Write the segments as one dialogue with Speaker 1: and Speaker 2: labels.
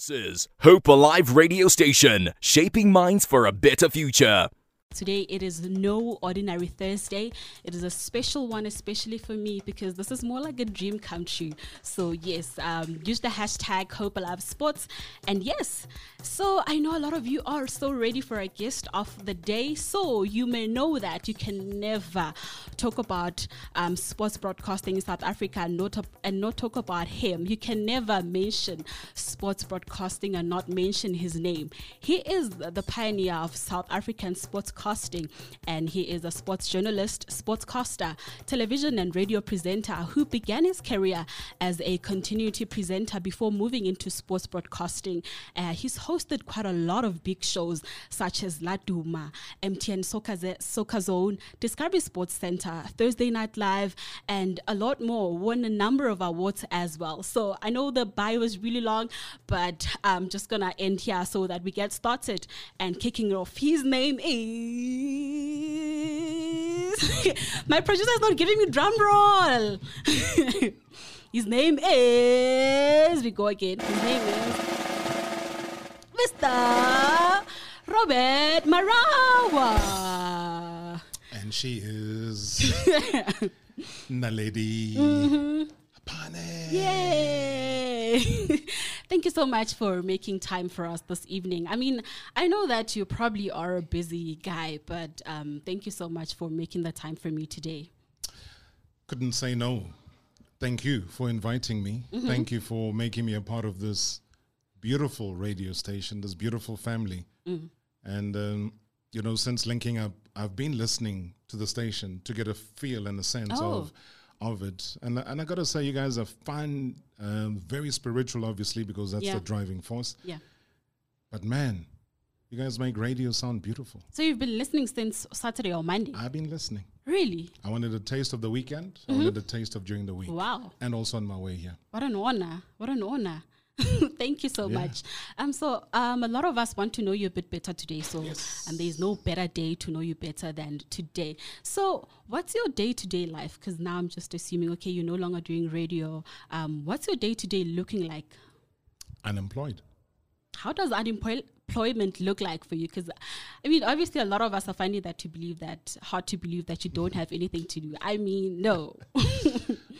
Speaker 1: This is Hope Alive Radio Station, shaping minds for a better future.
Speaker 2: Today it is no ordinary Thursday. It is a special one, especially for me, because this is more like a dream come true. So yes, um, use the hashtag Hope Sports, and yes, so I know a lot of you are so ready for a guest of the day. So you may know that you can never talk about um, sports broadcasting in South Africa and not and not talk about him. You can never mention sports broadcasting and not mention his name. He is the pioneer of South African sports Broadcasting, and he is a sports journalist, sportscaster, television and radio presenter who began his career as a continuity presenter before moving into sports broadcasting. Uh, he's hosted quite a lot of big shows such as La Duma, MTN Soccer, Soccer Zone, Discovery Sports Center, Thursday Night Live, and a lot more. Won a number of awards as well. So I know the bio is really long, but I'm just gonna end here so that we get started and kicking off. His name is my producer is not giving me drum roll. His name is. We go again. His name is Mr. Robert Marawa.
Speaker 3: And she is Naledi.
Speaker 2: Mm-hmm.
Speaker 3: Apane.
Speaker 2: Yay! Thank you so much for making time for us this evening. I mean, I know that you probably are a busy guy, but um, thank you so much for making the time for me today.
Speaker 3: Couldn't say no. Thank you for inviting me.
Speaker 2: Mm-hmm.
Speaker 3: Thank you for making me a part of this beautiful radio station, this beautiful family.
Speaker 2: Mm.
Speaker 3: And, um, you know, since linking up, I've been listening to the station to get a feel and a sense
Speaker 2: Oh.
Speaker 3: of of it. And and I gotta say, you guys are fun, um, very spiritual, obviously, because that's
Speaker 2: Yeah.
Speaker 3: the driving force.
Speaker 2: Yeah.
Speaker 3: But man, you guys make radio sound beautiful.
Speaker 2: So you've been listening since Saturday or Monday?
Speaker 3: I've been listening.
Speaker 2: Really?
Speaker 3: I wanted a taste of the weekend.
Speaker 2: Mm-hmm.
Speaker 3: I wanted a taste of during the week.
Speaker 2: Wow.
Speaker 3: And also on my way here.
Speaker 2: What an honor. What an honor. Thank you so
Speaker 3: Yeah.
Speaker 2: much. Um, so um, a lot of us want to know you a bit better today. So
Speaker 3: Yes.
Speaker 2: and there's no better day to know you better than today. So what's your day to day life? Because now I'm just assuming, okay, you're no longer doing radio. Um, what's your day to day looking like?
Speaker 3: Unemployed.
Speaker 2: How does unemployment look like for you? Because I mean, obviously, a lot of us are finding that to believe that hard to believe that you don't have anything to do. I mean, no.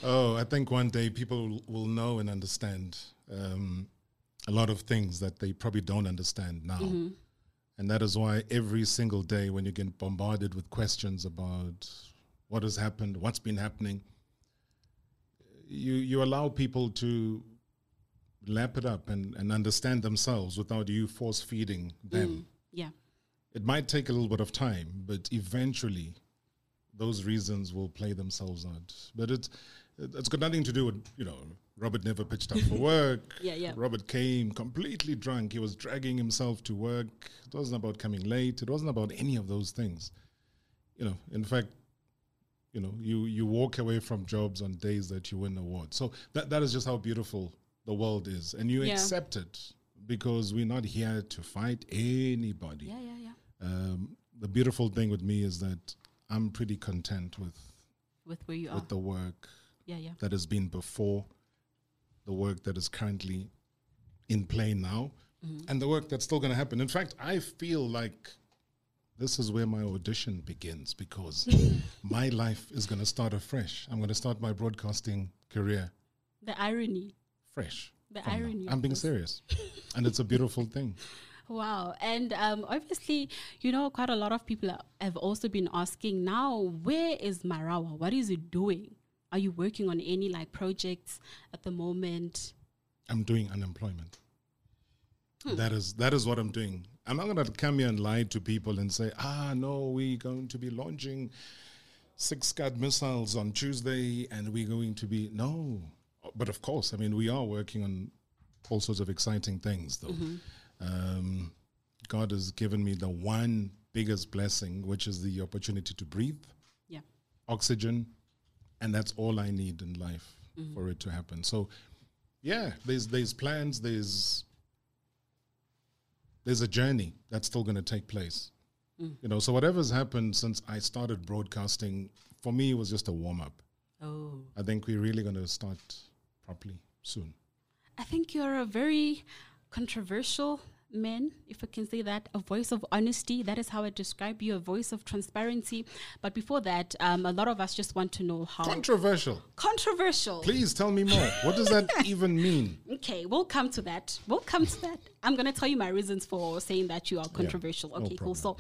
Speaker 3: Oh, I think one day people will know and understand um, a lot of things that they probably don't understand now.
Speaker 2: Mm-hmm.
Speaker 3: And that is why every single day when you get bombarded with questions about what has happened, what's been happening, you, you allow people to lap it up and, and understand themselves without you force feeding them.
Speaker 2: yeah.
Speaker 3: It might take a little bit of time, but eventually those reasons will play themselves out. But it's it's got nothing to do with, you know, Robert never pitched up for work.
Speaker 2: Yeah, yeah.
Speaker 3: Robert came completely drunk. He was dragging himself to work. It wasn't about coming late. It wasn't about any of those things. You know, in fact, you know, you you walk away from jobs on days that you win awards. So that that is just how beautiful the world is. And you
Speaker 2: Yeah.
Speaker 3: accept it because we're not here to fight anybody.
Speaker 2: Yeah, yeah, yeah.
Speaker 3: Um, the beautiful thing with me is that I'm pretty content with
Speaker 2: With where you are.
Speaker 3: with the work
Speaker 2: yeah, yeah.
Speaker 3: that has been before, the work that is currently in play now, and the work that's still going to happen. In fact, I feel like this is where my audition begins because my life is going to start afresh. I'm going to start my broadcasting career
Speaker 2: The irony.
Speaker 3: fresh.
Speaker 2: The
Speaker 3: now.
Speaker 2: irony
Speaker 3: I'm being serious, and it's a beautiful thing.
Speaker 2: Wow. And um, obviously, you know, quite a lot of people have also been asking now, where is Marawa? What is he doing? Are you working on any like projects at the moment?
Speaker 3: I'm doing unemployment. That is that is what I'm doing. I'm not gonna come here and lie to people and say, ah no, we're going to be launching six Scud missiles on Tuesday and we're going to be no. But of course, I mean we are working on all sorts of exciting things though. Um, God has given me the one biggest blessing, which is the opportunity to breathe,
Speaker 2: Yeah.
Speaker 3: oxygen, and that's all I need in life mm-hmm. for it to happen. So, yeah, there's there's plans, there's there's a journey that's still going to take place. Mm. You know, so whatever's happened since I started broadcasting, for me, it was just a warm up.
Speaker 2: Oh.
Speaker 3: I think we're really going to start properly soon.
Speaker 2: I think you're a very controversial men, if I can say that, a voice of honesty. That is how I describe you, a voice of transparency. But before that, um, a lot of us just want to know how
Speaker 3: Controversial.
Speaker 2: controversial.
Speaker 3: Please tell me more. What does that even mean?
Speaker 2: Okay, we'll come to that. We'll come to that. I'm going to tell you my reasons for saying that you are controversial.
Speaker 3: no
Speaker 2: okay, cool. So,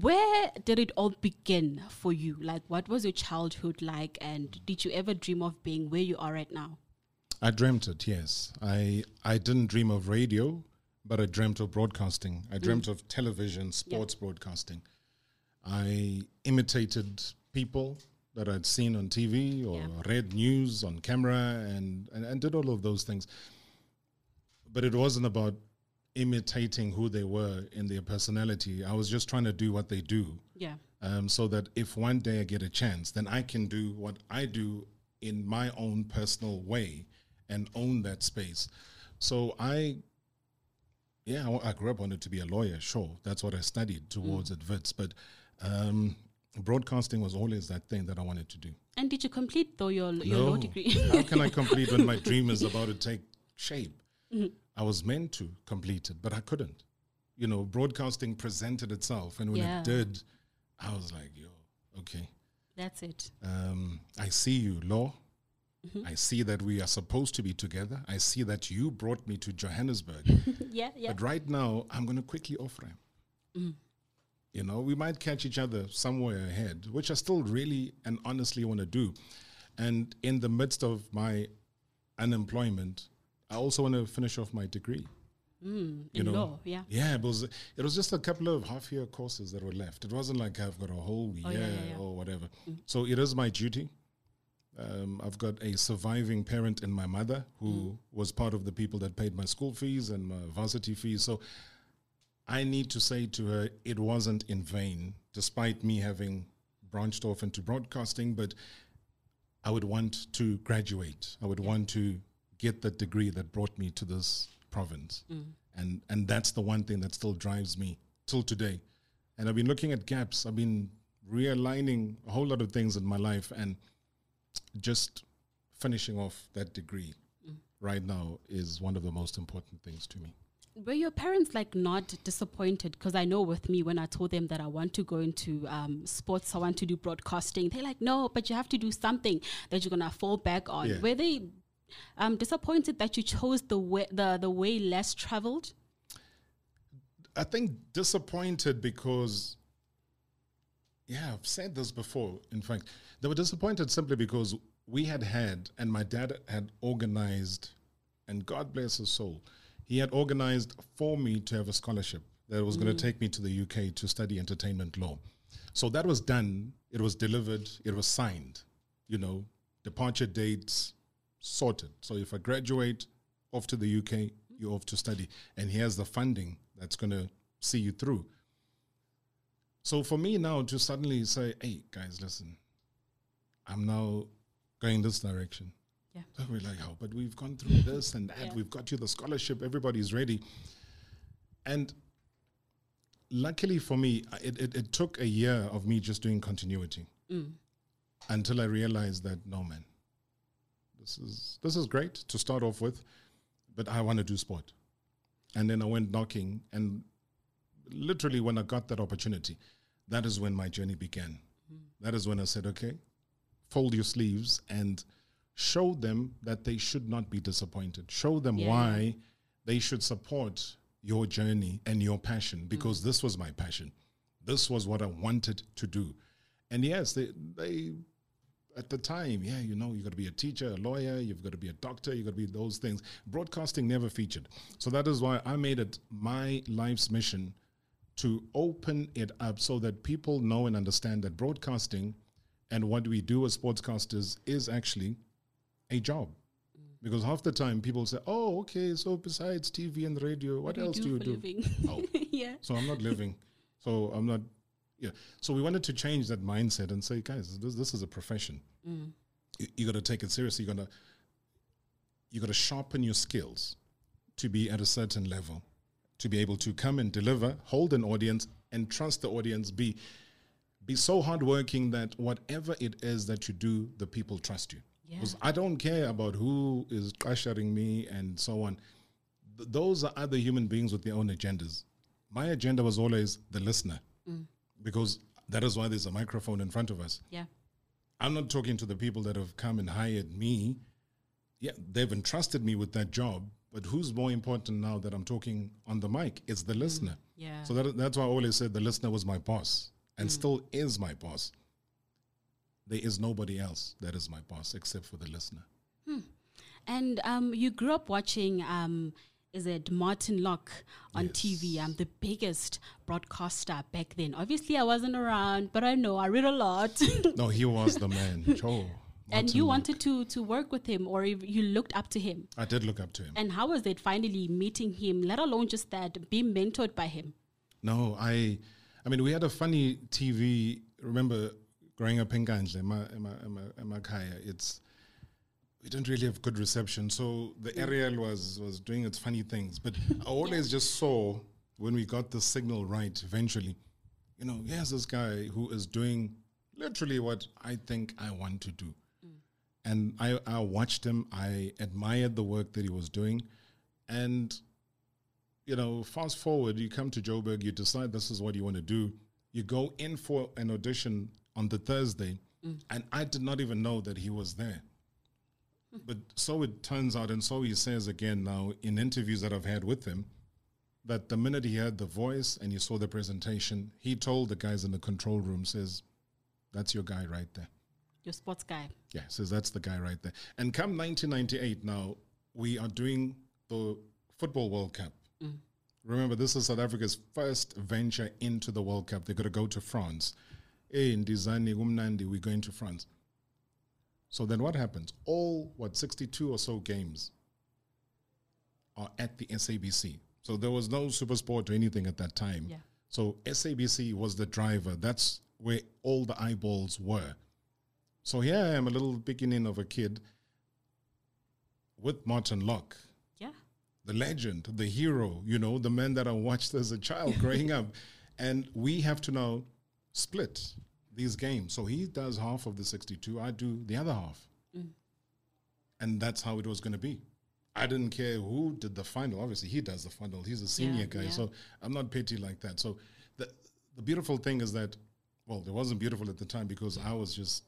Speaker 2: where did it all begin for you? Like, what was your childhood like? And did you ever dream of being where you are right now?
Speaker 3: I dreamt it, yes. I I didn't dream of radio, but I dreamt of broadcasting. I dreamt of television, sports broadcasting. I imitated people that I'd seen on TV or
Speaker 2: Yeah.
Speaker 3: read news on camera and, and, and did all of those things. But it wasn't about imitating who they were in their personality. I was just trying to do what they do
Speaker 2: Yeah.
Speaker 3: um, so that if one day I get a chance, then I can do what I do in my own personal way and own that space. So I, yeah, I, I grew up wanted to be a lawyer. Sure, that's what I studied towards at Wits, but um, broadcasting was always that thing that I wanted to do.
Speaker 2: And did you complete though your your law degree?
Speaker 3: How can I complete when my dream is about to take shape? I was meant to complete it, but I couldn't. You know, broadcasting presented itself, and when
Speaker 2: Yeah.
Speaker 3: it did, I was like, "Yo, okay,
Speaker 2: That's it.
Speaker 3: um, I see you, law. Mm-hmm. I see that we are supposed to be together. I see that you brought me to Johannesburg,
Speaker 2: Yeah, yeah.
Speaker 3: but right now I'm going to quickly off ramp. Mm. You know, we might catch each other somewhere ahead, which I still really and honestly want to do. And in the midst of my unemployment, I also want to finish off my degree.
Speaker 2: Mm,
Speaker 3: you
Speaker 2: in
Speaker 3: know,
Speaker 2: law, yeah.
Speaker 3: Yeah, it was it was just a couple of half year courses that were left. It wasn't like I've got a whole year
Speaker 2: Oh, yeah, yeah, yeah.
Speaker 3: or whatever. Mm. So it is my duty. Um, I've got a surviving parent in my mother who was part of the people that paid my school fees and my varsity fees. So I need to say to her, it wasn't in vain, despite me having branched off into broadcasting. But I would want to graduate. I would want to get the degree that brought me to this province. And and that's the one thing that still drives me till today. And I've been looking at gaps. I've been realigning a whole lot of things in my life and just finishing off that degree right now is one of the most important things to me.
Speaker 2: Were your parents like not disappointed? Because I know with me, when I told them that I want to go into um, sports, I want to do broadcasting, they're like, no, but you have to do something that you're gonna fall back on.
Speaker 3: Yeah.
Speaker 2: Were they um, disappointed that you chose the way the, the way less traveled?
Speaker 3: I think disappointed because, yeah, I've said this before. In fact, they were disappointed simply because we had had, and my dad had organized, and God bless his soul, he had organized for me to have a scholarship that was going to mm. take me to the UK to study entertainment law. So that was done, it was delivered, it was signed, you know, departure dates sorted. So if I graduate off to the UK, you're off to study. And here's the funding that's going to see you through. So for me now to suddenly say, hey, guys, listen, I'm now going this direction.
Speaker 2: Yeah.
Speaker 3: So we're like, oh, but we've gone through this and that.
Speaker 2: Yeah.
Speaker 3: We've got you the scholarship. Everybody's ready. And luckily for me, it, it, it took a year of me just doing continuity mm. until I realized that, no, man, this is, this is great to start off with, but I want to do sport. And then I went knocking, and literally when I got that opportunity, that is when my journey began. That is when I said, okay, fold your sleeves and show them that they should not be disappointed. Show them
Speaker 2: Yeah.
Speaker 3: why they should support your journey and your passion mm. because this was my passion. This was what I wanted to do. And yes, they, they at the time, yeah, you know, you got to be a teacher, a lawyer, you've got to be a doctor, you got to be those things. Broadcasting never featured. So that is why I made it my life's mission to open it up so that people know and understand that broadcasting and what we do as sportscasters is actually a job. Because half the time people say, oh, okay, so besides TV and radio, what,
Speaker 2: do you
Speaker 3: else
Speaker 2: do
Speaker 3: do you do?
Speaker 2: living?
Speaker 3: Oh,
Speaker 2: yeah.
Speaker 3: so I'm not living. So I'm not. Yeah. So we wanted to change that mindset and say, guys, this, this is a profession. Mm. You, you got to take it seriously. You got to you got to sharpen your skills to be at a certain level, to be able to come and deliver, hold an audience, and trust the audience. Be be so hardworking that whatever it is that you do, the people trust you.
Speaker 2: Yeah.
Speaker 3: Because I don't care about who is pressuring me and so on. th- those are other human beings with their own agendas. My agenda was always the listener, mm. because that is why there's a microphone in front of us.
Speaker 2: Yeah.
Speaker 3: I'm not talking to the people that have come and hired me. Yeah, they've entrusted me with that job, but who's more important now that I'm talking on the mic? It's the listener.
Speaker 2: Yeah.
Speaker 3: So that, that's why I always said the listener was my boss and still is my boss. There is nobody else that is my boss except for the listener.
Speaker 2: And um, you grew up watching, um, is it Martin Locke on TV? Um, the biggest broadcaster back then. Obviously, I wasn't around, but I know I read a lot.
Speaker 3: No, he was the man. Joe.
Speaker 2: And you wanted to to work with him, or if you looked up to him.
Speaker 3: I did look up to him.
Speaker 2: And how was it finally meeting him? Let alone just that being mentored by him.
Speaker 3: No, I, I mean, we had a funny TV. Remember, growing up in Ganje, it's we didn't really have good reception. So the mm. aerial was was doing its funny things. But I always just saw when we got the signal right. Eventually, you know, here's this guy who is doing literally what I think I want to do. And I, I watched him. I admired the work that he was doing, and you know, fast forward, you come to Joburg, you decide this is what you want to do. You go in for an audition on the Thursday, mm. and I did not even know that he was there. Hmm. But so it turns out, and so he says again now in interviews that I've had with him, that the minute he heard the voice and he saw the presentation, he told the guys in the control room, says, That's your guy right there.
Speaker 2: Your sports guy.
Speaker 3: Yeah, so that's the guy right there. And come 1998, now we are doing the Football World Cup. Mm. Remember, this is South Africa's first venture into the World Cup. They're going to go to France. In Dizani, Gumnandi, we're going to France. So then what happens? All, what, 62 or so games are at the SABC. So there was no super sport or anything at that time.
Speaker 2: Yeah.
Speaker 3: So SABC was the driver. That's where all the eyeballs were. So here I am, a little beginning of a kid with Martin Locke,
Speaker 2: Yeah.
Speaker 3: the legend, the hero, you know, the man that I watched as a child growing up. And we have to now split these games. So he does half of the 62, I do the other half. Mm. And that's how it was going to be. I didn't care who did the final. Obviously, he does the final. He's a senior guy.
Speaker 2: yeah.
Speaker 3: So I'm not petty like that. So the, the beautiful thing is that, well, it wasn't beautiful at the time because I was just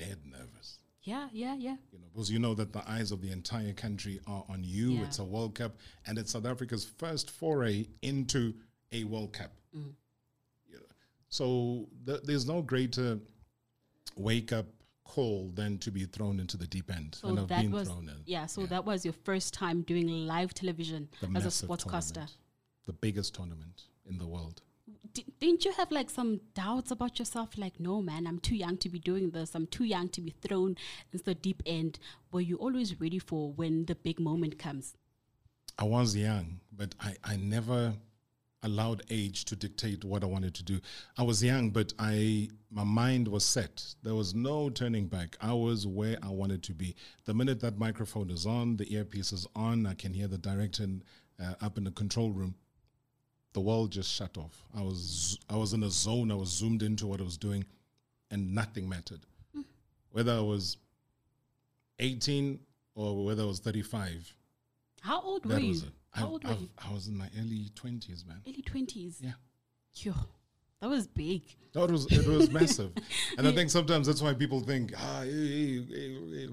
Speaker 3: dead nervous
Speaker 2: Yeah, yeah, yeah.
Speaker 3: you know, because you know that the eyes of the entire country are on you.
Speaker 2: Yeah.
Speaker 3: It's a World Cup, and it's South Africa's first foray into a World Cup.
Speaker 2: Mm.
Speaker 3: You know, so th- there's no greater wake up call than to be thrown into the deep end.
Speaker 2: So that was
Speaker 3: thrown in.
Speaker 2: yeah. So that was your first time doing live television
Speaker 3: The
Speaker 2: as a sportscaster.
Speaker 3: the biggest tournament in the world.
Speaker 2: Didn't you have like some doubts about yourself? Like, no, man, I'm too young to be doing this. I'm too young to be thrown into the deep end. Were you always ready for when the big moment comes?
Speaker 3: I was young, but I, I never allowed age to dictate what I wanted to do. I was young, but I my mind was set. There was no turning back. I was where I wanted to be. The minute that microphone is on, the earpiece is on, I can hear the director uh, up in the control room. The world just shut off. I was I was in a zone. I was zoomed into what I was doing, and nothing mattered. Whether I was 18 or whether I was 35,
Speaker 2: How old were you?
Speaker 3: was it.
Speaker 2: How
Speaker 3: I,
Speaker 2: old were you?
Speaker 3: I was in my early twenties, man.
Speaker 2: Early twenties.
Speaker 3: Yeah,
Speaker 2: Yo, that was big.
Speaker 3: it was it was massive, and I think sometimes that's why people think, ah, hey, hey, hey,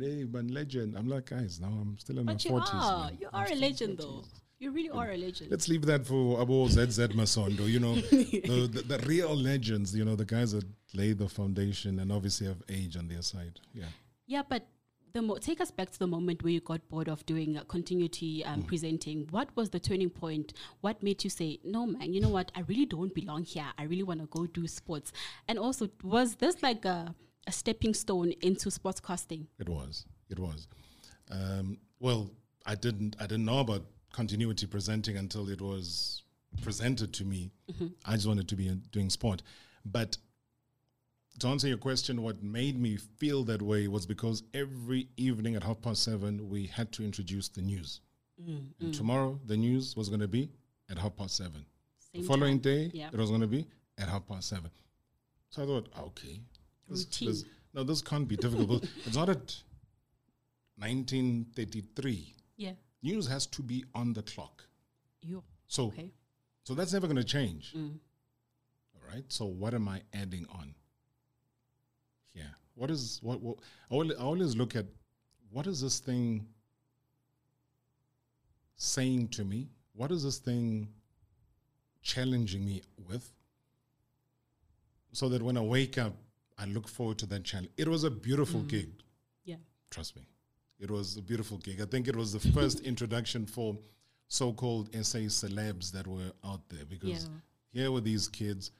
Speaker 3: hey, man, legend. I'm like, guys, now I'm still in
Speaker 2: But
Speaker 3: my
Speaker 2: you
Speaker 3: forties.
Speaker 2: are. You are a legend, though. You really are a legend.
Speaker 3: Let's leave that for Abo ZZ Masondo. You know, the, the the real legends. You know, the guys that lay the foundation and obviously have age on their side. Yeah.
Speaker 2: Yeah, but the mo- take us back to the moment where you got bored of doing uh, continuity
Speaker 3: Mm.
Speaker 2: um, presenting. What was the turning point? What made you say, "No, man, you know what? I really don't belong here. I really want to go do sports." And also, was this like a, a stepping stone into sportscasting?
Speaker 3: It was. It was. Um, well, I didn't. I didn't know about continuity presenting until it was presented to me. Mm-hmm. I just wanted to be uh, doing sport, but to answer your question, what made me feel that way was because every evening at half past seven we had to introduce the news, mm, and mm. tomorrow the news was going to be at half past seven.
Speaker 2: Same
Speaker 3: the following
Speaker 2: time.
Speaker 3: day
Speaker 2: Yeah.
Speaker 3: it was going to be at half past seven. So I thought, okay, this,
Speaker 2: Routine.
Speaker 3: this, no, this can't be difficult. it's not at 1933
Speaker 2: Yeah.
Speaker 3: News has to be on the clock.
Speaker 2: You.
Speaker 3: So,
Speaker 2: Okay.
Speaker 3: so that's never going to change. All right. So, what am I adding on? Yeah. What is what? what I, always, I always look at what is this thing saying to me? What is this thing challenging me with? So that when I wake up, I look forward to that challenge. It was a beautiful mm-hmm. gig.
Speaker 2: Yeah.
Speaker 3: Trust me. It was a beautiful gig. I think it was the first introduction for so called SA celebs that were out there because
Speaker 2: Yeah.
Speaker 3: here were these kids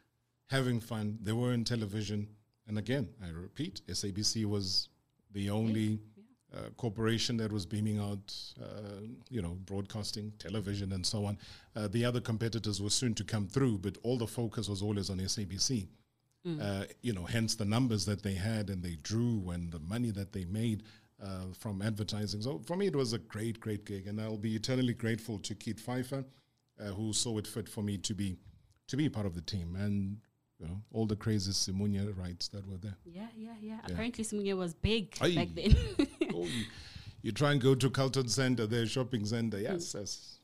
Speaker 3: having fun. They were in television. And again, I repeat, SABC was the only uh, corporation that was beaming out, uh, you know, broadcasting, television, and so on. Uh, the other competitors were soon to come through, but all the focus was always on SABC. Uh, you know, hence the numbers that they had and they drew and the money that they made uh, from advertising. So for me, it was a great, great gig, and I'll be eternally grateful to Keith Pfeiffer, uh, who saw it fit for me to be to be part of the team, and you know, all the crazy Simunye rights that were there.
Speaker 2: Yeah, yeah, yeah. Apparently, Simunye was big
Speaker 3: Aye.
Speaker 2: back then.
Speaker 3: oh, you, you try and go to Carlton Center, their shopping center. Yes, yes.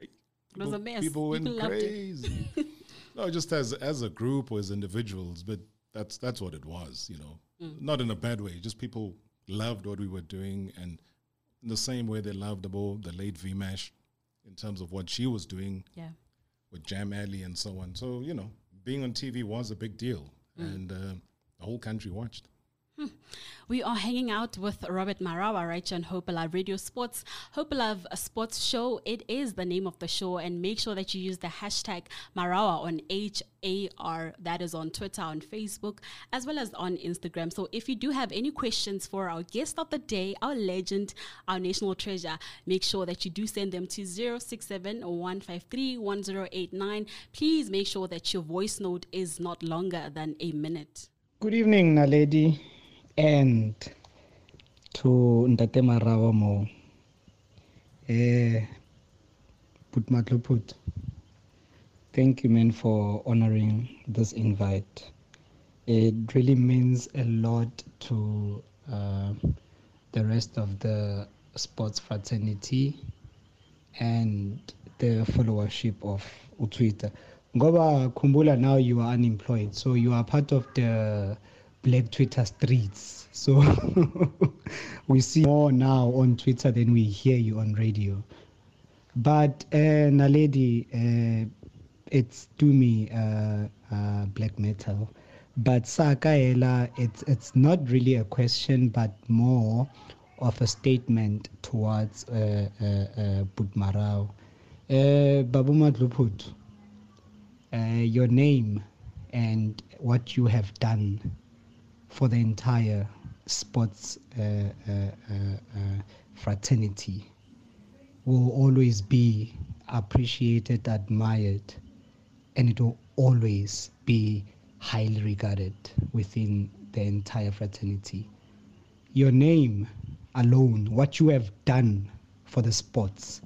Speaker 2: It was a mess.
Speaker 3: People went
Speaker 2: People
Speaker 3: crazy. no, just as as a group or as individuals, but that's that's what it was. You know,
Speaker 2: Mm.
Speaker 3: not in a bad way. Just people loved what we were doing, and in the same way they loved about the late Vimash in terms of what she was doing
Speaker 2: yeah.
Speaker 3: with Jam Alley and so on. So you know, being on TV was a big deal,
Speaker 2: Mm.
Speaker 3: and uh, the whole country watched.
Speaker 2: We are hanging out with Robert Marawa right here on Hope Alive Radio Sports. Hope Alive uh, Sports Show, it is the name of the show, and make sure that you use the hashtag Marawa on H A R, that is on Twitter, on Facebook, as well as on Instagram. So if you do have any questions for our guest of the day, our legend, our national treasure, make sure that you do send them to 067 153 1089. Please make sure that your voice note is not longer than a minute.
Speaker 4: Good evening, Naledi, and to Ntate Marawa mo. Eh, put matlo put. Thank you, man, for honoring this invite. It really means a lot to uh, the rest of the sports fraternity and the followership of Utwitter. Ngoba kumbula now you are unemployed, so you are part of the black Twitter streets. So we see more now on Twitter than we hear you on radio. But uh, Naledi, uh, it's to me uh, uh, black metal. But Sakaela, it's it's not really a question, but more of a statement towards uh, uh, uh. Uh, Babu Madluput, uh, your name and what you have done for the entire sports uh, uh, uh, uh, fraternity will always be appreciated, admired, and it will always be highly regarded within the entire fraternity. Your name alone, what you have done for the sports,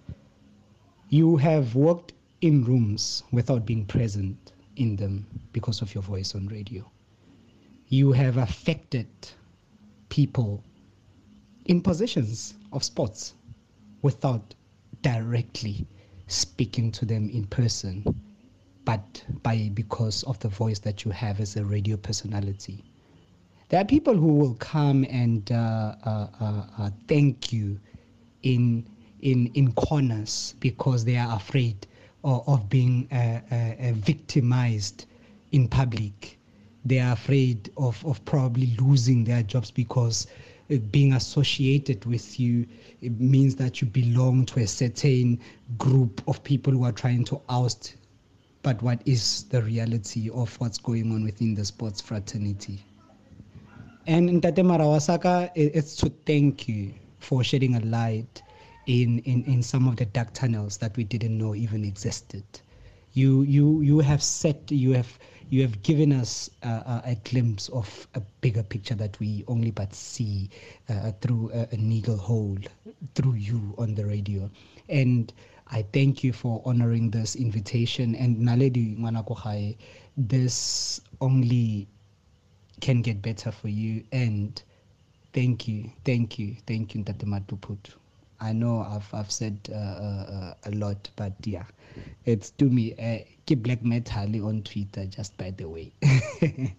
Speaker 4: you have worked in rooms without being present in them because of your voice on radio. You have affected people in positions of sports without directly speaking to them in person, but by because of the voice that you have as a radio personality. There are people who will come and uh, uh, uh, uh, thank you in in in corners because they are afraid of, of being uh, uh, victimized in public. They are afraid of, of probably losing their jobs because uh, being associated with you it means that you belong to a certain group of people who are trying to oust. But what is the reality of what's going on within the sports fraternity? And Ntate Marawasaka, i- it's to thank you for shedding a light in, in, in some of the dark tunnels that we didn't know even existed. You you you have set you have you have given us uh, a, a glimpse of a bigger picture that we only but see uh, through a, a needle hole through you on the radio, and I thank you for honoring this invitation. And Naledi Ngwanakohae, this only can get better for you. And thank you, thank you, thank you, Ntatematuput. I know I've I've said uh, uh, a lot, but yeah, it's to me. Uh, keep black metal on Twitter, just by the way.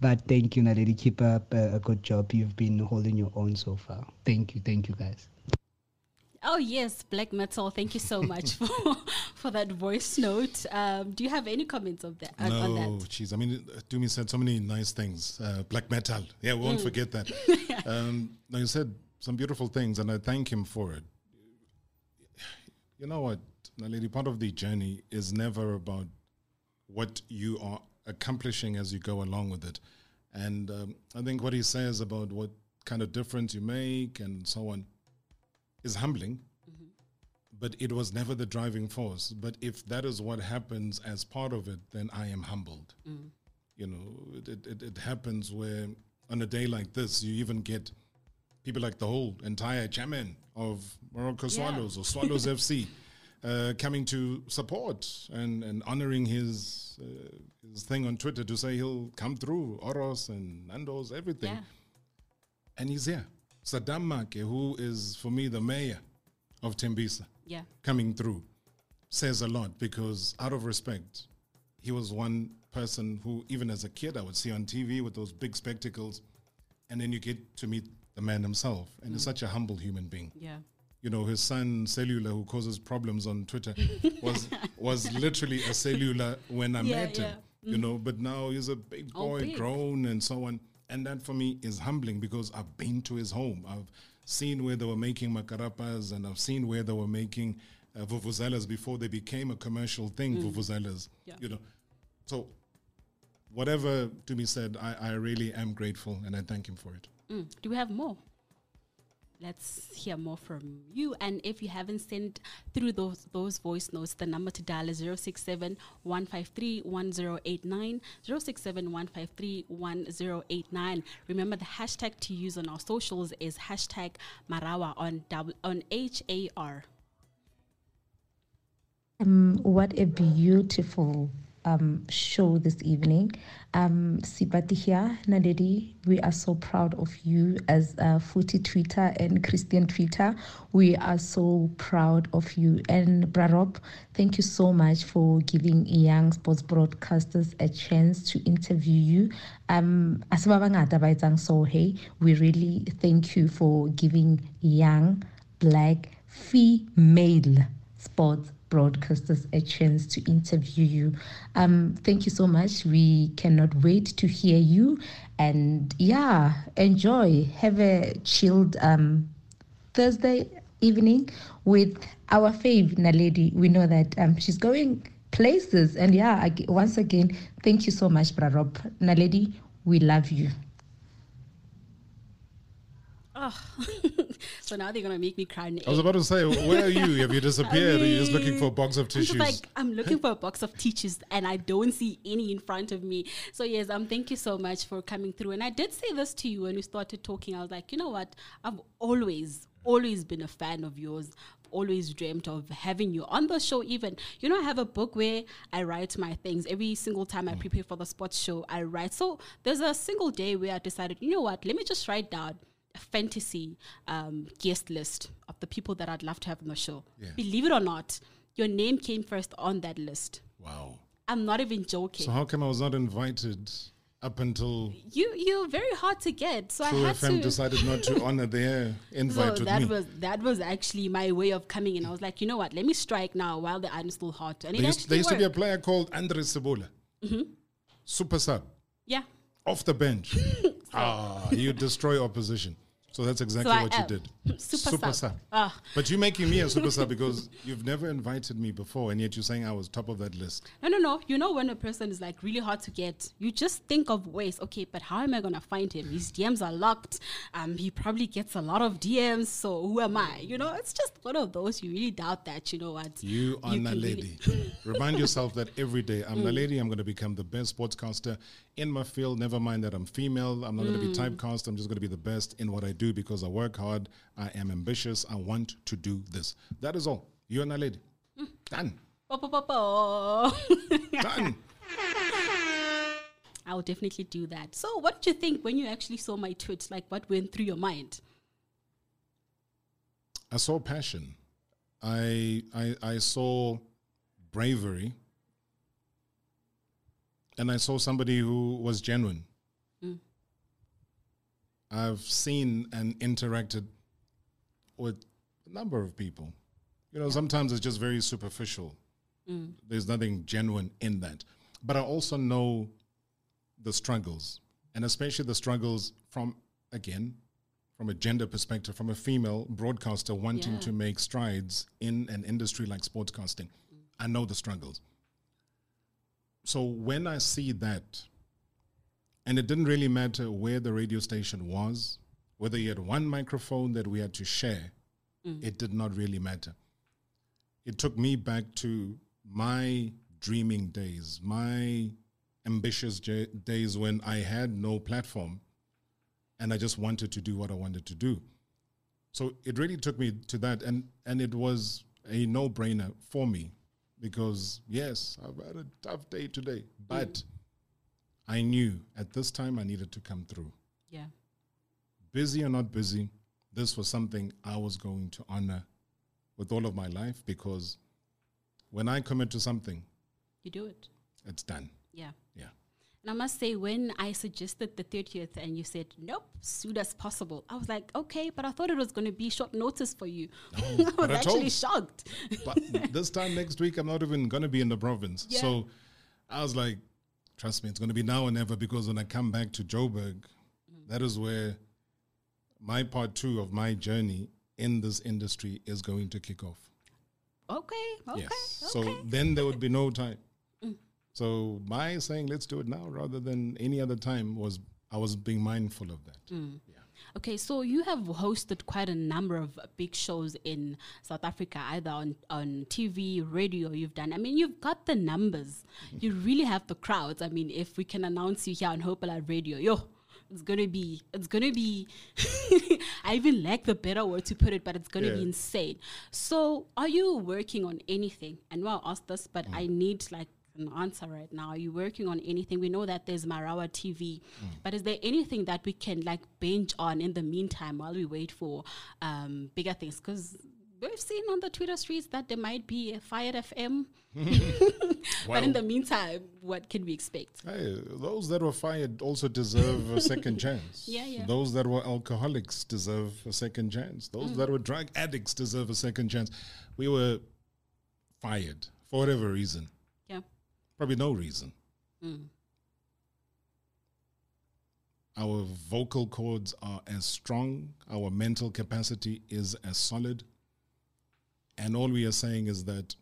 Speaker 4: but thank you, Naledi. Keep up a, a good job. You've been holding your own so far. Thank you, thank you, guys.
Speaker 2: Oh yes, black metal. Thank you so much for for that voice note. Um, do you have any comments of that?
Speaker 3: no,
Speaker 2: on that?
Speaker 3: jeez. I mean, Dumi said so many nice things. Uh, black metal. Yeah, we won't forget that. um, no, you said some beautiful things, and I thank him for it. You know what, lady? Part of the journey is never about what you are accomplishing as you go along with it. And um, I think what he says about what kind of difference you make and so on is humbling, but it was never the driving force. But if that is what happens as part of it, then I am humbled. You know, it, it, it happens where on a day like this, you even get people like the whole entire chairman of Morocco
Speaker 2: Yeah.
Speaker 3: Swallows or Swallows FC uh, coming to support and, and honoring his uh, his thing on Twitter to say he'll come through Oros and Nando's everything
Speaker 2: Yeah.
Speaker 3: and he's here. Saddam Maake, who is for me the mayor of Tembisa,
Speaker 2: Yeah.
Speaker 3: coming through, says a lot because out of respect, he was one person who, even as a kid, I would see on TV with those big spectacles, and then you get to meet the man himself, and he's such a humble human being.
Speaker 2: Yeah.
Speaker 3: You know, his son Cellular, who causes problems on Twitter, was was literally a cellular when I
Speaker 2: Yeah,
Speaker 3: met him.
Speaker 2: yeah.
Speaker 3: You know, but now he's a big
Speaker 2: Oh,
Speaker 3: boy,
Speaker 2: big.
Speaker 3: grown and so on. And that for me is humbling because I've been to his home. I've seen where they were making makarapas and I've seen where they were making uh, vuvuzelas before they became a commercial thing, vuvuzelas.
Speaker 2: Mm. Yeah.
Speaker 3: You know, so whatever to be said, I, I really am grateful and I thank him for it.
Speaker 2: Mm. Do we have more? Let's hear more from you. And if you haven't sent through those those voice notes, the number to dial is 067 153 1089. 067 153 1089. Remember, the hashtag to use on our socials is hashtag Marawa on, w- on H A R.
Speaker 5: Um, what a beautiful um, show this evening. Um, Sipati here, Naledi, we are so proud of you as uh, Footy Twitter and Christian Twitter. We are so proud of you. And Brarop, thank you so much for giving young sports broadcasters a chance to interview you. Um, so, hey, we really thank you for giving young, black, female sports broadcasters a chance to interview you. Um, thank you so much. We cannot wait to hear you. And yeah, enjoy. Have a chilled um, Thursday evening with our fave Naledi. We know that um, she's going places. And yeah, ag- once again, thank you so much, Brarop. Naledi, we love you.
Speaker 2: Oh, so now they're gonna make me cry.
Speaker 3: I was about to say, where are you? Have you disappeared? are you just looking for a box of
Speaker 2: I'm
Speaker 3: tissues?
Speaker 2: like I'm looking for a box of tissues and I don't see any in front of me. So yes, um, thank you so much for coming through. And I did say this to you when we started talking. I was like, you know what? I've always, always been a fan of yours. Always dreamt of having you on the show. Even you know, I have a book where I write my things every single time I prepare for the sports show. I write. So there's a single day where I decided, you know what? Let me just write down fantasy um, guest list of the people that I'd love to have on the show.
Speaker 3: Yeah.
Speaker 2: Believe it or not, your name came first on that list.
Speaker 3: wow.
Speaker 2: I'm not even joking.
Speaker 3: So how come I was not invited up until
Speaker 2: you you're very hard to get. So
Speaker 3: True
Speaker 2: I had
Speaker 3: FM
Speaker 2: to.
Speaker 3: decided not to honor their
Speaker 2: so
Speaker 3: invite with
Speaker 2: that
Speaker 3: me?
Speaker 2: was that was actually my way of coming in. I was like, you know what? Let me strike now while the iron's still hot. And
Speaker 3: there
Speaker 2: it
Speaker 3: used,
Speaker 2: actually
Speaker 3: there used to be a player called Andre Cebola, super sub,
Speaker 2: yeah.
Speaker 3: off the bench. ah, you destroy opposition. So that's exactly
Speaker 2: So I
Speaker 3: what you did.
Speaker 2: Super sub. Ah.
Speaker 3: But you're making me a super sub because you've never invited me before, and yet you're saying I was top of that list.
Speaker 2: No, no, no. You know when a person is like really hard to get, you just think of ways. Okay, but how am I gonna find him? His DMs are locked. Um, he probably gets a lot of DMs. So who am I? You know, it's just one of those. You really doubt that. You know what?
Speaker 3: You are
Speaker 2: You
Speaker 3: lady.
Speaker 2: really-
Speaker 3: Remind yourself that every day I'm a lady. I'm going to become the best sportscaster in my field. Never mind that I'm female. I'm not going to be typecast. I'm just going to be the best in what I do because I work hard. I am ambitious. I want to do this. That is all. You and a lady. Done.
Speaker 2: Bo- bo- bo-.
Speaker 3: Done.
Speaker 2: I will definitely do that. So, what did you think when you actually saw my tweets? Like, what went through your mind?
Speaker 3: I saw passion. I I I saw bravery. And I saw somebody who was genuine. I've seen and interacted with a number of people. You know, sometimes it's just very superficial. Mm. There's nothing genuine in that. But I also know the struggles, and especially the struggles from, again, from a gender perspective, from a female broadcaster wanting
Speaker 2: Yeah.
Speaker 3: to make strides in an industry like sportscasting. Mm. I know the struggles. So when I see that, and it didn't really matter where the radio station was, whether you had one microphone that we had to share, mm. it did not really matter. It took me back to my dreaming days, my ambitious j- days when I had no platform and I just wanted to do what I wanted to do. So it really took me to that, and, and it was a no brainer for me because, yes, I've had a tough day today, but mm. I knew at this time I needed to come through.
Speaker 2: Yeah.
Speaker 3: Busy or not busy, this was something I was going to honor with all of my life because when I commit to something,
Speaker 2: You do it.
Speaker 3: it's done.
Speaker 2: Yeah.
Speaker 3: Yeah.
Speaker 2: And I must say, when I suggested the 30th and you said, nope, soon as possible, I was like, okay, but I thought it was going to be short notice for you. I was
Speaker 3: I
Speaker 2: actually
Speaker 3: told-
Speaker 2: shocked.
Speaker 3: But this time next week, I'm not even going to be in the province.
Speaker 2: Yeah.
Speaker 3: So I was like, trust me, it's going to be now or never because when I come back to Joburg, mm-hmm. that is where my part two of my journey in this industry is going to kick off.
Speaker 2: Okay, okay,
Speaker 3: yes.
Speaker 2: okay.
Speaker 3: So then there would be no time. Mm. So my saying, let's do it now rather than any other time was, I was being mindful of that. Mm.
Speaker 2: Okay, so you have hosted quite a number of big shows in South Africa, either on, on TV, radio, you've done. I mean, you've got the numbers. Mm-hmm. You really have the crowds. I mean, if we can announce you here on Hope Alive Radio, yo, it's gonna be, it's gonna be, I even lack the better word to put it, but it's gonna be insane. So, are you working on anything? And well, I asked this, but mm. I need like an answer right now. Are you working on anything? We know that there's Marawa TV, but is there anything that we can like binge on in the meantime while we wait for um, bigger things? Because we've seen on the Twitter streets that there might be a Fired FM. but in the meantime, what can we expect?
Speaker 3: Hey, those that were fired also deserve a second chance.
Speaker 2: Yeah, yeah.
Speaker 3: Those that were alcoholics deserve a second chance. Those that were drug addicts deserve a second chance. We were fired for whatever reason. Probably no reason. Mm. Our vocal cords are as strong, our mental capacity is as solid. And all we are saying is that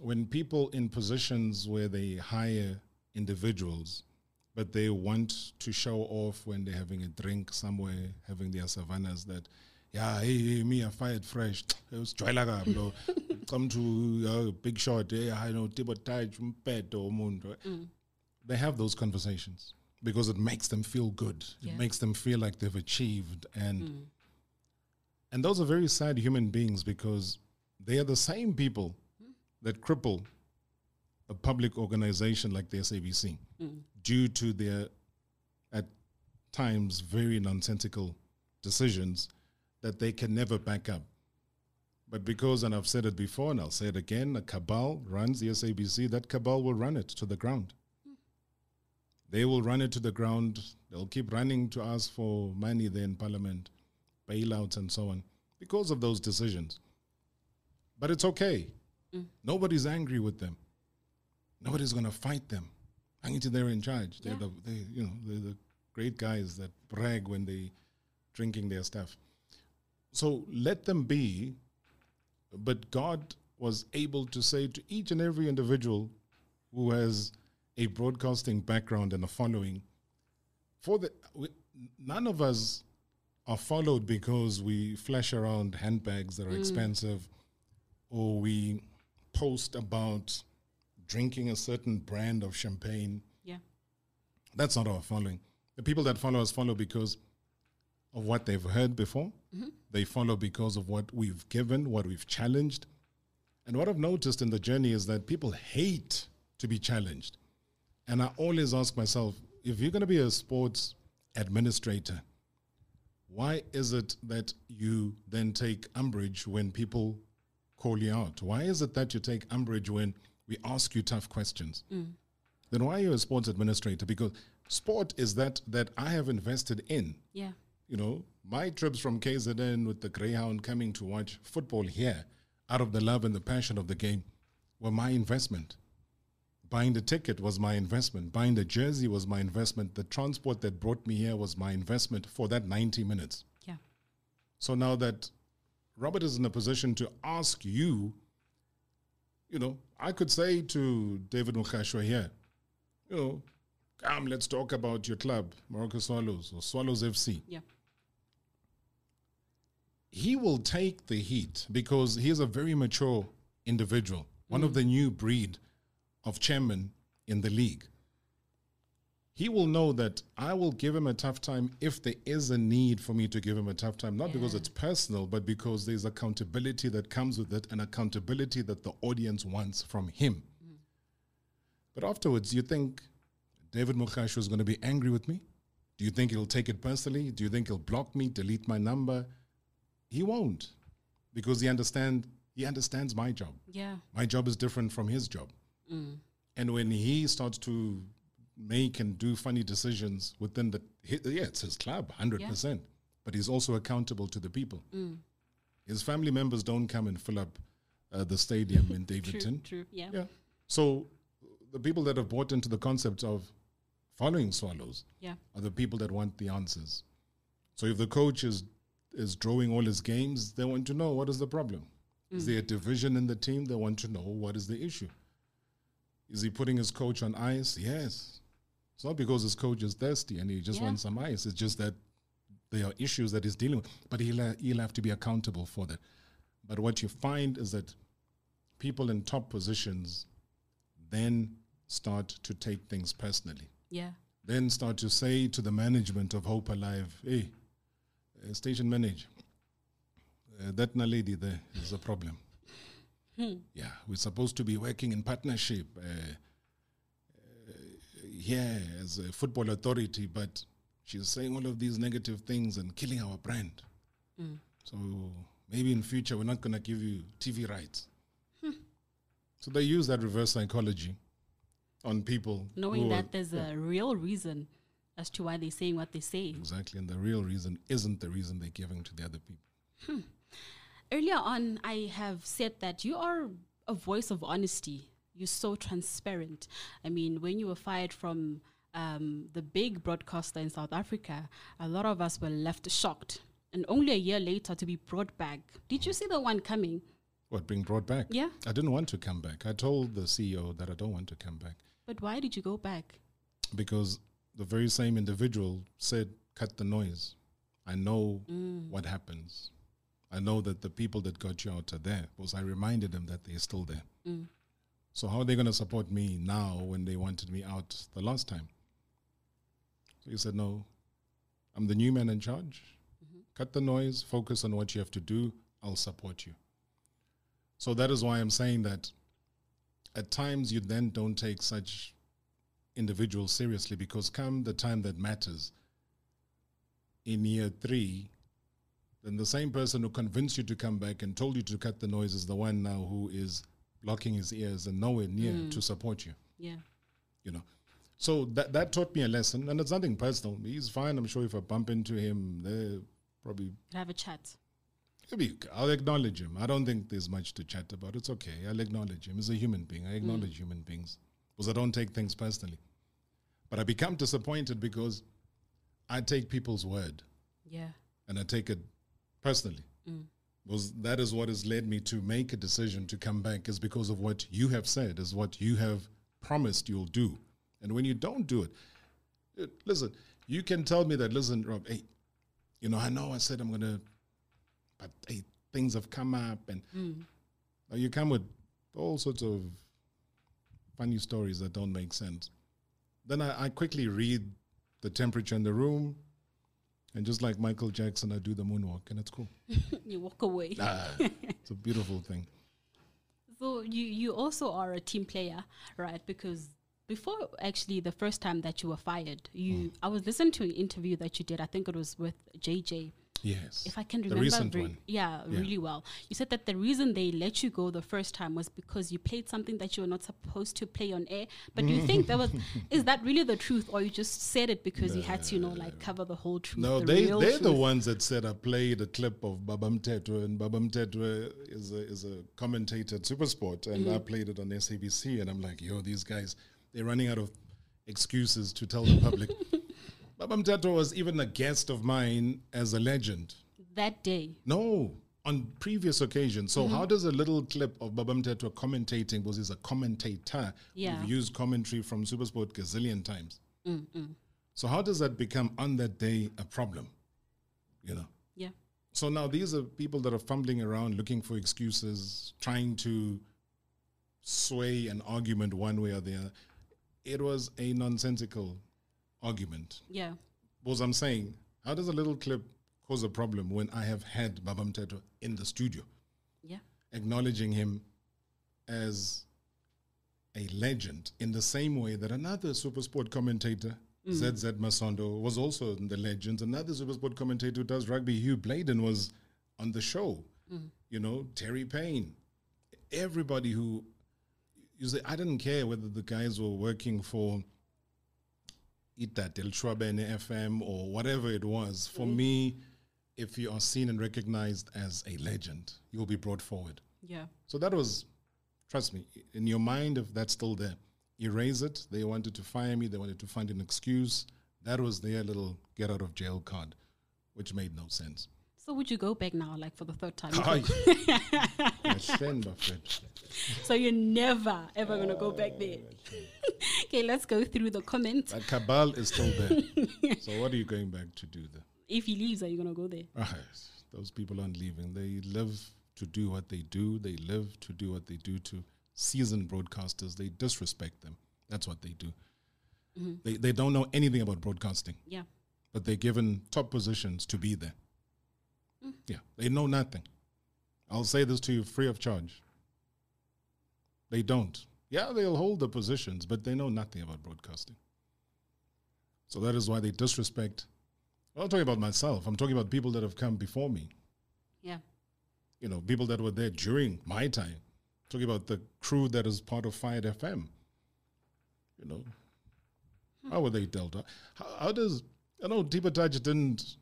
Speaker 3: when people in positions where they hire individuals, but they want to show off when they're having a drink somewhere, having their savannas, that, yeah, hey, hey me, I fired fresh. It was Joylaga, bro. Come to uh, big shot, hey, I know, Taj, Mpeto, Mundo. Eh? Mm. They have those conversations because it makes them feel good.
Speaker 2: Yeah.
Speaker 3: It makes them feel like they've achieved. And mm. and those are very sad human beings because they are the same people hmm? that cripple a public organization like the SABC mm. due to their, at times, very nonsensical decisions that they can never back up. But because, and I've said it before and I'll say it again, a cabal runs the SABC, that cabal will run it to the ground. They will run it to the ground. They'll keep running to ask for money there in parliament, bailouts, and so on, because of those decisions. But it's okay. Nobody's angry with them. Nobody's going to fight them. Hanging they're in charge. They're the, they, you know, they're the great guys that brag when they're drinking their stuff. So let them be. But God was able to say to each and every individual who has a broadcasting background and a following, for the we, none of us are followed because we flash around handbags that are mm. expensive, or we post about drinking a certain brand of champagne.
Speaker 2: Yeah.
Speaker 3: That's not our following. The people that follow us follow because of what they've heard before. Mm-hmm. They follow because of what we've given, what we've challenged. And what I've noticed in the journey is that people hate to be challenged. And I always ask myself if you're going to be a sports administrator, why is it that you then take umbrage when people call you out? Why is it that you take umbrage when we ask you tough questions? Mm. Then why are you a sports administrator? Because sport is that that I have invested in.
Speaker 2: Yeah.
Speaker 3: You know, my trips from KZN with the Greyhound coming to watch football here out of the love and the passion of the game were my investment. Buying the ticket was my investment. Buying the jersey was my investment. The transport that brought me here was my investment for that 90 minutes.
Speaker 2: Yeah.
Speaker 3: So now that Robert is in a position to ask you, you know, I could say to David Mogashoa here, you know, come, let's talk about your club, Moroka Swallows or Swallows FC.
Speaker 2: Yeah.
Speaker 3: He will take the heat because he is a very mature individual, one of the new breed of chairman in the league. He will know that I will give him a tough time if there is a need for me to give him a tough time, not because it's personal, but because there's accountability that comes with it and accountability that the audience wants from him. Mm. But afterwards, you think David Mogashoa is going to be angry with me? Do you think he'll take it personally? Do you think he'll block me, delete my number? He won't, because he understand he understands my job.
Speaker 2: Yeah.
Speaker 3: My job is different from his job. And when he starts to make and do funny decisions within the, yeah, it's his club, 100%. But he's also accountable to the people. His family members don't come and fill up uh, the stadium in
Speaker 2: True.
Speaker 3: Davidton.
Speaker 2: True. Yeah.
Speaker 3: Yeah. So the people that have bought into the concept of following swallows
Speaker 2: Yeah.
Speaker 3: are the people that want the answers. So if the coach is is drawing all his games, they want to know what is the problem. Is mm. there a division in the team? They want to know what is the issue. Is he putting his coach on ice? Yes. It's not because his coach is thirsty and he just
Speaker 2: Yeah.
Speaker 3: wants some ice. It's just that there are issues that he's dealing with. But he'll, ha- he'll have to be accountable for that. But what you find is that people in top positions then start to take things personally
Speaker 2: Yeah.
Speaker 3: then start to say to the management of Hope Alive, hey, station manager, uh, that Naledi there is a problem. Yeah, we're supposed to be working in partnership uh, uh, here as a football authority, but she's saying all of these negative things and killing our brand. So maybe in future we're not going to give you TV rights. So they use that reverse psychology on people,
Speaker 2: Knowing that there's a real reason as to why they're saying what they're saying.
Speaker 3: Exactly, and the real reason isn't the reason they're giving to the other people.
Speaker 2: Earlier on, I have said that you are a voice of honesty. You're so transparent. I mean, when you were fired from um, the big broadcaster in South Africa, a lot of us were left shocked. And only a year later to be brought back. Did you see the one coming?
Speaker 3: What being brought back?
Speaker 2: Yeah.
Speaker 3: I didn't want to come back. I told the CEO that I don't want to come back
Speaker 2: But why did you go back?
Speaker 3: because the very same individual said, "Cut the noise." I know mm. what happens. I know that the people that got you out are there because I reminded them that they're still there. Mm. So how are they going to support me now when they wanted me out the last time? So he said, "No, I'm the new man in charge. Mm-hmm. Cut the noise. Focus on what you have to do. I'll support you." So that is why I'm saying that at times you then don't take such individuals seriously because come the time that matters in year three, then the same person who convinced you to come back and told you to cut the noise is the one now who is blocking his ears and nowhere near mm. to support you.
Speaker 2: Yeah.
Speaker 3: You know. So that that taught me a lesson and it's nothing personal. He's fine. I'm sure if I bump into him, they probably
Speaker 2: Have a chat.
Speaker 3: He'll be- I'll acknowledge him. I don't think there's much to chat about. It's okay. I'll acknowledge him. He's a human being. I acknowledge mm. human beings because I don't take things personally. But I become disappointed because I take people's word
Speaker 2: Yeah.
Speaker 3: and I take it personally. Mm. Because that is what has led me to make a decision to come back is because of what you have said, is what you have promised you'll do. And when you don't do it, listen, you can tell me that, listen, Rob, hey, you know, I know I said I'm going to, but hey, things have come up and mm. now you come with all sorts of funny stories that don't make sense. Then I, I quickly read the temperature in the room, and just like Michael Jackson, I do the moonwalk, and it's cool.
Speaker 2: you walk away.
Speaker 3: Ah, it's a beautiful thing.
Speaker 2: So you you also are a team player, right? Because before actually the first time that you were fired, you I was listening to an interview that you did. I think it was with JJ,
Speaker 3: Yes.
Speaker 2: If I can remember,
Speaker 3: one.
Speaker 2: Yeah,
Speaker 3: Yeah.
Speaker 2: really well. You said that the reason they let you go the first time was because you played something that you were not supposed to play on air. But do you think that was is that really the truth, or you just said it because you had to, you know, like cover the whole truth?
Speaker 3: No,
Speaker 2: the
Speaker 3: they they're the ones that said I played a clip of Babam Tetwe, and Babam Tetwe is a is a commentator at Supersport, and
Speaker 2: Mm-hmm.
Speaker 3: I played it on SABC, and I'm like, yo, these guys, they're running out of excuses to tell the public. Babam Tetwe was even a guest of mine as a legend.
Speaker 2: that day.
Speaker 3: No, on previous occasions. So
Speaker 2: Mm-hmm.
Speaker 3: how does a little clip of Babam Tetwe commentating, because he's a commentator,
Speaker 2: Yeah.
Speaker 3: we've used commentary from Supersport gazillion times. So how does that become on that day a problem? You know.
Speaker 2: Yeah.
Speaker 3: So now these are people that are fumbling around looking for excuses, trying to sway an argument one way or the other. It was a nonsensical argument.
Speaker 2: Yeah.
Speaker 3: Was I'm saying, how does a little clip cause a problem when I have had Babam Teto in the studio,
Speaker 2: Yeah.
Speaker 3: acknowledging him as a legend in the same way that another Supersport commentator, mm. ZZ Masondo, was also in the legends. Another Supersport commentator who does rugby, Hugh Bladen, was on the show. Mm. You know, Terry Payne. Everybody who you say, I didn't care whether the guys were working for Ita Del Schwabene FM or whatever it was. For me, if you are seen and recognized as a legend, you will be brought forward.
Speaker 2: Yeah.
Speaker 3: So that was, trust me, in your mind, if that's still there, erase it. They wanted to fire me, they wanted to find an excuse. That was their little get out of jail card, which made no sense.
Speaker 2: So would you go back now, like for the third time?
Speaker 3: Understand, my friend.
Speaker 2: so you're never ever gonna go back there. okay, let's go through the comments.
Speaker 3: That cabal is still there. so what are you going back to do there?
Speaker 2: If he leaves, are you gonna go there?
Speaker 3: Ah, those people aren't leaving. They live to do what they do. They live to do what they do to seasoned broadcasters. They disrespect them. That's what they do. They, they don't know anything about broadcasting,
Speaker 2: Yeah.
Speaker 3: but they're given top positions to be there. Mm-hmm. Yeah, they know nothing. I'll say this to you free of charge. They don't. Yeah, they'll hold the positions, but they know nothing about broadcasting. So that is why they disrespect. I'm not talking about myself. I'm talking about people that have come before me.
Speaker 2: Yeah.
Speaker 3: You know, people that were there during my time. Talking about the crew that is part of Fired FM. You know, hmm. how were they dealt? How, how does I know Tbo Touch didn't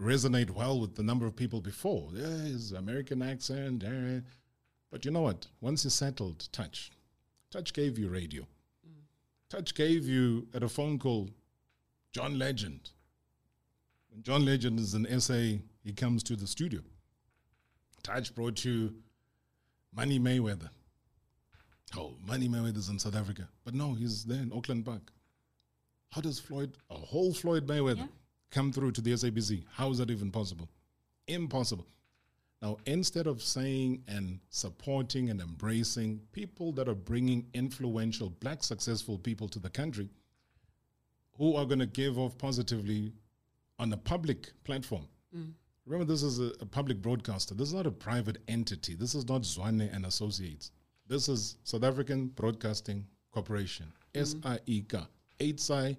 Speaker 3: resonate well with the number of people before. Yeah, his American accent. But you know what? Once you settled Touch, Touch gave you radio. Mm. Touch gave you at a phone call John Legend. When John Legend is in SA, he comes to the studio. Touch brought you Money Mayweather. Oh, Money Mayweather's in South Africa. But no, he's there in Auckland Park. How does Floyd, a whole Floyd Mayweather,
Speaker 2: Yeah.
Speaker 3: Come through to the SABC? How is that even possible? Impossible. Now, instead of saying and supporting and embracing people that are bringing influential black successful people to the country who are going to give off positively on a public platform. Mm. Remember, this is a, a public broadcaster. This is not a private entity. This is not Zwane and Associates. This is South African Broadcasting Corporation, mm. SIEK, Eitzai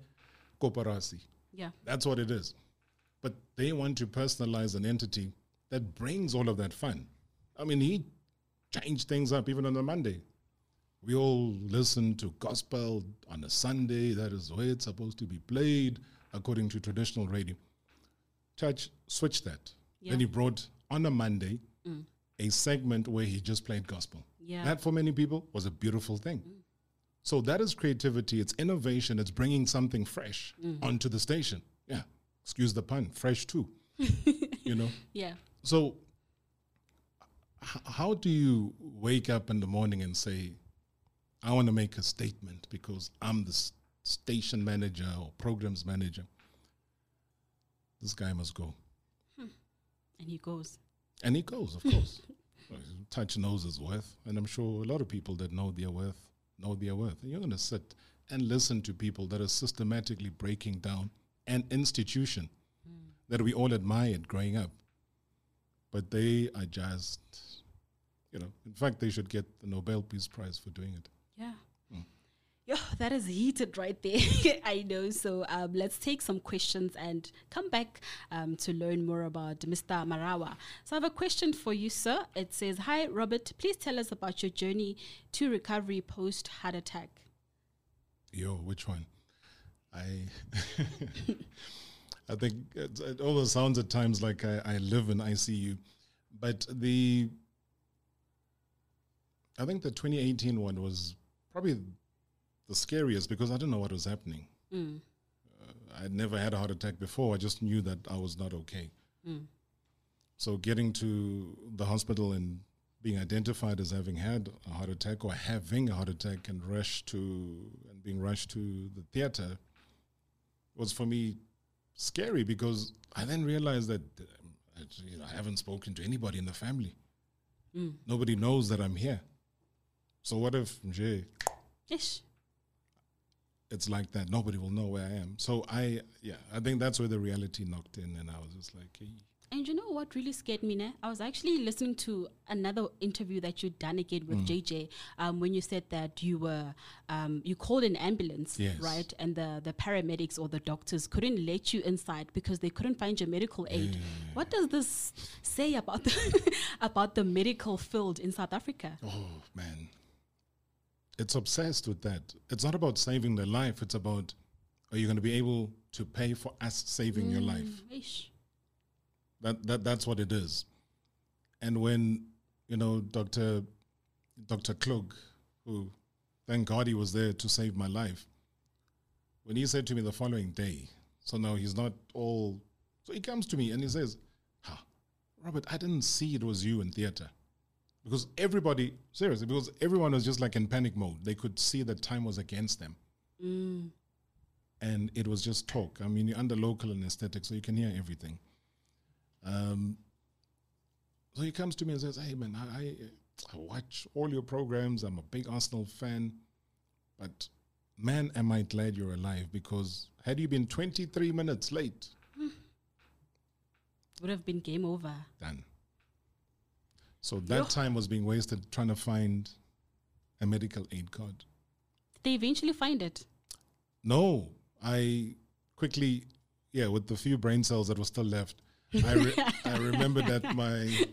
Speaker 3: Koperasi.
Speaker 2: Yeah.
Speaker 3: That's what it is. But they want to personalize an entity that brings all of that fun. I mean, he changed things up even on a Monday. We all listen to gospel on a Sunday. That is where it's supposed to be played according to traditional radio. Church switched that.
Speaker 2: Yeah.
Speaker 3: Then he brought on a Monday mm. a segment where he just played gospel.
Speaker 2: Yeah.
Speaker 3: That for many people was a beautiful thing. Mm. So that is creativity, it's innovation, it's bringing something fresh mm-hmm. onto the station. Yeah, excuse the pun, fresh too. you know?
Speaker 2: Yeah.
Speaker 3: So h- how do you wake up in the morning and say, I want to make a statement because I'm the s- station manager or programs manager? This guy must go. Hmm.
Speaker 2: And he goes.
Speaker 3: And he goes, of course. Touch knows his worth. And I'm sure a lot of people that know their worth know their worth. And you're going to sit and listen to people that are systematically breaking down an institution hmm. that we all admired growing up. But they are just, you know, in fact, they should get the Nobel Peace Prize for doing it.
Speaker 2: Yeah. Yeah, that is heated right there. I know. So um, let's take some questions and come back um, to learn more about Mr. Marawa. So I have a question for you, sir. It says, Hi, Robert. Please tell us about your journey to recovery post heart attack.
Speaker 3: Yo, which one? I I think it, it almost sounds at times like I, I live in ICU, but the I think the 2018 one was probably the scariest because I didn't know what was happening.
Speaker 2: Mm.
Speaker 3: Uh, I'd never had a heart attack before. I just knew that I was not okay.
Speaker 2: Mm.
Speaker 3: So getting to the hospital and being identified as having had a heart attack or having a heart attack and rushed to and being rushed to the theater was for me scary because I then realized that um, I, you know, I haven't spoken to anybody in the family.
Speaker 2: Mm.
Speaker 3: Nobody knows that I'm here. So what if Jay,
Speaker 2: Ish.
Speaker 3: It's like that? Nobody will know where I am. So I, yeah, I think that's where the reality knocked in, and I was just like, hey,
Speaker 2: And you know what really scared me? Né? I was actually listening to another interview that you'd done again with JJ um, when you said that you were um, you called an ambulance,
Speaker 3: Yes.
Speaker 2: right? And the the paramedics or the doctors couldn't let you inside because they couldn't find your medical aid. What does this say about the about the medical field in South Africa?
Speaker 3: oh man, it's obsessed with that. It's not about saving their life. It's about are you going to be able to pay for us saving your life?
Speaker 2: Mm, ish.
Speaker 3: That that that's what it is. And when you know Doctor Doctor Klug, who thank God he was there to save my life. When he said to me the following day, so now he's not all. So he comes to me and he says, "Ha, Robert, I didn't see it was you in theater." Because everybody, seriously, because everyone was just like in panic mode. They could see that time was against them.
Speaker 2: Mm.
Speaker 3: and it was just talk. I mean, you're under local anesthetic, so you can hear everything. Um, so he comes to me and says, "Hey, man, I, I, I watch all your programs. I'm a big Arsenal fan, but man, am I glad you're alive because had you been 23 minutes late,
Speaker 2: Would have been game over.
Speaker 3: done." So that time was being wasted trying to find a medical aid card.
Speaker 2: They eventually find it.
Speaker 3: No, I quickly, yeah, with the few brain cells that were still left, I, re- I remember that my,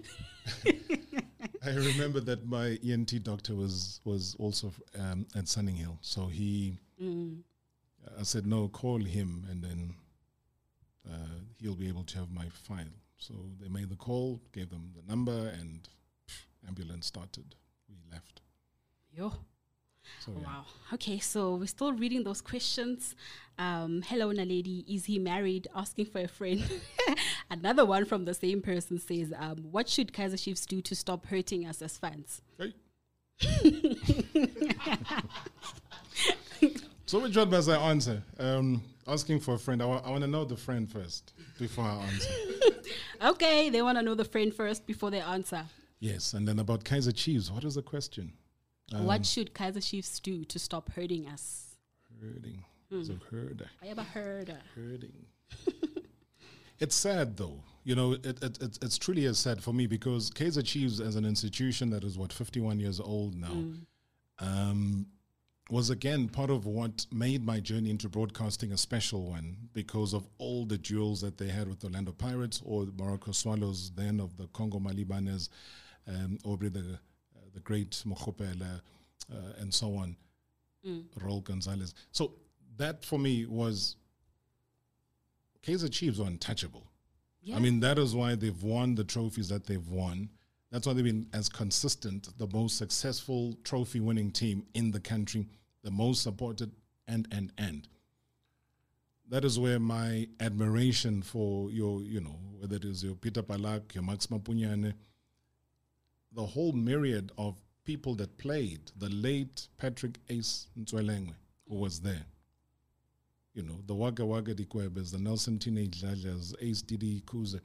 Speaker 3: I remember that my ENT doctor was was also um, at Sunninghill, so he,
Speaker 2: Mm.
Speaker 3: I said no, call him, and then uh, he'll be able to have my file. So they made the call, gave them the number, and ambulance started. We left.
Speaker 2: Yo.
Speaker 3: So yeah.
Speaker 2: Wow. Okay, so we're still reading those questions. Um, hello, Naledi. Is he married? Asking for a friend. Another one from the same person says, um, "What should Kaiser Chiefs do to stop hurting us as fans?"
Speaker 3: Hey. so which one must I answer? Um, asking for a friend. I want to know the friend first before I answer.
Speaker 2: Okay, they want to know the friend first before they answer.
Speaker 3: Yes, and then about Kaiser Chiefs. What is the question? Um,
Speaker 2: what should Kaiser Chiefs do to stop hurting us?
Speaker 3: Herding. So herder.
Speaker 2: I ever heard.
Speaker 3: Herding. it's sad though. You know, it, it, it, it's truly as sad for me because Kaiser Chiefs as an institution that is what 51 years old now. um, was again part of what made my journey into broadcasting a special one because of all the duels that they had with the Orlando Pirates or the Moroka Swallows, then of the Congo Malibanes, um, Aubrey the, uh, the great Mokopela, uh, and so on, Raul Gonzalez. So that for me was Kaiser Chiefs are untouchable.
Speaker 2: Yeah.
Speaker 3: I mean, that is why they've won the trophies that they've won. That's why they've been as consistent, the most successful trophy winning team in the country, the most supported, and, and, and. That is where my admiration for your, you know, whether it is your Peter Palak, your Marks Maponyane, the whole myriad of people that played, the late Patrick Ace Ntsoelengoe, who was there you know, the Waka Waka Dikwebes, the Nelson Teenage Dodgers, Ace Didi Kuze,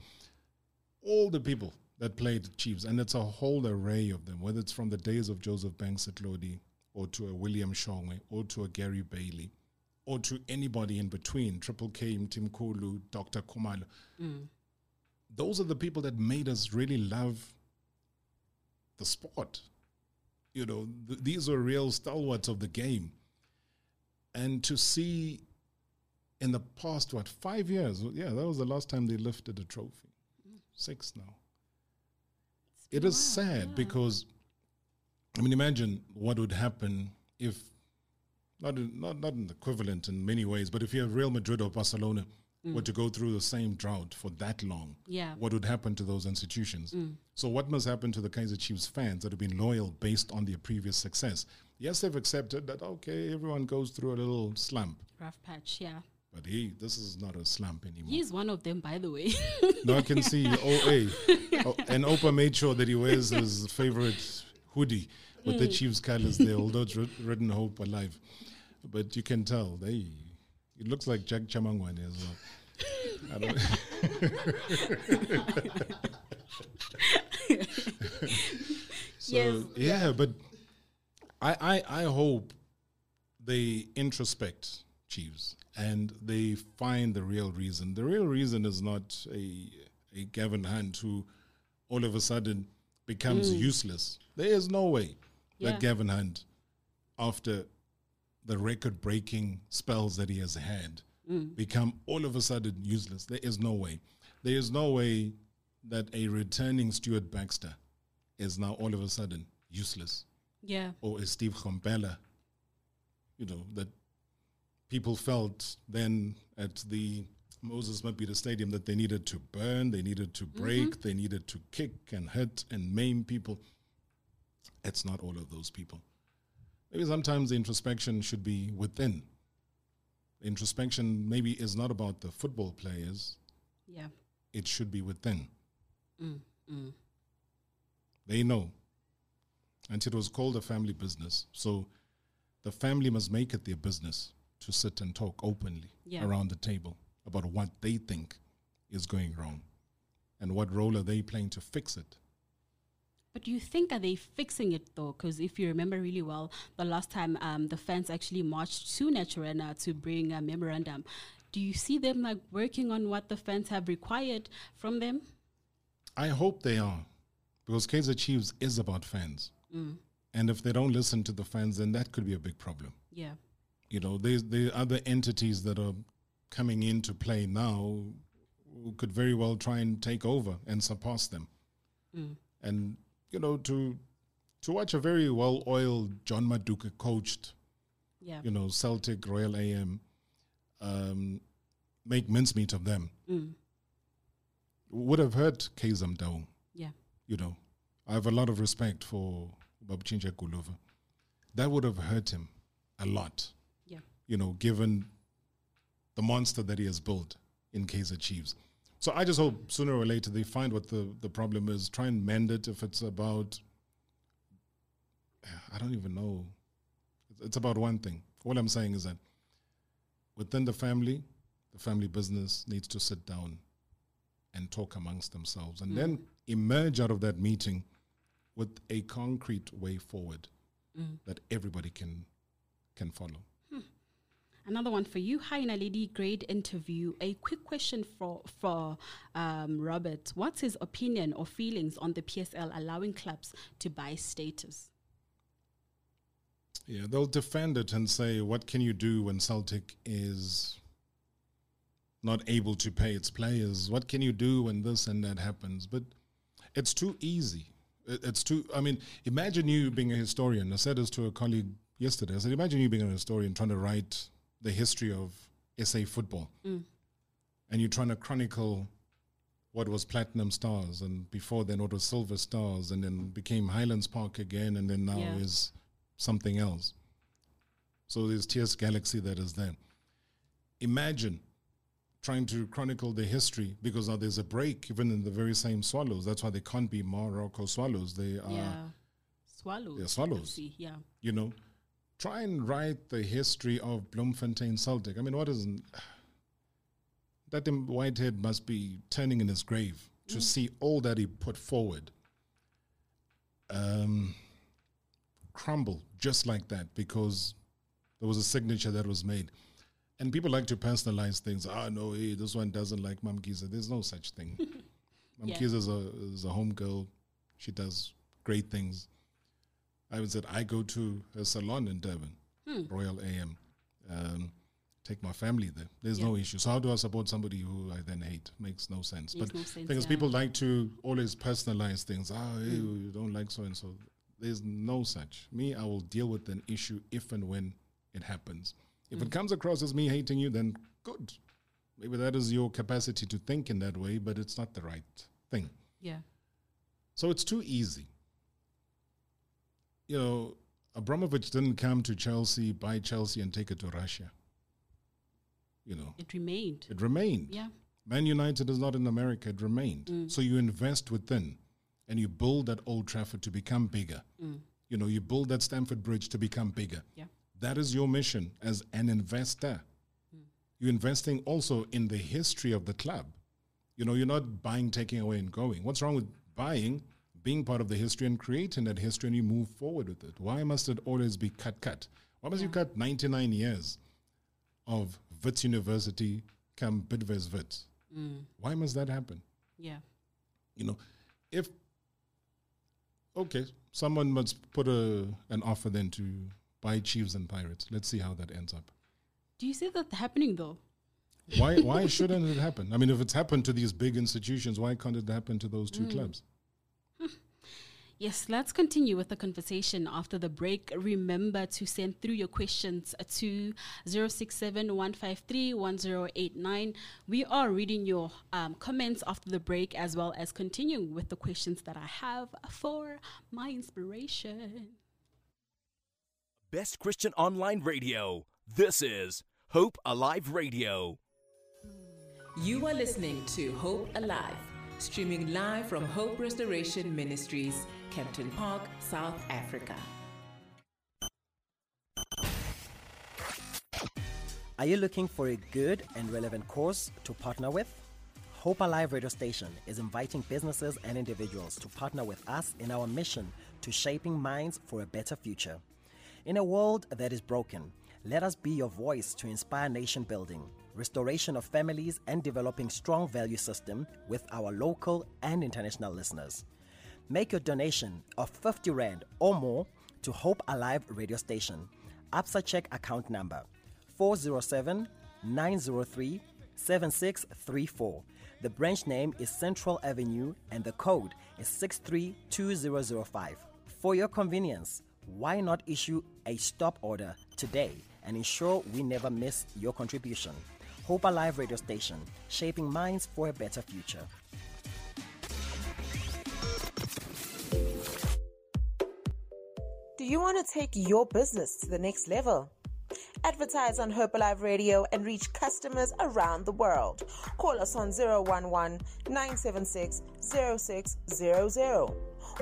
Speaker 3: all the people that played the Chiefs, and it's a whole array of them, whether it's from the days of Joseph Banks Setlhodi, or to a William Shongwe, or to a Gary Bailey, or to anybody in between, Triple K, Tim Kulu, Dr. Khumalo. Mm. Those are the people that made us really love the sport. You know, th- these are real stalwarts of the game. and to see in the past what five years? Yeah, that was the last time they lifted a trophy. Six now. It is sad because, I mean, imagine what would happen if not in, not not an equivalent in many ways, but if you have Real Madrid or Barcelona Mm. were to go through the same drought for that long,
Speaker 2: Yeah.
Speaker 3: what would happen to those institutions? Mm. So what must happen to the Kaiser Chiefs fans that have been loyal based on their previous success? Yes, they've accepted that okay, everyone goes through a little slump,
Speaker 2: Rough patch, yeah.
Speaker 3: but hey, this is not a slump anymore.
Speaker 2: He's one of them, by the way.
Speaker 3: No, I can see OA. Oh, and Opa made sure that he wears his favorite hoodie with the mm. Chiefs colors there, although it's written Hope Alive. But you can tell, they, it looks like Jack Chamangwane as well. I don't so,
Speaker 2: Yes.
Speaker 3: yeah, but I, I, I hope they introspect Chiefs and they find the real reason. The real reason is not a a Gavin Hunt who all of a sudden becomes mm. useless. There is no way
Speaker 2: Yeah.
Speaker 3: that Gavin Hunt, after the record breaking spells that he has had, mm. become all of a sudden useless. There is no way. There is no way that a returning Stuart Baxter is now all of a sudden useless
Speaker 2: yeah.
Speaker 3: or a Steve Komphela, you know, that people felt then at the Moses Mabhida Stadium that they needed to burn, they needed to break, mm-hmm. they needed to kick and hit and maim people. It's not all of those people. Maybe sometimes the introspection should be within. Introspection maybe is not about the football players,
Speaker 2: Yeah.
Speaker 3: it should be within.
Speaker 2: Mm, mm.
Speaker 3: They know. And it was called a family business. So the family must make it their business to sit and talk openly
Speaker 2: Yeah.
Speaker 3: around the table about what they think is going wrong and what role are they playing to fix it.
Speaker 2: But do you think are they fixing it though? Because if you remember really well, the last time um, the fans actually marched to Naturena to bring a memorandum, do you see them like working on what the fans have required from them?
Speaker 3: I hope they are, because Kaiser Chiefs is about fans. And if they don't listen to the fans, then that could be a big problem.
Speaker 2: Yeah.
Speaker 3: you know, there's there are other entities that are coming into play now who could very well try and take over and surpass them. And you know, to to watch a very well oiled John Maduka coached,
Speaker 2: Yeah.
Speaker 3: you know, Celtic Royal AM um, make mincemeat of them
Speaker 2: Mm.
Speaker 3: would have hurt Kaizer Motaung.
Speaker 2: Yeah.
Speaker 3: You know, I have a lot of respect for Babchinja Kulova. That would have hurt him a lot
Speaker 2: Yeah.
Speaker 3: you know, given the monster that he has built in Kaiser Chiefs. So I just hope sooner or later they find what the, the problem is, try and mend it if it's about, I don't even know. It's about one thing. All I'm saying is that within the family, the family business needs to sit down and talk amongst themselves and mm. then emerge out of that meeting with a concrete way forward mm. that everybody can can follow.
Speaker 2: Another one for you. Hi, Naledi. Great interview. A quick question for for um, Robert. What's his opinion or feelings on the PSL allowing clubs to buy status?
Speaker 3: Yeah, they'll defend it and say, what can you do when Celtic is not able to pay its players? What can you do when this and that happens? But it's too easy. It's too, I mean, imagine you being a historian. I said this to a colleague yesterday. I said, imagine you being a historian trying to write the history of SA football. Mm. And you're trying to chronicle what was Platinum Stars and before then what was Silver Stars and then became Highlands Park again and then now
Speaker 2: Yeah.
Speaker 3: is something else. So there's TS Galaxy that is there. Imagine trying to chronicle the history because now there's a break even in the very same swallows. That's why they can't be Moroka swallows. They are
Speaker 2: yeah. Swallows.
Speaker 3: they're swallows.
Speaker 2: FC, Yeah.
Speaker 3: you know, try and write the history of Bloemfontein Celtic. I mean, what is that? Whitehead must be turning in his grave to see all that he put forward um, crumble just like that because there was a signature that was made. And people like to personalize things. Ah, no, hey, this one doesn't like MaMkhize. There's no such thing. Mam
Speaker 2: Yeah.
Speaker 3: Is a, is a home girl. She does great things. I would say I go to a salon in Durban, Royal AM. um, take my family there. There's no issue. So how do I support somebody who I then hate? Makes no sense.
Speaker 2: Makes
Speaker 3: but
Speaker 2: no sense,
Speaker 3: because
Speaker 2: yeah.
Speaker 3: people like to always personalize things. Ah, hey, you don't like so and so. There's no such. Me, I will deal with an issue if and when it happens. If it comes across as me hating you, then good. Maybe that is your capacity to think in that way, but it's not the right thing.
Speaker 2: Yeah.
Speaker 3: So it's too easy. You know, Abramovich didn't come to Chelsea, buy Chelsea, and take it to Russia. You know,
Speaker 2: It remained.
Speaker 3: it remained.
Speaker 2: Yeah.
Speaker 3: Man United is not in America, it remained. Mm. So you invest within and you build that Old Trafford to become bigger. Mm. You know, you build that Stamford Bridge to become bigger.
Speaker 2: Yeah.
Speaker 3: That is your mission as an investor. Mm. You're investing also in the history of the club. You know, you're not buying, taking away, and going. What's wrong with buying, being part of the history, and creating that history, and you move forward with it? Why must it always be cut, cut? Why must you cut 99 years of Wits University come Bidvest Wits? Mm. Why must that happen?
Speaker 2: Yeah.
Speaker 3: You know, if okay, someone must put a an offer then to buy Chiefs and Pirates. Let's see how that ends up.
Speaker 2: Do you see that happening though?
Speaker 3: Why why shouldn't it happen? I mean, if it's happened to these big institutions, why can't it happen to those two mm. clubs?
Speaker 2: Yes, let's continue with the conversation after the break. Remember to send through your questions to 067 153 1089. We are reading your um, comments after the break as well as continuing with the questions that I have for my inspiration.
Speaker 1: Best Christian Online Radio. This is Hope Alive Radio.
Speaker 6: You are listening to Hope Alive, streaming live from Hope Restoration Ministries, Kempton Park, South Africa.
Speaker 7: Are you looking for a good and relevant course to partner with? Hope Alive Radio Station is inviting businesses and individuals to partner with us in our mission to shaping minds for a better future. In a world that is broken, let us be your voice to inspire nation building, restoration of families, and developing strong value system with our local and international listeners. Make your donation of 50 Rand or more to Hope Alive Radio Station. ABSA check account number 407 903 7634. The branch name is Central Avenue and the code is 632005. For your convenience, why not issue a stop order today and ensure we never miss your contribution? Hope Alive Radio Station, shaping minds for a better future.
Speaker 8: You want to take your business to the next level? Advertise on Hope Alive Radio and reach customers around the world. Call us on 011 976 0600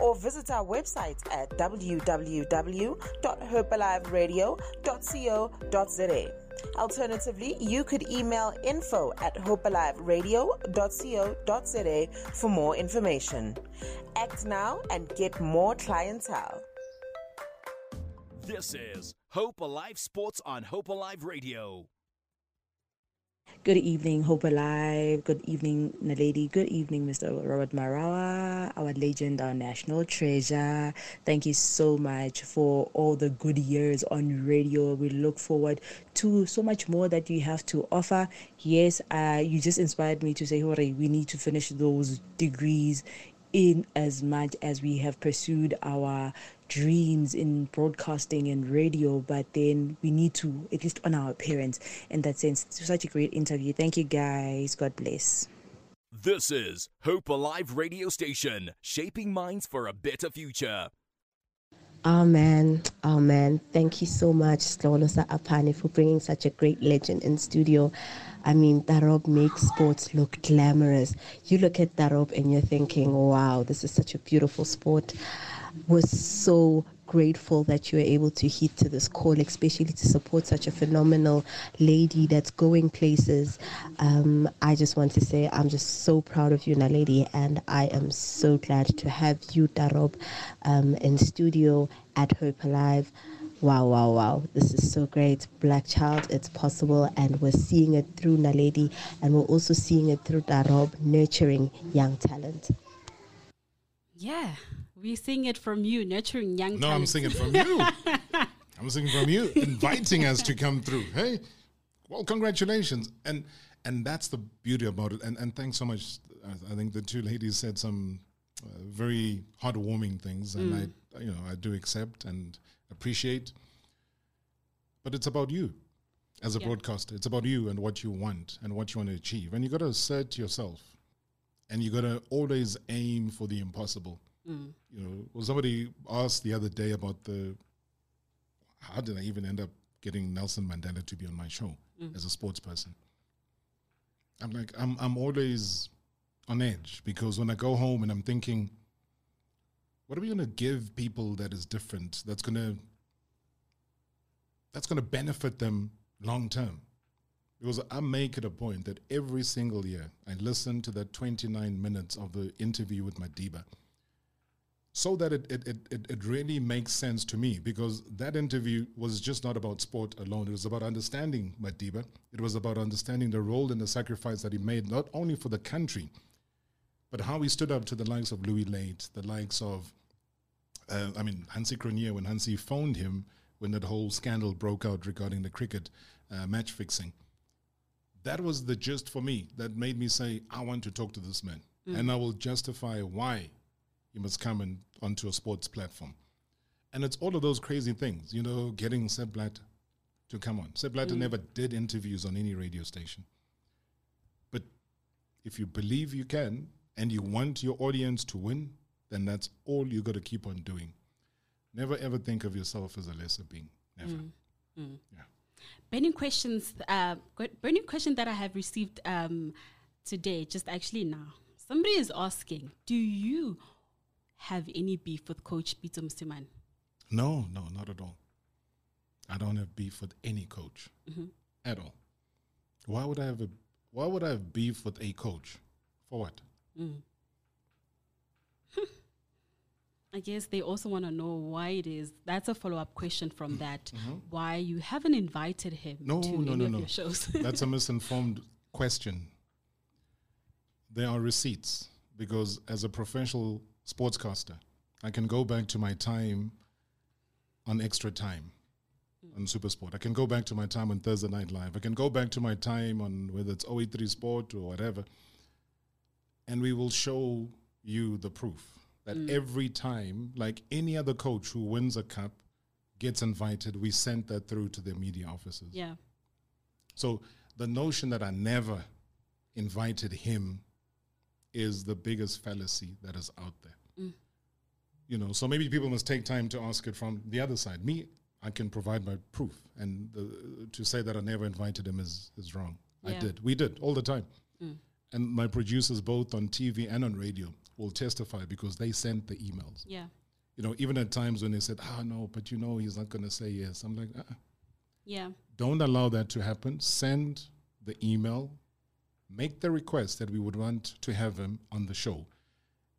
Speaker 8: or visit our website at www.hopealiveradio.co.za. Alternatively, you could email info at hopealiveradio.co.za for more information. Act now and get more clientele.
Speaker 1: This is Hope Alive Sports on Hope Alive Radio.
Speaker 9: Good evening, Hope Alive. Good evening, Naledi. Good evening, Mr. Robert Marawa, our legend, our national treasure. Thank you so much for all the good years on radio. We look forward to so much more that you have to offer. Yes, uh, you just inspired me to say, Hore, we need to finish those degrees in as much as we have pursued our dreams in broadcasting and radio, but then we need to at least honor our parents in that sense. It's such a great interview. Thank you guys. God bless.
Speaker 1: This is Hope Alive Radio Station, shaping minds for a better future.
Speaker 10: Amen. Amen. Thank you so much, Slolosa Apani, for bringing such a great legend in studio. I mean, Darob makes sports look glamorous. You look at Darob and you're thinking, wow, this is such a beautiful sport. Was so grateful that you were able to heed to this call, especially to support such a phenomenal lady that's going places. Um, I just want to say I'm just so proud of you, Naledi, and I am so glad to have you, Darob, um, in studio at Hope Alive. Wow, wow, wow. This is so great. Black Child, it's possible, and we're seeing it through Naledi, and we're also seeing it through Darob, nurturing young talent.
Speaker 2: Yeah, we're seeing it from you, nurturing young people
Speaker 3: No, I'm
Speaker 2: talent.
Speaker 3: it from you. I'm I'm from you, inviting us to come through. Hey, well, congratulations. And and that's the beauty about it. And and thanks so much. I, I think the two ladies said some uh, very heartwarming things, and
Speaker 2: Mm.
Speaker 3: I you know I do accept and appreciate. But it's about you as a
Speaker 2: Yeah.
Speaker 3: broadcaster. It's about you and what you want and what you want to achieve. And you got to assert yourself, and you got to always aim for the impossible.
Speaker 2: Mm.
Speaker 3: You know, well, somebody asked the other day about the how did I even end up getting Nelson Mandela to be on my show
Speaker 2: Mm.
Speaker 3: as a sports person? I'm like, I'm I'm always on edge because when I go home and I'm thinking, what are we gonna give people that is different? That's gonna that's gonna benefit them long term. Because I make it a point that every single year I listen to that 29 minutes of the interview with Madiba so that it, it, it, it, really makes sense to me because that interview was just not about sport alone. It was about understanding Madiba. It was about understanding the role and the sacrifice that he made, not only for the country, but how he stood up to the likes of Louis Luyt, the likes of, uh, I mean, Hansie Cronje, when Hansie phoned him when that whole scandal broke out regarding the cricket uh, match fixing. That was the gist for me that made me say, I want to talk to this man.
Speaker 2: Mm.
Speaker 3: And I will justify why he must come and onto a sports platform. And it's all of those crazy things, you know, getting Sepp Blatter to come on. Sepp Blatter
Speaker 2: Mm.
Speaker 3: never did interviews on any radio station. But if you believe you can and you want your audience to win, then that's all you got to keep on doing. Never ever think of yourself as a lesser being. Never.
Speaker 2: Mm. Mm.
Speaker 3: Yeah.
Speaker 2: Burning questions. Uh, burning question that I have received um, today, just actually now. Somebody is asking, do you have any beef with Coach Pitso Mosimane?
Speaker 3: No, no, not at all. I don't have beef with any coach
Speaker 2: Mhm.
Speaker 3: at all. Why would I have a why would I have beef with a coach? For what?
Speaker 2: Mm. I guess they also want to know why it is. That's a follow up question from that. Why you haven't invited him
Speaker 3: Mm-hmm. No,
Speaker 2: to
Speaker 3: no,
Speaker 2: any
Speaker 3: no,
Speaker 2: of
Speaker 3: no.
Speaker 2: your shows?
Speaker 3: That's a misinformed question. There are receipts because as a professional sportscaster, I can go back to my time on extra time on Supersport. I can go back to my time on Thursday Night Live. I can go back to my time on whether it's 083 Sport or whatever. And we will show you the proof that
Speaker 2: Mm.
Speaker 3: every time, like any other coach who wins a cup, gets invited, we sent that through to their media offices.
Speaker 2: yeah.
Speaker 3: So the notion that I never invited him is the biggest fallacy that is out there.
Speaker 2: Mm.
Speaker 3: You know, so maybe people must take time to ask it from the other side. Me, I can provide my proof, and the, to say that I never invited him is is wrong. I did. We did all the time,
Speaker 2: Mm.
Speaker 3: and my producers, both on TV and on radio, will testify because they sent the emails.
Speaker 2: Yeah.
Speaker 3: You know, even at times when they said, "Ah, no," but you know, he's not going to say yes. I'm like, uh-uh.
Speaker 2: Yeah.
Speaker 3: Don't allow that to happen. Send the email, make the request that we would want to have him on the show.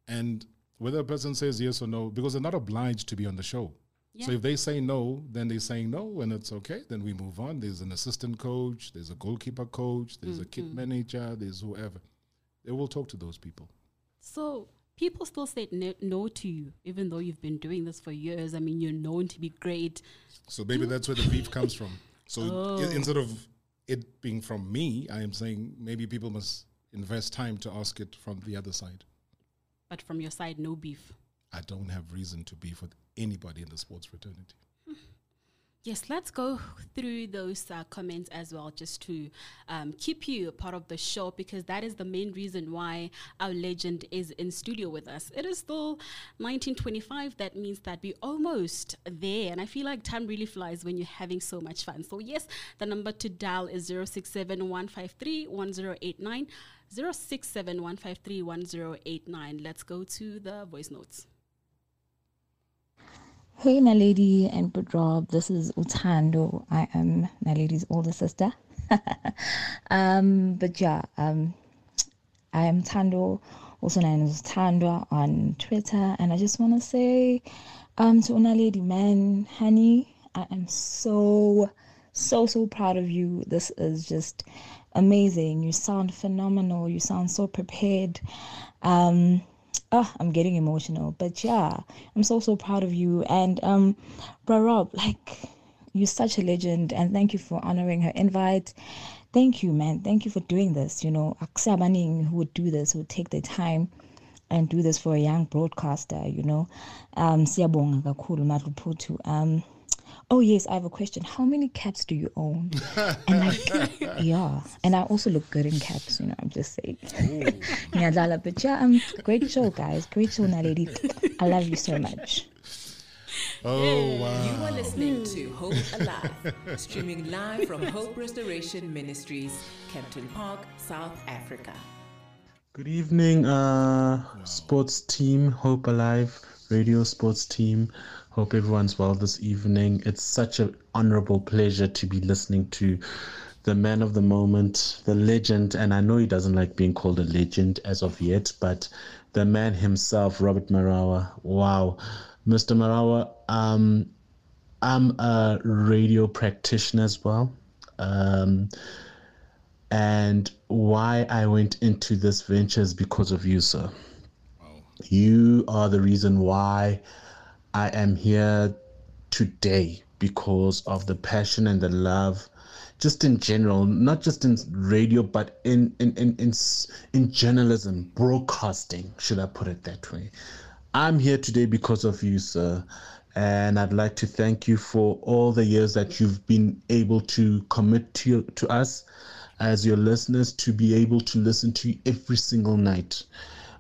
Speaker 3: And whether a person says yes or no, because they're not obliged to be on the show. So if they say no, then they're saying no, and it's okay. Then we move on. There's an assistant coach, there's a goalkeeper coach, there's a kit
Speaker 2: Mhm.
Speaker 3: manager, there's whoever. They will talk to those people.
Speaker 2: So people still say no, no to you, even though you've been doing this for years. I mean, you're known to be great.
Speaker 3: So maybe that's where the beef comes from. So i-
Speaker 2: Oh.
Speaker 3: instead of it being from me, I am saying maybe people must invest time to ask it from the other side.
Speaker 2: But from your side, no beef.
Speaker 3: I don't have reason to beef with anybody in the sports fraternity.
Speaker 2: Yes, let's go through those uh, comments as well, just to um, keep you a part of the show, because that is the main reason why our legend is in studio with us. It is still 1925. That means that we're almost there, and I feel like time really flies when you're having so much fun. So yes, the number to dial is 067 153 1089. 067 Let's go to the voice notes.
Speaker 5: Hey, Naledi and Good Rob. This is Utando. I am Naledi's older sister. um, but yeah, um, I am Tando, also known as Tandwa on Twitter. And I just want to say um, to Naledi, man, honey, I am so, so, so proud of you. This is just amazing. You sound phenomenal. You sound so prepared. Um, oh, I'm getting emotional. But yeah, I'm so so proud of you. And um, bro Rob, like
Speaker 11: you're such a legend, and thank you for honoring her invite. Thank you, man. Thank you for doing this. You know, akusabaningi who would do this, who would take the time and do this for a young broadcaster. You know, um, siyabonga kakhulu Madluphuthu. Um, oh yes, I have a question. How many caps do you own? and like, yeah, and I also look good in caps. You know, I'm just saying. Ngiyadlala, but yeah, um, great show, guys. Great show, Naledi. I love you so much.
Speaker 3: Oh, wow.
Speaker 6: You are listening to Hope Alive, streaming live from Hope Restoration Ministries, Kempton Park, South Africa.
Speaker 12: Good evening, uh, sports team, Hope Alive radio sports team. Hope everyone's well this evening. It's such an honorable pleasure to be listening to the man of the moment, the legend, and I know he doesn't like being called a legend as of yet, but the man himself, Robert Marawa. Wow. Mr. Marawa, um, I'm a radio practitioner as well. Um, and why I went into this venture is because of you, sir. You are the reason why I am here today because of the passion and the love just in general not just in radio but in in in in, in journalism broadcasting should i put it that way. I'm here today because of you sir and i'd like to thank you for all the years that you've been able to commit to to us as your listeners to be able to listen to you every single night.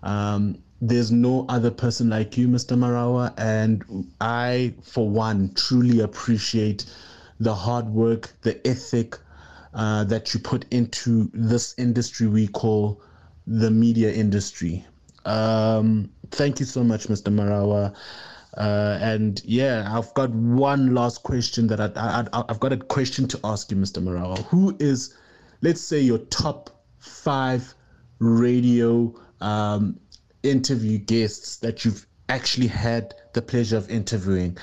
Speaker 12: Um, there's no other person like you, Mr. Marawa, and I, for one, truly appreciate the hard work, the ethic uh, that you put into this industry we call the media industry. Um, thank you so much, Mr. Marawa. Uh, and yeah, I've got one last question that I, I, I've got a question to ask you, Mr. Marawa. Who is, let's say, your top five radio um, interview guests that you've actually had the pleasure of interviewing.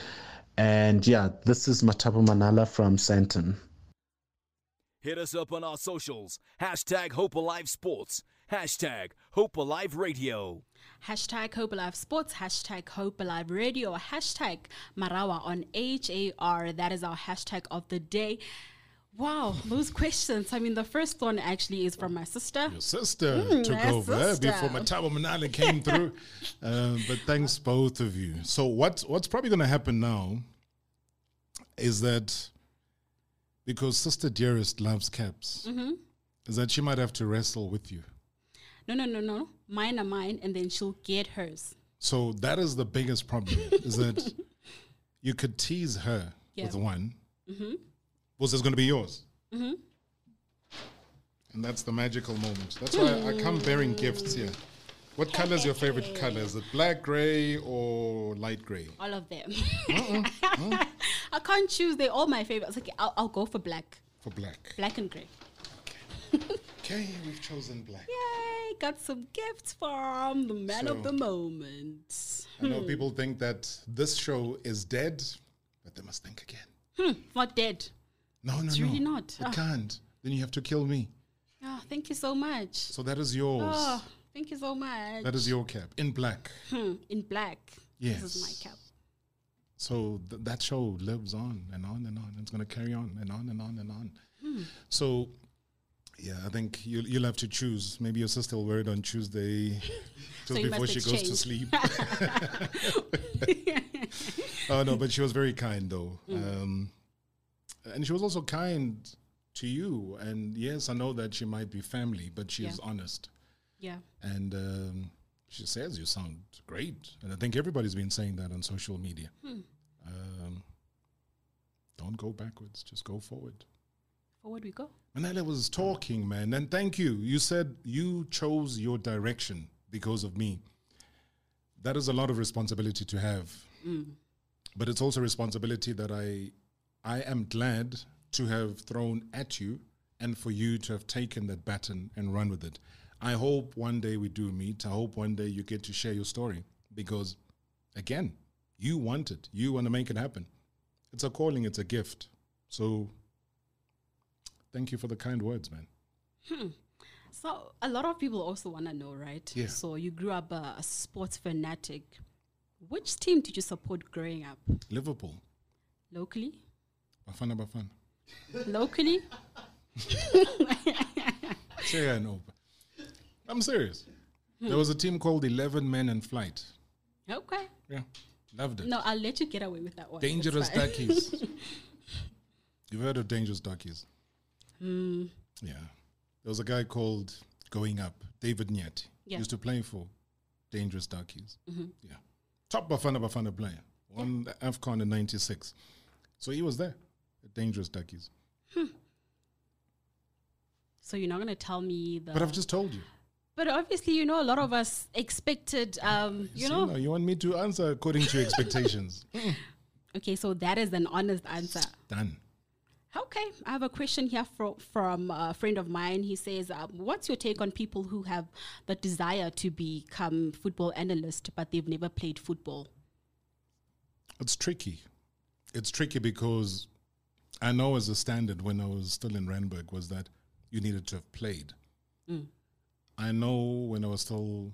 Speaker 12: And yeah, this is Matapo Manala from Sandton.
Speaker 1: Hit us up on our socials. Hashtag Hope Alive Sports. Hashtag Hope Alive Radio.
Speaker 2: Hashtag Hope Alive Sports, hashtag Hope Alive Radio, hashtag Marawa on HAR. That is our hashtag of the day. Wow, those questions. I mean, the first one actually is from my sister.
Speaker 3: Your sister
Speaker 2: Mm,
Speaker 3: took over eh,
Speaker 2: sister.
Speaker 3: before Matabo Manali came through. Uh, but thanks both of you. So what's what's probably going to happen now is that because Sister Dearest loves caps,
Speaker 2: hmm
Speaker 3: is that she might have to wrestle with you.
Speaker 2: No, no, no, no. Mine are mine, and then she'll get hers.
Speaker 3: So that is the biggest problem is that you could tease her
Speaker 2: Yeah.
Speaker 3: with one.
Speaker 2: Mm-hmm.
Speaker 3: Was this going to be yours?
Speaker 2: Mm-hmm.
Speaker 3: And that's the magical moment. That's why I come bearing gifts here. What color is your favorite color? Is it black, gray, or light gray?
Speaker 2: All of them. I can't choose. They're all my favorites. Okay, I'll, I'll go for black.
Speaker 3: For black.
Speaker 2: Black and gray.
Speaker 3: Okay, we've chosen black.
Speaker 2: Yay! Got some gifts from the man of the moment.
Speaker 3: I know people think that this show is dead, but they must think again.
Speaker 2: Hmm, not dead.
Speaker 3: No, no,
Speaker 2: It's
Speaker 3: no.
Speaker 2: really not.
Speaker 3: It
Speaker 2: Ah.
Speaker 3: can't. Then you have to kill me.
Speaker 2: Oh, thank you so much.
Speaker 3: So that is yours.
Speaker 2: Oh, thank you so much.
Speaker 3: That is your cap in black.
Speaker 2: Hmm, in black. Yes. This is my cap.
Speaker 3: So th- that show lives on and on and on. It's going to carry on and on and on and on.
Speaker 2: Hmm.
Speaker 3: So, yeah, I think you'll, you'll have to choose. Maybe your sister will wear it on Tuesday just
Speaker 2: you
Speaker 3: before she goes to sleep. oh, no, but she was very kind, though.
Speaker 2: Mm.
Speaker 3: Um, and she was also kind to you. And yes, I know that she might be family, but she is honest.
Speaker 2: Yeah.
Speaker 3: And um, she says you sound great. And I think everybody's been saying that on social media.
Speaker 2: Hmm.
Speaker 3: Um, don't go backwards, just go forward.
Speaker 2: Forward we go.
Speaker 3: Manela was talking, man, and thank you. You said you chose your direction because of me. That is a lot of responsibility to have,
Speaker 2: Mm.
Speaker 3: but it's also responsibility that I, I am glad to have thrown at you, and for you to have taken that baton and run with it. I hope one day we do meet. I hope one day you get to share your story because, again, you want it. You want to make it happen. It's a calling. It's a gift. So Thank you for the kind words, man.
Speaker 2: Hmm. So a lot of people also want to know, right?
Speaker 3: Yeah.
Speaker 2: So you grew up a, a sports fanatic. Which team did you support growing up?
Speaker 3: Liverpool.
Speaker 2: Locally?
Speaker 3: Bafana Bafana.
Speaker 2: Locally?
Speaker 3: Say I know. I'm serious. There was a team called 11 Men in Flight.
Speaker 2: Okay.
Speaker 3: Yeah. Loved it.
Speaker 2: No, I'll let you get away with that one.
Speaker 3: Dangerous. Duckies. You've heard of Dangerous Duckies?
Speaker 2: Hmm.
Speaker 3: Yeah. There was a guy called Going Up, David Nyathi.
Speaker 2: Yeah.
Speaker 3: Used to play for Dangerous Duckies.
Speaker 2: Mhm.
Speaker 3: Yeah. Top Bafana Bafana player. Won the AFCON in 96. So he was there Dangerous Duckies.
Speaker 2: So you're not going to tell me the.
Speaker 3: But I've just told you.
Speaker 2: But obviously, you know, a lot of us expected, um, you know.
Speaker 3: now you want me to answer according to expectations.
Speaker 2: Okay, so that is an honest answer.
Speaker 3: Done.
Speaker 2: Okay, I have a question here from from a friend of mine. He says, um, "What's your take on people who have the desire to become football analyst, but they've never played football?"
Speaker 3: It's tricky. It's tricky because I know as a standard when I was still in Randburg was that you needed to have played.
Speaker 2: Mm.
Speaker 3: I know when I was still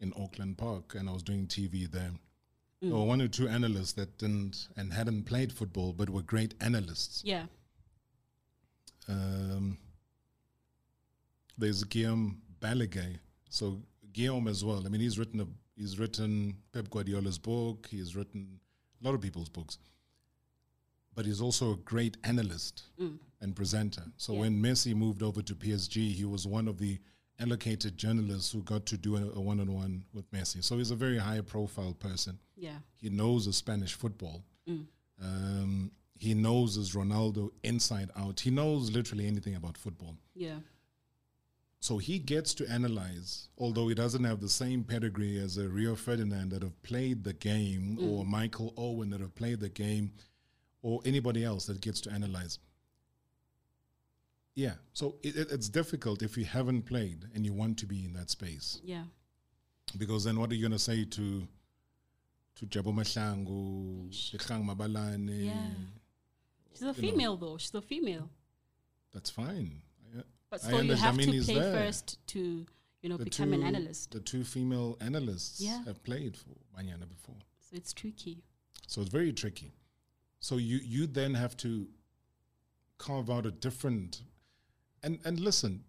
Speaker 3: in Auckland Park and I was doing TV there, there
Speaker 2: Mm.
Speaker 3: were one or two analysts that didn't and hadn't played football but were great analysts.
Speaker 2: Yeah.
Speaker 3: Um, there's Guillaume Balagué. So Guillaume as well. I mean, he's written a he's written Pep Guardiola's book. He's written a lot of people's books. But he's also a great analyst
Speaker 2: Mm.
Speaker 3: and presenter. So
Speaker 2: Yeah.
Speaker 3: when Messi moved over to PSG, he was one of the allocated journalists who got to do a, a one-on-one with Messi. So he's a very high-profile person.
Speaker 2: Yeah.
Speaker 3: He knows the Spanish football.
Speaker 2: Mm.
Speaker 3: Um, he knows his Ronaldo inside out. He knows literally anything about football.
Speaker 2: Yeah.
Speaker 3: So he gets to analyze, although he doesn't have the same pedigree as a Rio Ferdinand that have played the game,
Speaker 2: Mm.
Speaker 3: or Michael Owen that have played the game, or anybody else that gets to analyze. Yeah, so it, it- it's difficult if you haven't played and you want to be in that space,
Speaker 2: Yeah.
Speaker 3: because then what are you going to say to to Jabo Mahlangu, Mabalane?
Speaker 2: Yeah. She's a
Speaker 3: you know,
Speaker 2: female, though. She's a female.
Speaker 3: That's fine. I-
Speaker 2: But
Speaker 3: I
Speaker 2: still, you have to play
Speaker 3: there.
Speaker 2: first to, you know,
Speaker 3: The
Speaker 2: become an analyst.
Speaker 3: The two female analysts
Speaker 2: Yeah.
Speaker 3: have played for Banyana before.
Speaker 2: So it's tricky.
Speaker 3: So it's very tricky. So you you then have to carve out a different and and listen,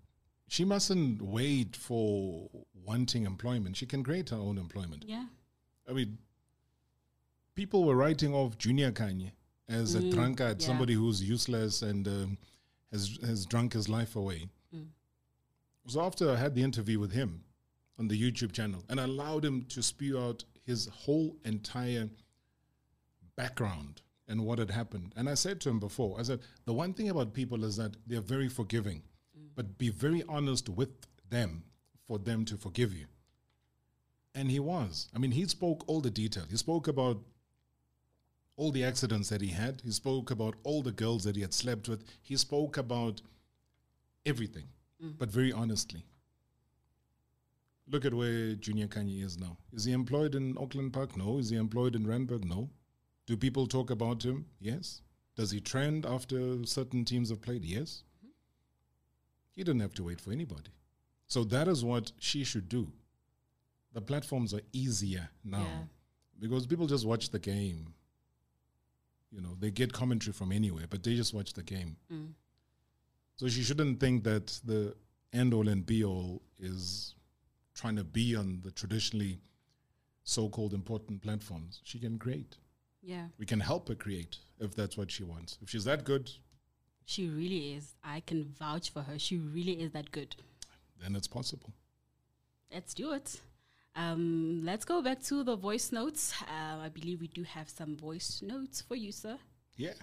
Speaker 3: she mustn't wait for wanting employment. She can create her own employment.
Speaker 2: Yeah.
Speaker 3: I mean, people were writing off Junior Khanye as a
Speaker 2: Mm,
Speaker 3: drunkard,
Speaker 2: yeah.
Speaker 3: somebody who's useless and um, has has drunk his life away.
Speaker 2: Mm.
Speaker 3: So after I had the interview with him on the YouTube channel and I allowed him to spew out his whole entire background and what had happened. And I said to him before, I said, the one thing about people is that they're very forgiving, mm. but be very honest with them for them to forgive you. And he was. I mean, he spoke all the detail. He spoke about all the accidents that he had. He spoke about all the girls that he had slept with. He spoke about everything, mm. but very honestly. Look at where Junior Khanye is now. Is he employed in Auckland Park? No. Is he employed in Randburg? No. Do people talk about him? Yes. Does he trend after certain teams have played? Yes. He didn't have to wait for anybody. So that is what she should do. The platforms are easier now
Speaker 2: Yeah.
Speaker 3: because people just watch the game. You know, they get commentary from anywhere, but they just watch the game.
Speaker 2: Mm.
Speaker 3: So she shouldn't think that the end all and be all is trying to be on the traditionally so called important platforms. She can create.
Speaker 2: Yeah.
Speaker 3: We can help her create if that's what she wants. If she's that good,
Speaker 2: She really is. I can vouch for her. She really is that good.
Speaker 3: then it's possible.
Speaker 2: Let's do it. Um, let's go back to the voice notes. Uh, I believe we do have some voice notes for you, sir.
Speaker 3: Yeah.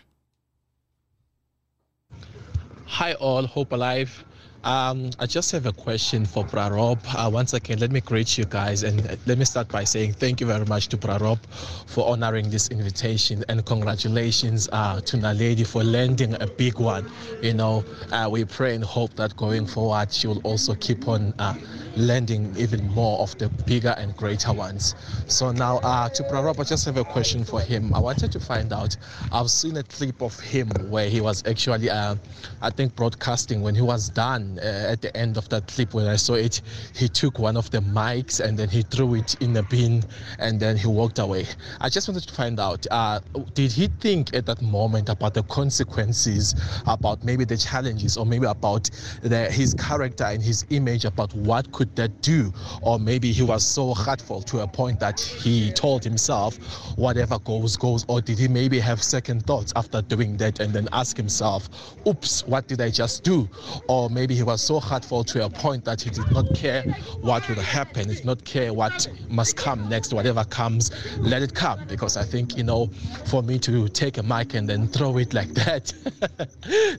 Speaker 13: Hi all, Hope Alive. Um, I just have a question for Bra Rob. Uh, once again, let me greet you guys and let me start by saying thank you very much to Bra Rob for honoring this invitation and congratulations uh, to Naledi for landing a big one. You know, uh, we pray and hope that going forward she will also keep on uh, landing even more of the bigger and greater ones. So now uh, to Bra Rob, I just have a question for him. I wanted to find out, I've seen a clip of him where he was actually, uh, I think, broadcasting when he was done uh, at the end of that clip, when I saw it, he took one of the mics and then he threw it in a bin and then he walked away. I just wanted to find out uh, did he think at that moment about the consequences, about maybe the challenges, or maybe about the, his character and his image, about what could that do? Or maybe he was so hurtful to a point that he told himself, whatever goes, goes. Or did he maybe have second thoughts after doing that and then ask himself, oops, what did I just do? Or maybe he was so hurtful to a point that he did not care what would happen, he did not care what must come next, whatever comes, let it come. Because I think, you know, for me to take a mic and then throw it like that,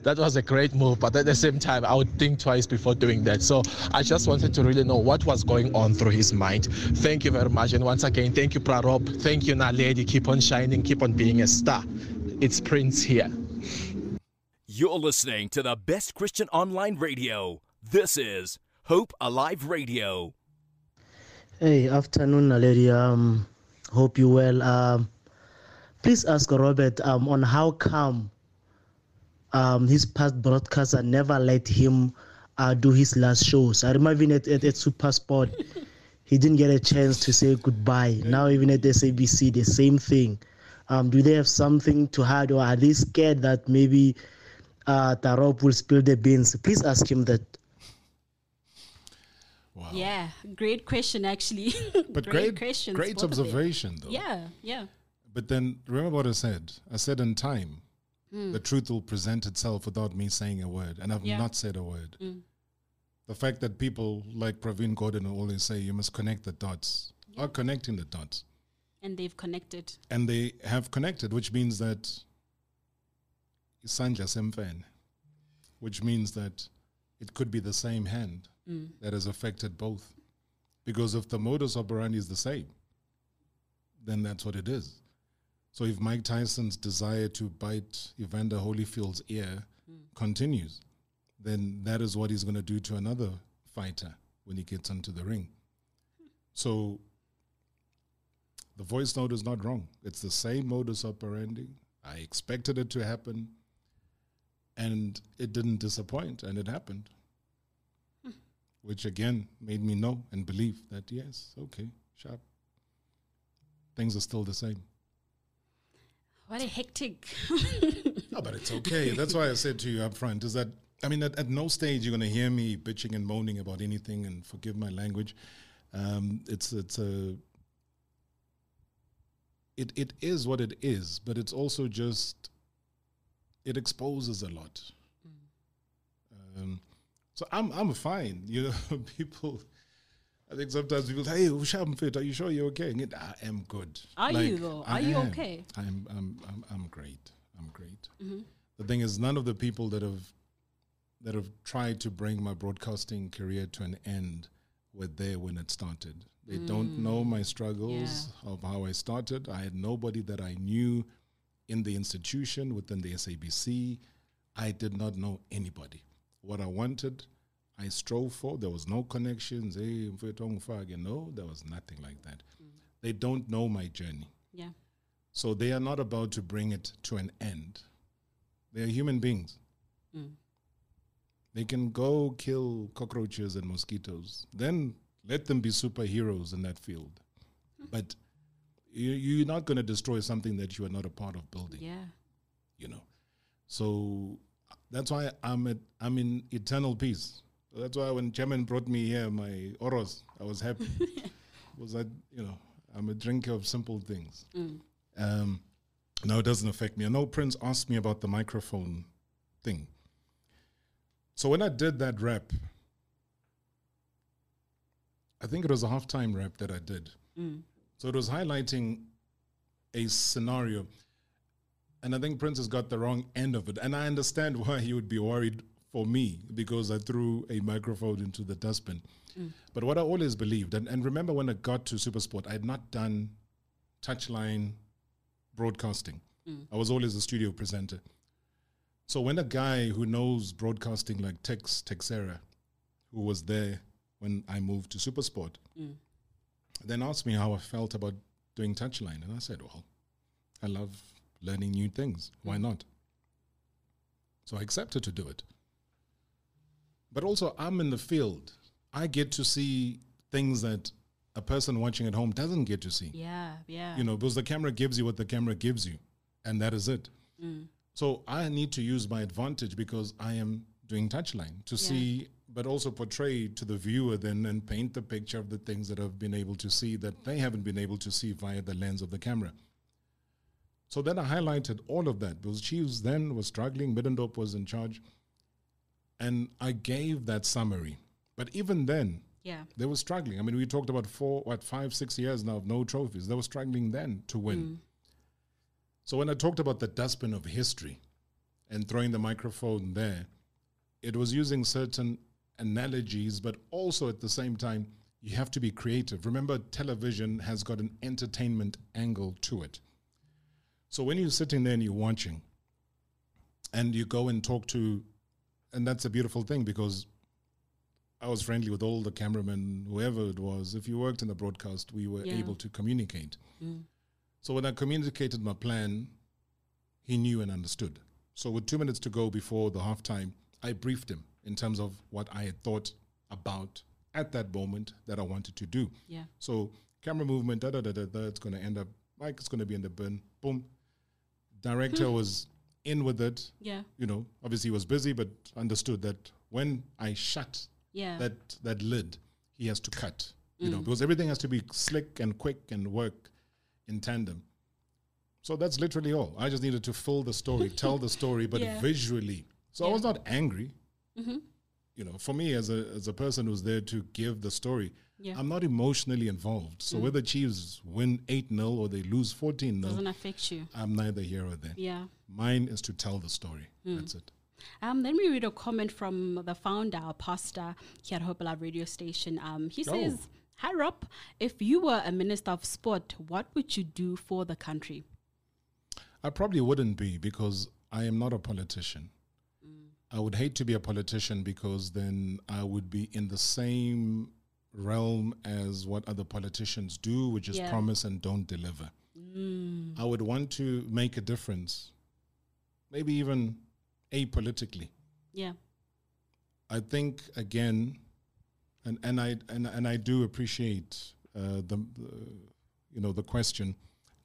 Speaker 13: that was a great move. But at the same time, I would think twice before doing that. So I just wanted to really know what was going on through his mind. Thank you very much. And once again, thank you, Bra Rob. Thank you, Naledi. Keep on shining, keep on being a star. It's Prince here.
Speaker 1: You're listening to the best Christian online radio. This is Hope Alive Radio.
Speaker 14: Hey, afternoon, Naledi. Um, hope you well. Um, please ask Robert um, on how come um, his past broadcaster never let him uh, do his last shows. I remember even at, at, at Super Sport, he didn't get a chance to say goodbye. Now even at SABC, the same thing. Um, do they have something to hide, or are they scared that maybe uh, Tarop will spill the beans? Please ask him that.
Speaker 2: Yeah, great question actually.
Speaker 3: But
Speaker 2: great,
Speaker 3: great, great
Speaker 2: both of them.
Speaker 3: observation, though.
Speaker 2: Yeah, yeah.
Speaker 3: But then remember what I said. I said in time,
Speaker 2: Mm.
Speaker 3: the truth will present itself without me saying a word, and I've
Speaker 2: Yeah.
Speaker 3: not said a word.
Speaker 2: Mm.
Speaker 3: The fact that people like Pravin Gordhan always say you must connect the dots are connecting the dots,
Speaker 2: And they've connected.
Speaker 3: and they have connected, which means that Sanja Semfen, which means that it could be the same hand
Speaker 2: Mm.
Speaker 3: that has affected both. Because if the modus operandi is the same, then that's what it is. So if Mike Tyson's desire to bite Evander Holyfield's ear continues, then that is what he's going to do to another fighter when he gets into the ring. So the voice note is not wrong. It's the same modus operandi. I expected it to happen, and it didn't disappoint, and it happened. Which again made me know and believe that yes, okay, sharp. Things are still the same.
Speaker 2: What a hectic.
Speaker 3: No, but it's okay. That's why I said to you up front is that I mean, at, at no stage you're going to hear me bitching and moaning about anything. And forgive my language. Um, it's it's a it it is what it is, but it's also just it exposes a lot. Um, so I'm I'm fine. You know, people. I think sometimes people say, "Hey, Usham fit. Are you sure you're okay?" And I am good.
Speaker 2: Are you though?
Speaker 3: I
Speaker 2: Are you
Speaker 3: am.
Speaker 2: okay?
Speaker 3: I'm I'm I'm I'm great. I'm great.
Speaker 2: Mhm.
Speaker 3: The thing is, none of the people that have that have tried to bring my broadcasting career to an end were there when it started. They don't
Speaker 2: Mm.
Speaker 3: know my struggles of how I started. I had nobody that I knew in the institution within the SABC. I did not know anybody. What I wanted, I strove for. There was no connections. Hey, no, there was nothing like that. They don't know my journey.
Speaker 2: Yeah.
Speaker 3: So they are not about to bring it to an end. They are human beings.
Speaker 2: Mm.
Speaker 3: They can go kill cockroaches and mosquitoes. Then let them be superheroes in that field. But you, you're not going to destroy something that you are not a part of building.
Speaker 2: Yeah.
Speaker 3: You know, so that's why I'm at, I'm in eternal peace. That's why when Chairman brought me here, my oros, I was happy. was that you know I'm a drinker of simple things.
Speaker 2: Mm.
Speaker 3: Um, no, it doesn't affect me. I know Prince asked me about the microphone thing. So when I did that rap, I think it was a halftime rap that I did.
Speaker 2: Mm.
Speaker 3: So it was highlighting a scenario. And I think Prince has got the wrong end of it. And I understand why he would be worried for me because I threw a microphone into the dustbin.
Speaker 2: Mm.
Speaker 3: But what I always believed, and, and remember when I got to Supersport, I had not done touchline broadcasting.
Speaker 2: Mm.
Speaker 3: I was always a studio presenter. So when a guy who knows broadcasting like Tex Texera, who was there when I moved to Supersport,
Speaker 2: Mm.
Speaker 3: Then asked me how I felt about doing touchline, and I said, "Well, I love learning new things. Why not?" So I accepted to do it. But also, I'm in the field. I get to see things that a person watching at home doesn't get to see.
Speaker 2: Yeah, yeah.
Speaker 3: You know, because the camera gives you what the camera gives you, and that is it.
Speaker 2: Mm.
Speaker 3: So I need to use my advantage because I am doing touchline to
Speaker 2: Yeah.
Speaker 3: see, but also portray to the viewer then and paint the picture of the things that I've been able to see that they haven't been able to see via the lens of the camera. So then I highlighted all of that because Chiefs then was struggling, Middendorp was in charge, and I gave that summary. But even then,
Speaker 2: Yeah.
Speaker 3: they were struggling. I mean, we talked about four, what, five, six years now of no trophies. They were struggling then to win.
Speaker 2: Mm.
Speaker 3: So when I talked about the dustbin of history and throwing the microphone there, it was using certain analogies, but also at the same time, you have to be creative. Remember, television has got an entertainment angle to it. So when you're sitting there and you're watching, and you go and talk to, and that's a beautiful thing because I was friendly with all the cameramen, whoever it was. If you worked in the broadcast, we were
Speaker 2: Yeah.
Speaker 3: able to communicate.
Speaker 2: Mm.
Speaker 3: So when I communicated my plan, he knew and understood. So with two minutes to go before the halftime, I briefed him in terms of what I had thought about at that moment that I wanted to do.
Speaker 2: Yeah.
Speaker 3: So camera movement, da da da da, da it's going to end up like it's going to be in the bin. Boom. Director was in with it.
Speaker 2: Yeah.
Speaker 3: You know, obviously he was busy, but understood that when I shut
Speaker 2: Yeah.
Speaker 3: that that lid, he has to cut. You know,
Speaker 2: Mm.
Speaker 3: because everything has to be slick and quick and work in tandem. So that's literally all. I just needed to fill the story, tell the story, but
Speaker 2: Yeah.
Speaker 3: visually. So I was not angry.
Speaker 2: Mm-hmm.
Speaker 3: You know, for me as a as a person who's there to give the story,
Speaker 2: Yeah.
Speaker 3: I'm not emotionally involved. So
Speaker 2: Mm.
Speaker 3: whether Chiefs win 8 0 or they lose 14 0,
Speaker 2: Doesn't affect you.
Speaker 3: I'm neither here or there.
Speaker 2: Yeah.
Speaker 3: Mine is to tell the story.
Speaker 2: Mm.
Speaker 3: That's it.
Speaker 2: Um, then we read a comment from the founder, our pastor here at Hope Alive radio station. Um, he
Speaker 3: Oh.
Speaker 2: says, Hi Rob, if you were a minister of sport, what would you do for the country?
Speaker 3: I probably wouldn't be because I am not a politician. I would hate to be a politician because then I would be in the same realm as what other politicians do, which is
Speaker 2: Yeah.
Speaker 3: promise and don't deliver.
Speaker 2: Mm.
Speaker 3: I would want to make a difference, maybe even apolitically.
Speaker 2: Yeah.
Speaker 3: I think again, and and I and and I do appreciate uh, the, the you know the question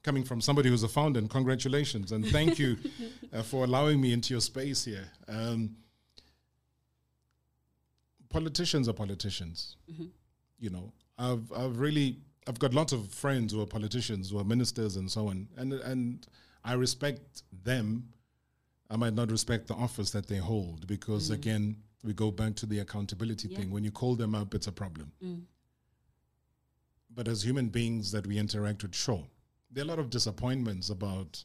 Speaker 3: coming from somebody who's a founder. And congratulations and thank you uh, for allowing me into your space here. Um, politicians are politicians.
Speaker 2: Mhm.
Speaker 3: You know, I've I've really I've got lots of friends who are politicians, who are ministers, and so on, and and I respect them. I might not respect the office that they hold because
Speaker 2: Mm.
Speaker 3: again, we go back to the accountability
Speaker 2: Yeah.
Speaker 3: thing. When you call them up, it's a problem.
Speaker 2: Mm.
Speaker 3: But as human beings that we interact with, sure, there are a lot of disappointments about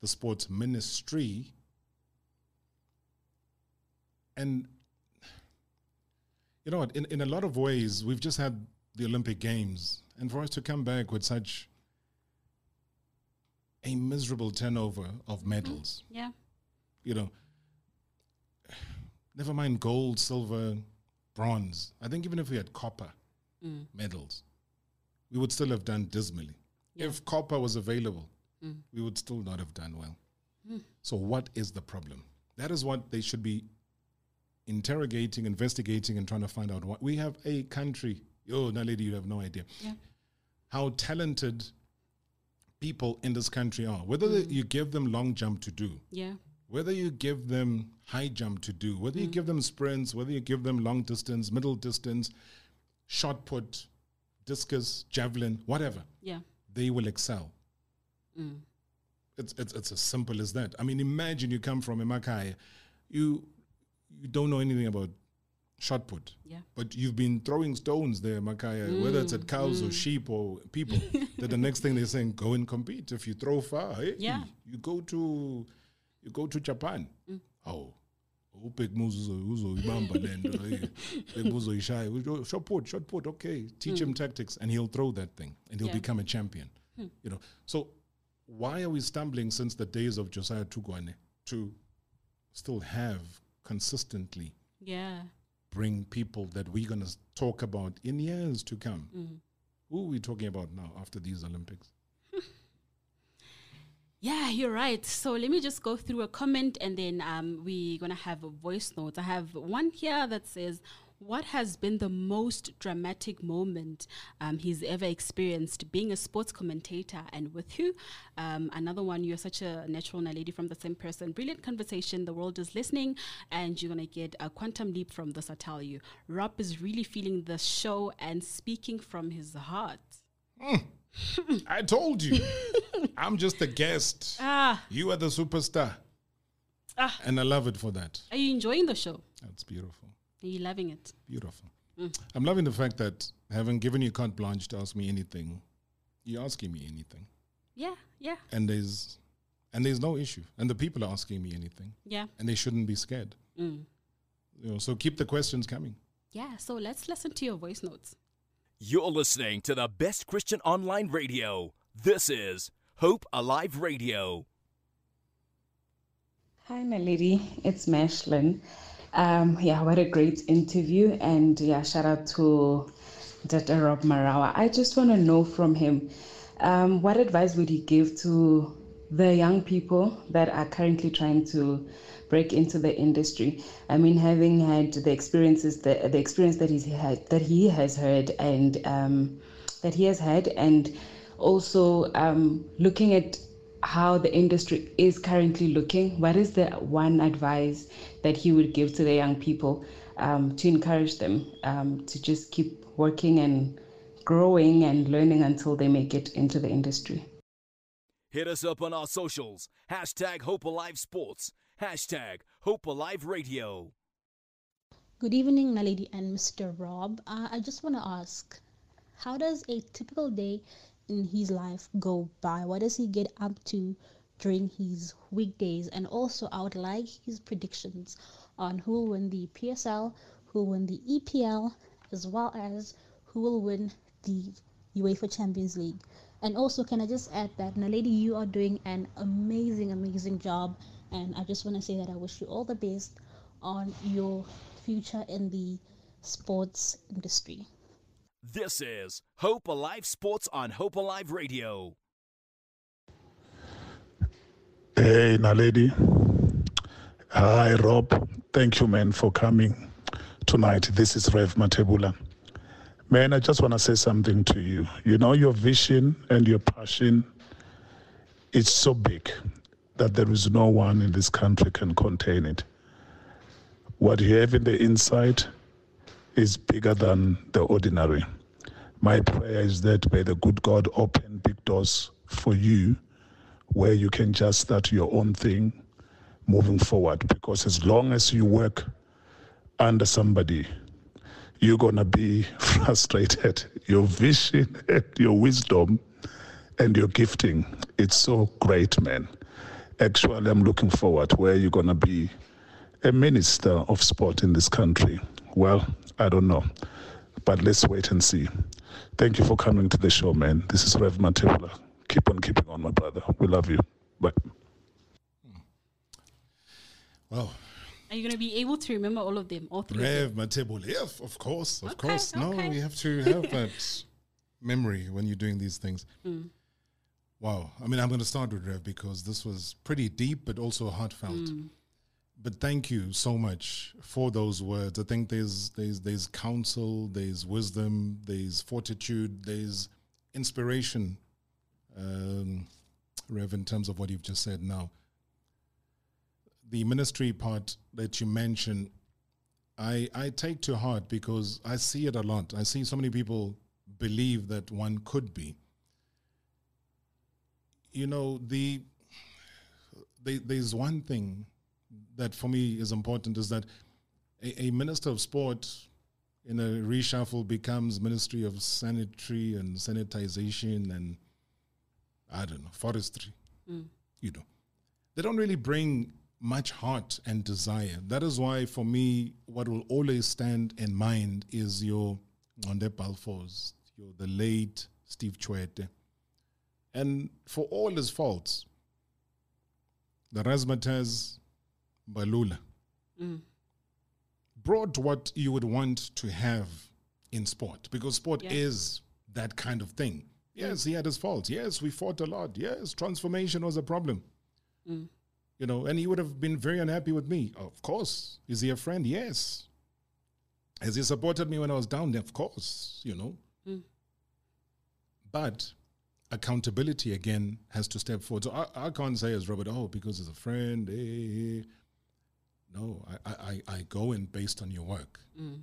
Speaker 3: the sports ministry. And you know what? In, in a lot of ways, we've just had the Olympic Games, and for us to come back with such a miserable turnover of medals,
Speaker 2: Yeah.
Speaker 3: you know, never mind gold, silver, bronze. I think even if we had copper
Speaker 2: Mm.
Speaker 3: medals, we would still have done dismally. If copper was available,
Speaker 2: Mm.
Speaker 3: we would still not have done well.
Speaker 2: Mm.
Speaker 3: So, what is the problem? That is what they should be interrogating, investigating, and trying to find out. What we have a country. Oh, now, lady, you have no idea
Speaker 2: Yeah.
Speaker 3: how talented people in this country are. Whether
Speaker 2: Mm.
Speaker 3: you give them long jump to do,
Speaker 2: Yeah.
Speaker 3: whether you give them high jump to do, whether you give them sprints, whether you give them long distance, middle distance, shot put, discus, javelin, whatever,
Speaker 2: Yeah.
Speaker 3: They will excel.
Speaker 2: Mm.
Speaker 3: It's, it's, it's as simple as that. I mean, imagine you come from Imakai, you you don't know anything about shot put,
Speaker 2: Yeah.
Speaker 3: but you've been throwing stones there, Makaya, whether it's at cows or
Speaker 2: mm.
Speaker 3: sheep or people. that the next thing they're saying, go and compete. If you throw far, hey,
Speaker 2: Yeah.
Speaker 3: you go to you go to Japan.
Speaker 2: Mm.
Speaker 3: Oh. ubhek uzoyibamba le nto bhek uzoyishaya Uzo- shot put shot put okay teach him tactics and he'll throw that thing and he'll
Speaker 2: Yeah.
Speaker 3: become a champion
Speaker 2: Hmm.
Speaker 3: you know so why are we stumbling since the days of Josia Thugwane to still have consistently
Speaker 2: Yeah.
Speaker 3: bring people that we're going to talk about in years to come.
Speaker 2: Mm.
Speaker 3: Who are we talking about now after these Olympics?
Speaker 2: Yeah, you're right. So let me just go through a comment and then um, we're going to have a voice note. I have one here that says, What has been the most dramatic moment um, he's ever experienced being a sports commentator and with you? Um, another one, you're such a natural lady from the same person. Brilliant conversation. The world is listening and you're going to get a quantum leap from this, I tell you. Rob is really feeling the show and speaking from his heart.
Speaker 3: Mm. I told you. I'm just a guest.
Speaker 2: Ah.
Speaker 3: You are the superstar.
Speaker 2: Ah.
Speaker 3: And I love it for that.
Speaker 2: Are you enjoying the show?
Speaker 3: That's beautiful.
Speaker 2: Are you loving it?
Speaker 3: Beautiful.
Speaker 2: Mm.
Speaker 3: I'm loving the fact that having given you carte blanche to ask me anything, you're asking me anything.
Speaker 2: Yeah, yeah.
Speaker 3: And there's and there's no issue. And the people are asking me anything.
Speaker 2: Yeah.
Speaker 3: And they shouldn't be scared.
Speaker 2: Mm.
Speaker 3: You know, so keep the questions coming.
Speaker 2: Yeah, so let's listen to your voice notes.
Speaker 1: You're listening to the best Christian online radio. This is Hope Alive Radio.
Speaker 15: Hi, my lady. It's Mashlin. Um, yeah, what a great interview. And yeah, shout out to Dr. Rob Marawa. I just want to know from him um, what advice would he give to the young people that are currently trying to break into the industry. I mean, having had the experiences that the experience that he's had, that he has heard, and um, that he has had, and also um, looking at how the industry is currently looking. What is the one advice that he would give to the young people um, to encourage them um, to just keep working and growing and learning until they make it into the industry?
Speaker 1: Hit us up on our socials. Hashtag Hope Alive Sports. Hashtag Hope Alive Radio.
Speaker 16: Good evening, Naledi and Mr. Rob. Uh, I just want to ask, how does a typical day in his life go by? What does he get up to during his weekdays? And also, I would like his predictions on who will win the PSL, who will win the EPL, as well as who will win the UEFA Champions League. And also, can I just add that, Naledi, you are doing an amazing, amazing job. And I just want to say that I wish you all the best on your future in the sports industry.
Speaker 1: This is Hope Alive Sports on Hope Alive Radio.
Speaker 17: Hey, Naledi. Hi, Rob. Thank you, man, for coming tonight. This is Rev Mathebula. Man, I just want to say something to you. You know, your vision and your passion, it's so big that there is no one in this country can contain it. What you have in the inside is bigger than the ordinary. My prayer is that may the good God open big doors for you where you can just start your own thing moving forward. Because as long as you work under somebody, you're going to be frustrated. Your vision and your wisdom and your gifting, it's so great, man. Actually, I'm looking forward where you're going to be a minister of sport in this country. Well, I don't know, but let's wait and see. Thank you for coming to the show, man. This is Rev Mathebula. Keep on keeping on, my brother. We love you. Bye.
Speaker 3: Well,
Speaker 2: Are you going to be able to remember all of them, all three? of
Speaker 3: Rev
Speaker 2: them?
Speaker 3: Matebule. Yeah, of course, of
Speaker 2: Okay,
Speaker 3: course. No,
Speaker 2: okay.
Speaker 3: we have to have that memory when you're doing these things.
Speaker 2: Mm.
Speaker 3: Wow. I mean, I'm going to start with Rev because this was pretty deep, but also heartfelt.
Speaker 2: Mm.
Speaker 3: But thank you so much for those words. I think there's there's there's counsel, there's wisdom, there's fortitude, there's inspiration, um, Rev, in terms of what you've just said now. The ministry part that you mentioned, I I take to heart because I see it a lot. I see so many people believe that one could be. You know, the there's one thing that for me is important is that a, a minister of sport in a reshuffle becomes ministry of sanitary and sanitization and I don't know forestry.
Speaker 2: Mm.
Speaker 3: You know, they don't really bring much heart and desire. That is why, for me, what will always stand in mind is your Ngconde Balfours, your the late Steve Tshwete. And for all his faults, the razzmatazz Mbalula
Speaker 2: Mm.
Speaker 3: brought what you would want to have in sport because sport
Speaker 2: Yeah.
Speaker 3: is that kind of thing. Yes, he had his faults. Yes, we fought a lot. Yes, transformation was a problem.
Speaker 2: Mm.
Speaker 3: You know, and he would have been very unhappy with me. Of course. Is he a friend? Yes. Has he supported me when I was down? there? Of course, you know.
Speaker 2: Mm.
Speaker 3: But accountability again has to step forward. So I, I can't say as Robert, oh, because he's a friend. eh, eh. No, I, I, I- I go in based on your work.
Speaker 2: Mm.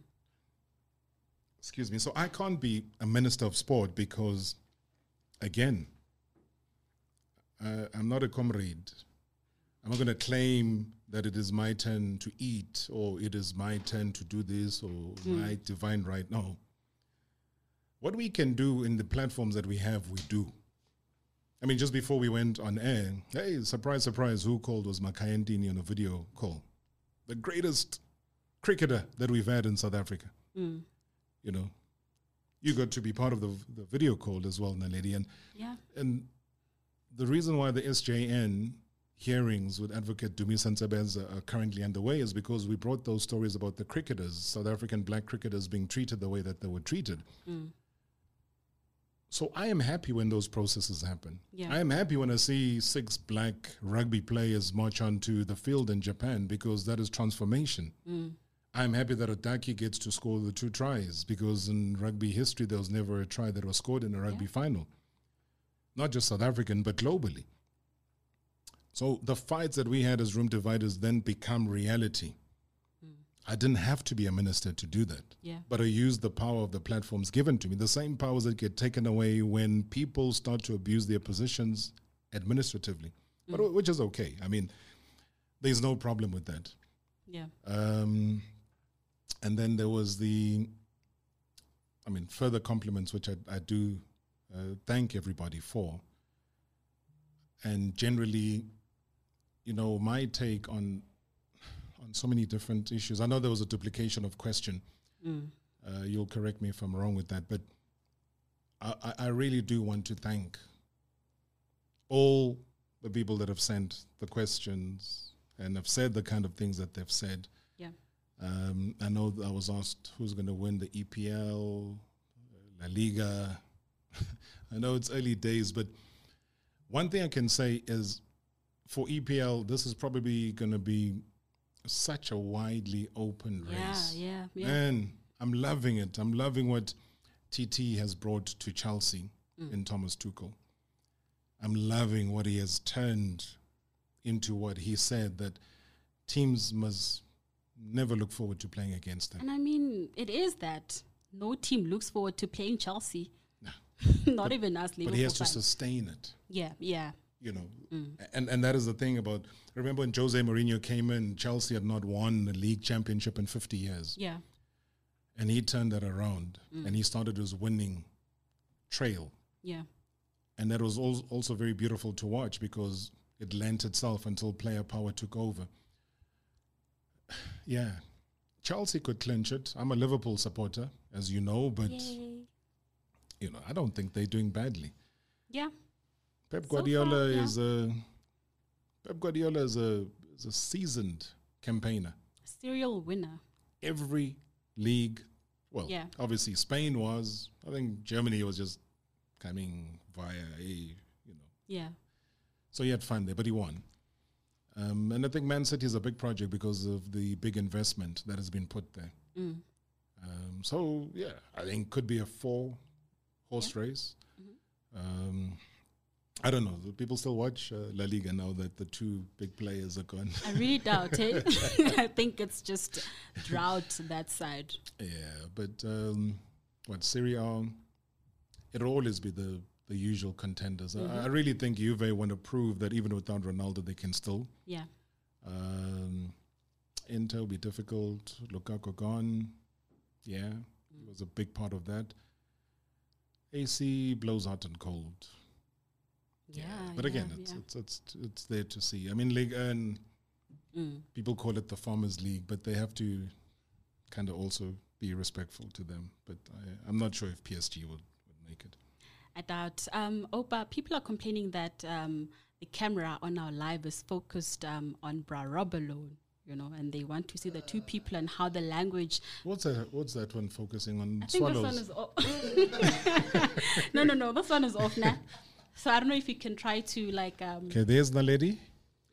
Speaker 3: Excuse me. So I can't be a minister of sport because, again, uh, I'm not a comrade. I'm not going to claim that it is my turn to eat or it is my turn to do this or
Speaker 2: Mm.
Speaker 3: my divine right. No. What we can do in the platforms that we have, we do. I mean, just before we went on air, hey, surprise, surprise, who called was Makhaya Ntini on a video call. The greatest cricketer that we've had in South Africa
Speaker 2: Mm.
Speaker 3: you know, you got to be part of the the video call as well, Naledi. And
Speaker 2: Yeah.
Speaker 3: and the reason why the SJN hearings with Advocate Dumisa Ntsebeza are currently underway is because we brought those stories about the cricketers, South African black cricketers being treated the way that they were treated.
Speaker 2: Mm.
Speaker 3: So I am happy when those processes happen.
Speaker 2: Yeah.
Speaker 3: I am happy when I see six black rugby players march onto the field in Japan because that is transformation.
Speaker 2: Mm.
Speaker 3: I'm happy that Otaki gets to score the two tries because in rugby history there was never a try that was scored in a rugby final. Not just South African, but globally. So the fights that we had as room dividers then become reality. I didn't have to be a minister to do that.
Speaker 2: Yeah.
Speaker 3: But I used the power of the platforms given to me, the same powers that get taken away when people start to abuse their positions administratively, but
Speaker 2: Mm.
Speaker 3: which is okay. I mean, there's no problem with that.
Speaker 2: Yeah.
Speaker 3: Um, and then there was the, I mean, further compliments, which I, I do uh, thank everybody for. And generally, you know, my take on on so many different issues. I know there was a duplication of question.
Speaker 2: Mm.
Speaker 3: Uh, you'll correct me if I'm wrong with that, but I, I- really do want to thank all the people that have sent the questions and have said the kind of things that they've said.
Speaker 2: Yeah.
Speaker 3: Um, I know that I was asked who's going to win the EPL, La Liga. I know it's early days, but one thing I can say is for EPL, this is probably going to be such a widely open race.
Speaker 2: yeah, yeah.
Speaker 3: And I'm loving it. I'm loving what TT has brought to Chelsea
Speaker 2: Mm.
Speaker 3: in Thomas Tuchel. I'm loving what he has turned into what he said that teams must never look forward to playing against them.
Speaker 2: And I mean, it is that no team looks forward to playing Chelsea. No. Not even us, Liverpool.
Speaker 3: But he has to sustain it.
Speaker 2: Yeah, yeah.
Speaker 3: You know.
Speaker 2: Mm.
Speaker 3: And and that is the thing about remember when Jose Mourinho came in, Chelsea had not won the league championship in 50 years.
Speaker 2: Yeah.
Speaker 3: And he turned that around
Speaker 2: Mm.
Speaker 3: and he started his winning trail.
Speaker 2: Yeah.
Speaker 3: And that was al- also very beautiful to watch because it lent itself until player power took over. Yeah. Chelsea could clinch it. I'm a Liverpool supporter, as you know, but
Speaker 2: Yay.
Speaker 3: you know, I don't think they're doing badly.
Speaker 2: Yeah.
Speaker 3: Pep
Speaker 2: So far,
Speaker 3: Guardiola
Speaker 2: yeah.
Speaker 3: is a Pep Guardiola is a is a seasoned campaigner.
Speaker 2: Serial winner.
Speaker 3: Every league, well,
Speaker 2: Yeah.
Speaker 3: obviously Spain was. I think Germany was just coming via a you know.
Speaker 2: Yeah.
Speaker 3: So he had fun there, but he won. Um, and I think Man City is a big project because of the big investment that has been put there.
Speaker 2: Mm.
Speaker 3: Um, so yeah, I think could be a four horse race.
Speaker 2: Mm-hmm.
Speaker 3: Um, I don't know. Do people still watch uh, La Liga now that the two big players are gone?
Speaker 2: I really doubt it. I think it's just drought that side.
Speaker 3: Yeah, but um, what Serie A? It'll always be the the usual contenders. I-
Speaker 2: Mhm.
Speaker 3: I, really think Juve want to prove that even without Ronaldo, they can still.
Speaker 2: Yeah.
Speaker 3: Um, Inter will be difficult. Lukaku gone. Yeah, he was a big part of that. AC blows hot and cold.
Speaker 2: Yeah.
Speaker 3: But again,
Speaker 2: yeah,
Speaker 3: it's,
Speaker 2: yeah.
Speaker 3: it's it's it's there to see. I mean, League and
Speaker 2: Mm.
Speaker 3: people call it the Farmers League, but they have to kind of also be respectful to them. But I, I'm not sure if PSG would, would make it.
Speaker 2: I doubt. Um, Opa, people are complaining that um, the camera on our live is focused um, on Bra Rob alone. you know, and they want to see the two people and how the language.
Speaker 3: What's that? What's that one focusing on?
Speaker 2: I think
Speaker 3: swallows.
Speaker 2: this one is off. no, no, no. This one is off now. So I don't know if you can try to like. Um,
Speaker 3: okay, there's the lady.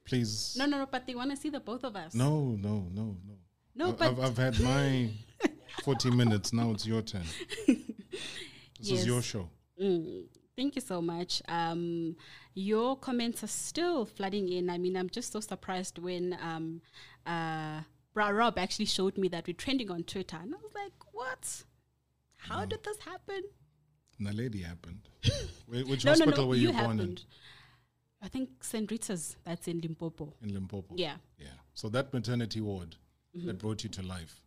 Speaker 3: Please.
Speaker 2: No, no, no. But they want to see the both of us.
Speaker 3: No, no, no, no.
Speaker 2: No,
Speaker 3: I-
Speaker 2: but
Speaker 3: I've, I've had my 40 minutes. Now it's your turn. This is your show.
Speaker 2: Mm, thank you so much. Um, your comments are still flooding in. I mean, I'm just so surprised when um, uh, Bra Rob actually showed me that we're trending on Twitter, and I was like, "What? How did this happen?"
Speaker 3: Naledi happened. Which
Speaker 2: no, no,
Speaker 3: hospital
Speaker 2: no,
Speaker 3: were you,
Speaker 2: you
Speaker 3: born
Speaker 2: happened. I think St. Rita's. That's in Limpopo.
Speaker 3: in? In Limpopo.
Speaker 2: Yeah.
Speaker 3: Yeah. So that maternity ward that
Speaker 2: Mhm.
Speaker 3: brought you to life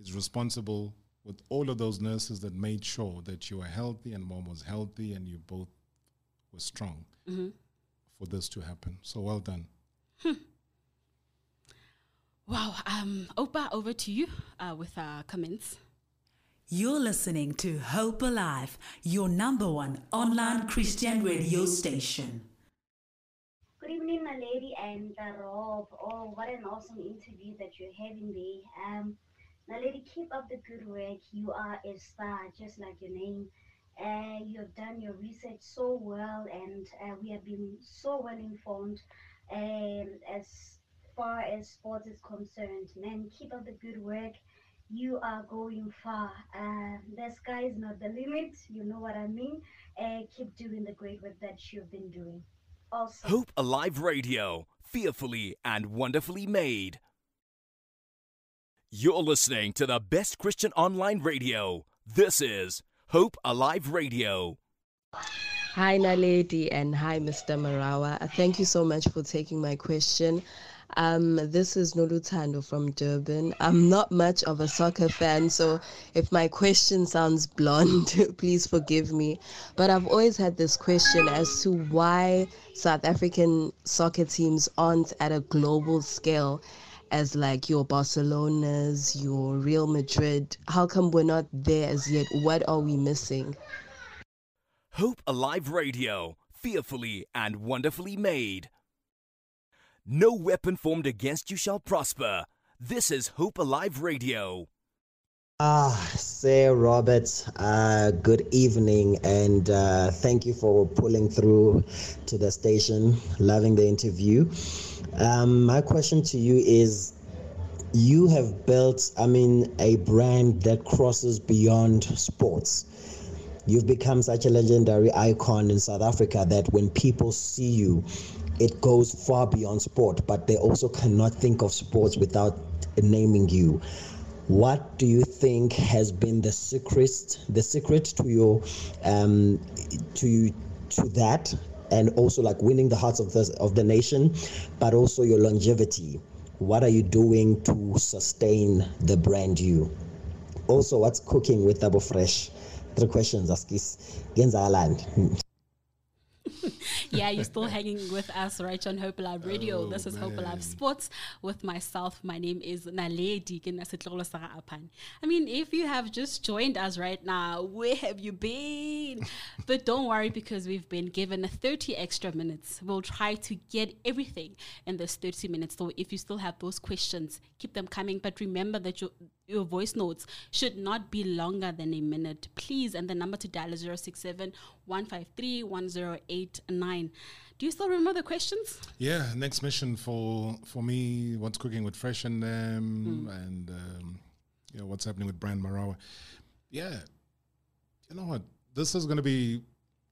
Speaker 3: is responsible with all of those nurses that made sure that you were healthy and mom was healthy and you both were strong
Speaker 2: Mhm.
Speaker 3: for this to happen. So well done.
Speaker 2: Wow. Um, Opa, over to you uh, with uh, comments.
Speaker 18: You're listening to Hope Alive, your number one online Christian radio station.
Speaker 19: Good evening, my lady and uh, Rob. Oh, what an awesome interview that you're having there. Um, now, lady, keep up the good work. You are a star, just like your name. Uh, you have done your research so well, and uh, we have been so well informed um, as far as sports is concerned. Man, keep up the good work. You are going far. Uh, the sky is not the limit. You know what I mean. Uh, keep doing the great work that you've been doing. Awesome.
Speaker 1: Hope Alive Radio, fearfully and wonderfully made. You're listening to the best Christian online radio. This is Hope Alive Radio.
Speaker 10: Hi, Naledi, and hi, Mr. Marawa. Thank you so much for taking my question. Um, this is Nolutando from Durban. I'm not much of a soccer fan, so if my question sounds blonde, please forgive me. But I've always had this question as to why South African soccer teams aren't at a global scale as like your Barcelonas, your Real Madrid. How come we're not there as yet? What are we missing?
Speaker 1: Hope Alive Radio, fearfully and wonderfully made. No weapon formed against you shall prosper. This is Hope Alive Radio.
Speaker 20: Ah, Sir Robert, uh, good evening, and uh, thank you for pulling through to the station. Loving the interview. Um, my question to you is you have built, I mean, a brand that crosses beyond sports. You've become such a legendary icon in South Africa that when people see you, it goes far beyond sport, but they also cannot think of sports without naming you. What do you think has been the secret, the secret to your, um, to to that, and also like winning the hearts of the of the nation, but also your longevity? What are you doing to sustain the brand you? Also, what's cooking with Double Fresh? Three questions, Askis. Genzaland.
Speaker 2: Yeah, you're still hanging with us right on Hope Alive Radio.
Speaker 3: Oh,
Speaker 2: this is Hope
Speaker 3: man.
Speaker 2: Alive Sports with myself. My name is Naledi Kinasitlolo Sara Apan. I mean, if you have just joined us right now, where have you been? but don't worry because we've been given 30 extra minutes. We'll try to get everything in this 30 minutes. So if you still have those questions, keep them coming. But remember that your your voice notes should not be longer than a minute, please. And the number to dial is 067 153 1089. Do you still remember the questions?
Speaker 3: Yeah, next mission for for me. What's cooking with Fresh and them, and um, you know what's happening with Brand Marawa. Yeah, you know what? This is going to be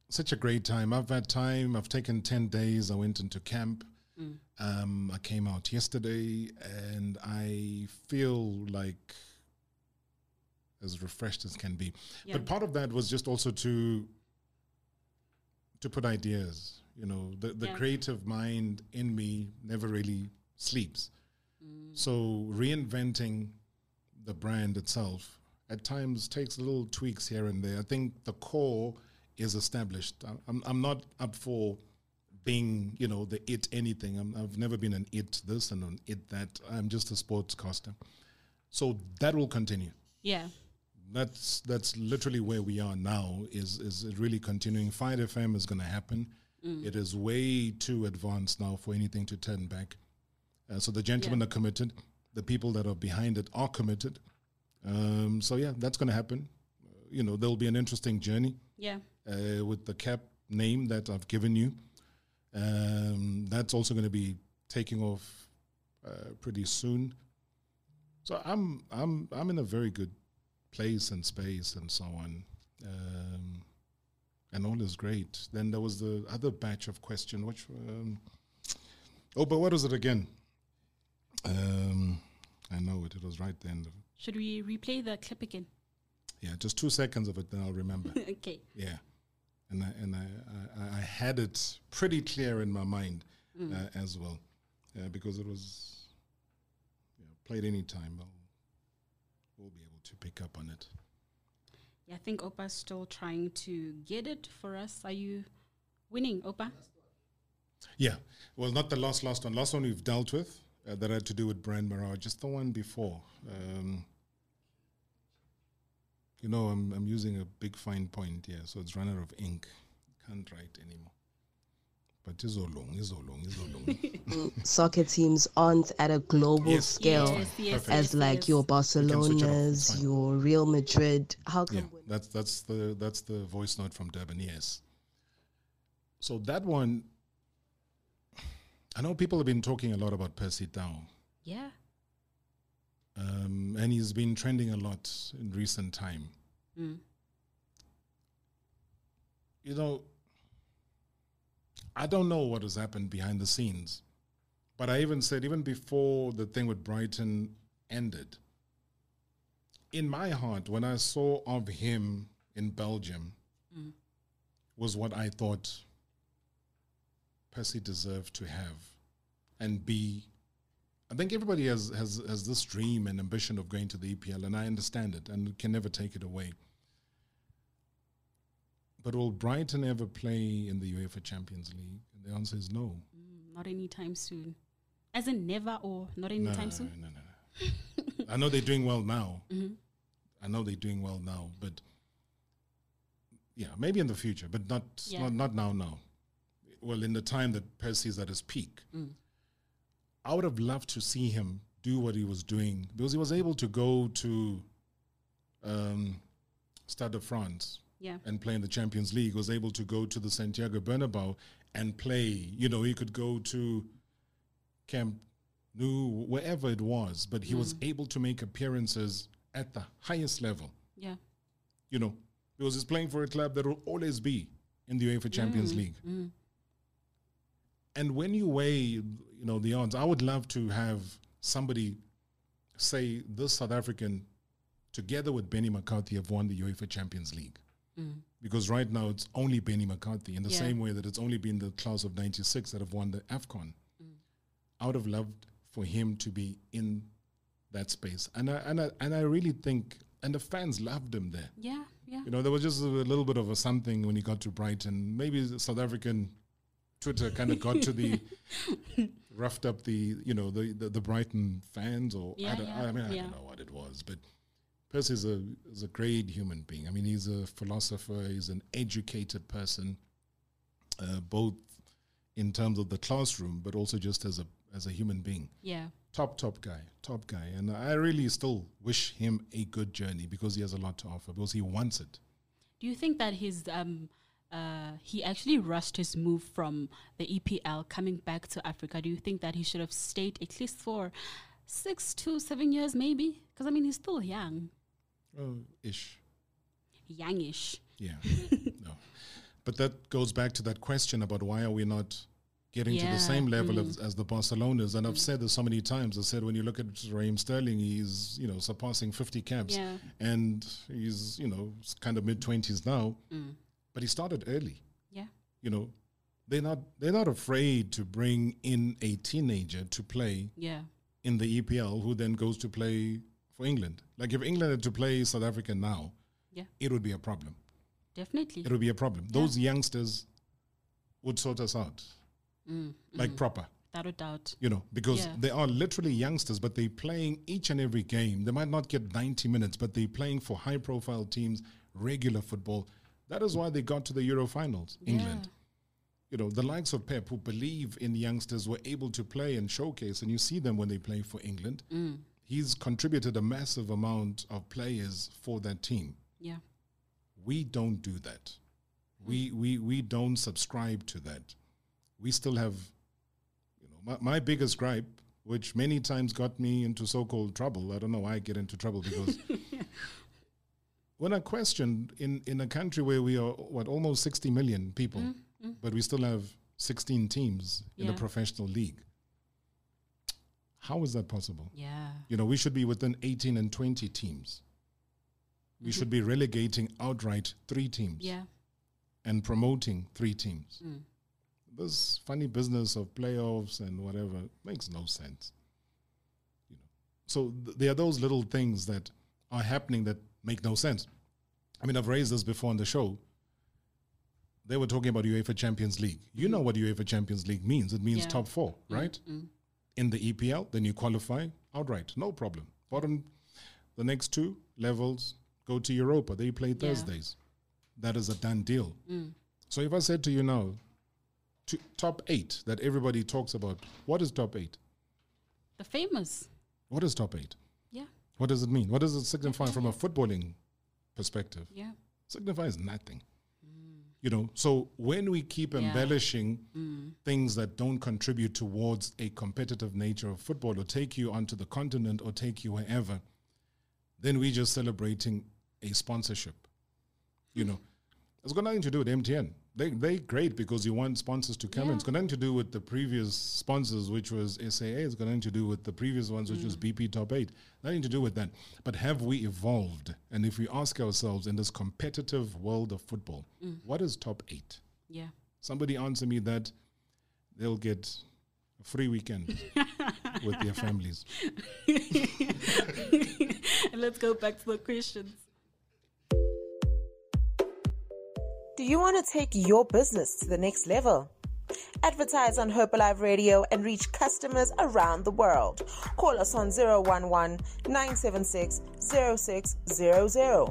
Speaker 3: such a great time. I've had time. I've taken ten days. I went into camp.
Speaker 2: Mm.
Speaker 3: Um, I came out yesterday, and I feel like as refreshed as can be.
Speaker 2: Yeah.
Speaker 3: But part of that was just also to to put ideas. You know, the the
Speaker 2: Yeah.
Speaker 3: creative mind in me never really sleeps. So reinventing the brand itself at times takes little tweaks here and there. I think the core is established. I- I'm I'm not up for being, you know, the it anything. I'm, I've never been an it this and an it that. I'm just a sportscaster. So that will continue.
Speaker 2: Yeah.
Speaker 3: That's that's literally where we are now. Is is really continuing? Fight FM is going to happen.
Speaker 2: Mm.
Speaker 3: It is way too advanced now for anything to turn back. Uh, so the gentlemen
Speaker 2: Yeah.
Speaker 3: are committed. the people that are behind it are committed. Um, so yeah, that's going to happen. Uh, you know, there'll be an interesting journey.
Speaker 2: Yeah.
Speaker 3: Uh, with the cap name that I've given you, um, that's also going to be taking off uh, pretty soon. So I'm I'm I'm in a very good place and space and so on. Um, and all is great. Then there was the other batch of question, which um, oh, but what was it again? Um, I know it. It was right then.
Speaker 2: Should we replay the clip again?
Speaker 3: Yeah, just two seconds of it, then I'll remember.
Speaker 2: okay.
Speaker 3: Yeah, and I, and I, I, I had it pretty clear in my mind
Speaker 2: Mm.
Speaker 3: uh, as well, uh, because it was yeah, played any time. I'll, we'll be able to pick up on it.
Speaker 2: Yeah, I think Opa's still trying to get it for us. Are you winning, Opa?
Speaker 3: Yeah, well, not the last last one. Last one we've dealt with uh, that had to do with Brand Marawa. Just the one before. Um, you know, I'm I'm using a big fine point here, so it's run out of ink. Can't write anymore. But it's all long, it's all long, it's all long.
Speaker 10: Soccer teams aren't at a global
Speaker 3: Yes.
Speaker 10: scale
Speaker 3: Yes, yes,
Speaker 10: as
Speaker 3: yes,
Speaker 10: like
Speaker 3: yes.
Speaker 10: your
Speaker 3: We can switch it off, it's
Speaker 10: Barcelonas,
Speaker 3: fine.
Speaker 10: your Real Madrid. How come
Speaker 3: yeah, that's that's the that's the voice note from Durban. Yes. So that one, I know people have been talking a lot about Percy Tau,
Speaker 2: Yeah.
Speaker 3: Um, and he's been trending a lot in recent time.
Speaker 2: Mm.
Speaker 3: You know, I don't know what has happened behind the scenes, but I even said even before the thing with Brighton ended. In my heart, when I saw of him in Belgium,
Speaker 2: Mm.
Speaker 3: was what I thought Percy deserved to have and be. I think everybody has, has, has this dream and ambition of going to the EPL, and I understand it and can never take it away. But will Brighton ever play in the UEFA Champions League? And the answer is no.
Speaker 2: Mm, not anytime soon. As in never or not anytime
Speaker 3: No,
Speaker 2: soon?
Speaker 3: no, no, I know they're doing well now.
Speaker 2: Mhm.
Speaker 3: I know they're doing well now, but yeah, maybe in the future, but not
Speaker 2: Yeah.
Speaker 3: not not now. Now, well, in the time that Percy is at his peak,
Speaker 2: Mm.
Speaker 3: I would have loved to see him do what he was doing because he was able to go to um, Stade de France
Speaker 2: Yeah.
Speaker 3: and play in the Champions League. Was able to go to the Santiago Bernabeu and play. You know, he could go to Camp Nou, wherever it was, but he was
Speaker 2: Mm.
Speaker 3: able to make appearances at the highest level.
Speaker 2: Yeah.
Speaker 3: You know, because he's playing for a club that will always be in the UEFA Champions
Speaker 2: Mm,
Speaker 3: League.
Speaker 2: mm.
Speaker 3: And when you weigh, you know, the odds, I would love to have somebody say this South African, together with Benny McCarthy, have won the UEFA Champions League.
Speaker 2: Mm.
Speaker 3: Because right now it's only Benny McCarthy, in the
Speaker 2: Yeah.
Speaker 3: same way that it's only been the class of '96 that have won the AFCON. I would have loved for him to be in that space, and I and I and I really think, and the fans loved him there.
Speaker 2: Yeah, yeah.
Speaker 3: You know, there was just a little bit of a something when he got to Brighton. Maybe the South African Twitter kind of got to the roughed up the you know the the, the Brighton fans, or I, don't,
Speaker 2: yeah,
Speaker 3: I mean I
Speaker 2: yeah.
Speaker 3: don't know what it was, but Percy is a is a great human being. I mean, he's a philosopher. He's an educated person, uh, both in terms of the classroom, but also just as a as a human being.
Speaker 2: Yeah.
Speaker 3: Top top guy, top guy, and I really still wish him a good journey because he has a lot to offer because he wants it.
Speaker 2: Do you think that his um uh he actually rushed his move from the EPL coming back to Africa? Do you think that he should have stayed at least for six to seven years, maybe? Because I mean, he's still young,
Speaker 3: Oh, ish.
Speaker 2: youngish.
Speaker 3: Yeah. no. But that goes back to that question about why are we not getting to the same level
Speaker 2: mm.
Speaker 3: as, as the Barcelonas? And I've said this so many times. I said when you look at Raheem Sterling, he's you know surpassing 50 caps,
Speaker 2: Yeah.
Speaker 3: and he's you know kind of mid 20s now.
Speaker 2: Mm.
Speaker 3: But he started early.
Speaker 2: Yeah.
Speaker 3: You know, they're not they're not afraid to bring in a teenager to play
Speaker 2: Yeah.
Speaker 3: in the EPL, who then goes to play for England. Like if England had to play South Africa now,
Speaker 2: Yeah.
Speaker 3: it would be a problem.
Speaker 2: Definitely.
Speaker 3: It would be a problem.
Speaker 2: Yeah.
Speaker 3: Those youngsters would sort us out,
Speaker 2: Mm,
Speaker 3: like
Speaker 2: mm.
Speaker 3: proper.
Speaker 2: Without a doubt.
Speaker 3: You know, because
Speaker 2: Yeah.
Speaker 3: they are literally youngsters, but they're playing each and every game. They might not get 90 minutes, but they're playing for high profile teams, regular football. That is why they got to the Euro finals, England. you know, the likes of Pep who believe in youngsters were able to play and showcase, and you see them when they play for England.
Speaker 2: Mm.
Speaker 3: He's contributed a massive amount of players for that team.
Speaker 2: Yeah.
Speaker 3: We don't do that. We we we don't subscribe to that. We still have, you know, my, my biggest gripe, which many times got me into so-called trouble. I don't know why I get into trouble because when I questioned in in a country where we are what almost sixty million people,
Speaker 2: Mm, mm.
Speaker 3: but we still have sixteen teams in a
Speaker 2: Yeah.
Speaker 3: professional league. How is that possible?
Speaker 2: Yeah.
Speaker 3: You know, we should be within 18 and 20 teams. We should be relegating outright three teams
Speaker 2: Mm-hmm. Yeah.
Speaker 3: and promoting three teams.
Speaker 2: Mm.
Speaker 3: This funny business of playoffs and whatever makes no sense. You know, so th- there are those little things that are happening that make no sense. I mean, I've raised this before on the show. They were talking about UEFA Champions League. You know what UEFA Champions League means? It means
Speaker 2: Yeah.
Speaker 3: top four, right?
Speaker 2: Mm.
Speaker 3: in the EPL, then you qualify outright, no problem. Bottom, the next two levels go to Europa. They play
Speaker 2: Yeah.
Speaker 3: Thursdays. That is a done deal.
Speaker 2: Mm.
Speaker 3: So if I said to you now, to top eight that everybody talks about, what is top eight?
Speaker 2: The famous.
Speaker 3: What is top eight? What does it mean? What does it signify from a footballing perspective?
Speaker 2: Yeah.
Speaker 3: Signifies nothing. You know, so when we keep
Speaker 2: Yeah.
Speaker 3: embellishing
Speaker 2: Mm.
Speaker 3: things that don't contribute towards a competitive nature of football or take you onto the continent or take you wherever, then we're just celebrating a sponsorship. You know, it's got nothing to do with MTN. They they great because you want sponsors to come in. It's got nothing to do with the previous sponsors, which was SAA. It's got nothing to do with the previous ones, which was BP Top Eight. Nothing to do with that. But have we evolved? And if we ask ourselves in this competitive world of football,
Speaker 2: Mm.
Speaker 3: what is top eight?
Speaker 2: Yeah.
Speaker 3: Somebody answer me that, they'll get a free weekend with their families.
Speaker 2: and let's go back to the questions.
Speaker 8: Do you want to take your business to the next level? Advertise on Hope Alive Radio and reach customers around the world. Call us on 011 976 0600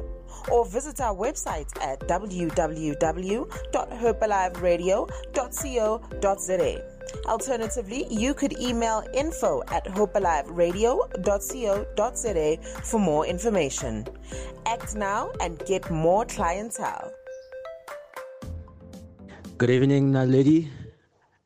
Speaker 8: or visit our website at www.herbaliferadio.co.za. Alternatively, you could email info at herbaliferadio.co.za for more information. Act now and get more clientele.
Speaker 14: Good evening, Naledi,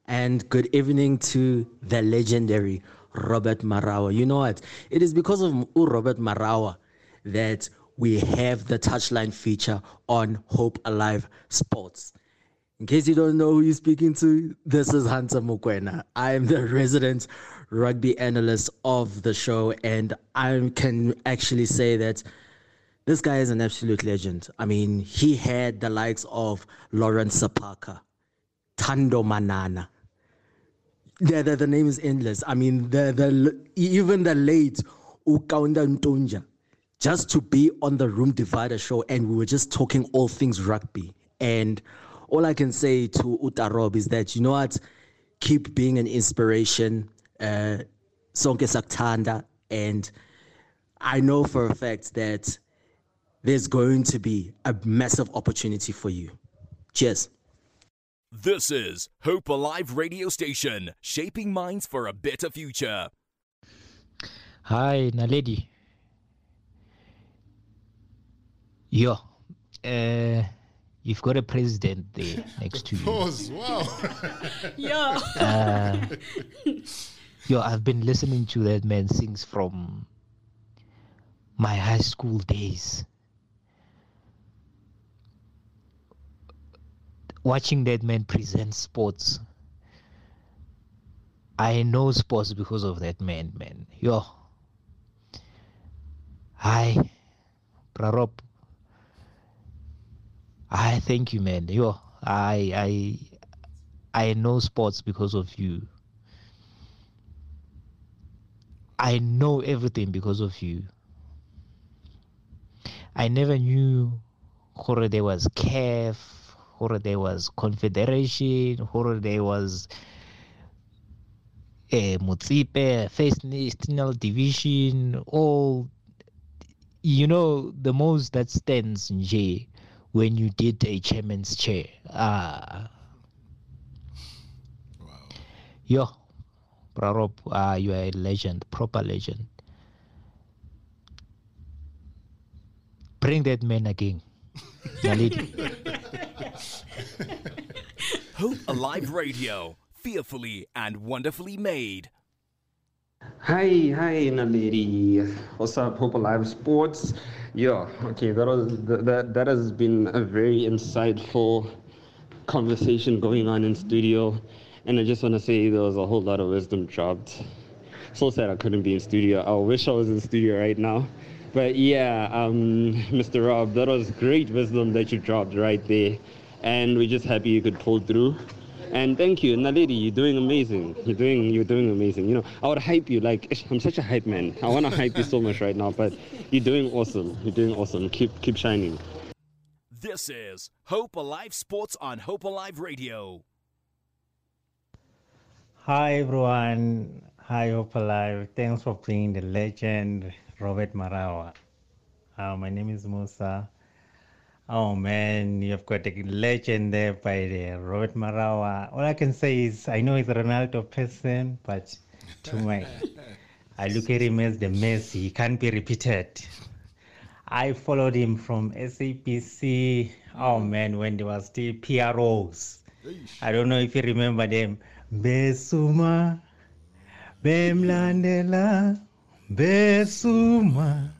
Speaker 14: and good evening to the legendary Robert Marawa. You know what? It is because of Robert Marawa that we have the touchline feature on Hope Alive Sports. In case you don't know who you're speaking to, this is Hunter Mukwena. I am the resident rugby analyst of the show, and I can actually say that this guy is an absolute legend. I mean, he had the likes of Lawrence Sephaka, Thando Manana. The, the, the name is endless. I mean, the, the even the late Ukaunda Ntunja, just to be on the Room Divider show, and we were just talking all things rugby. And all I can say to Utarob is that, you know what? Keep being an inspiration. Uh, Sonke Saktanda. And I know for a fact that there's going to be a massive opportunity for you. Cheers.
Speaker 1: This is Hope Alive Radio Station, shaping minds for a better future.
Speaker 21: Hi, Naledi. Yo, uh, you've got a president there next to you.
Speaker 3: Pause. Wow.
Speaker 2: Yo.
Speaker 21: Uh, yo, I've been listening to that man sings from my high school days. Watching that man present sports, I know sports because of that man, man. Yo. Hi, Bra Rob. I thank you, man. Yo, I I I know sports because of you. I know everything because of you. I never knew there was CAF, horror there was Confederation, horror there was uh, Mutsipe, First National Division, all you know, the most that stands in J when you did a chairman's chair. Ah, Yo, Bra Rob, uh, you are a legend, proper legend. Bring that man again. Naledi.
Speaker 1: Hope Alive Radio, fearfully and wonderfully made.
Speaker 22: Hi, hi, Naledi. What's up, Hope Alive Sports? Yeah, okay, that was that that has been a very insightful conversation going on in studio, and I just want to say there was a whole lot of wisdom dropped. So sad I couldn't be in studio. I wish I was in studio right now. But yeah, um, Mr. Rob, that was great wisdom that you dropped right there, and we're just happy you could pull through. And thank you, Naledi. You're doing amazing. You're doing you're doing amazing. You know, I would hype you like I'm such a hype man. I want to hype you so much right now, but you're doing awesome. You're doing awesome. Keep keep shining.
Speaker 1: This is Hope Alive Sports on Hope Alive Radio.
Speaker 23: Hi everyone. Hi Hope Alive. Thanks for bringing the legend Robert Marawa. Uh, my name is Musa. Oh man, you've got a legend there by the Robert Marawa. All I can say is I know he's a Ronaldo person, but to my I look at him as the Messi. He can't be repeated. I followed him from SABC. Oh mm. man, when there was still PROs. I don't know if you remember them. Besuma, Bemlandela, Besuma,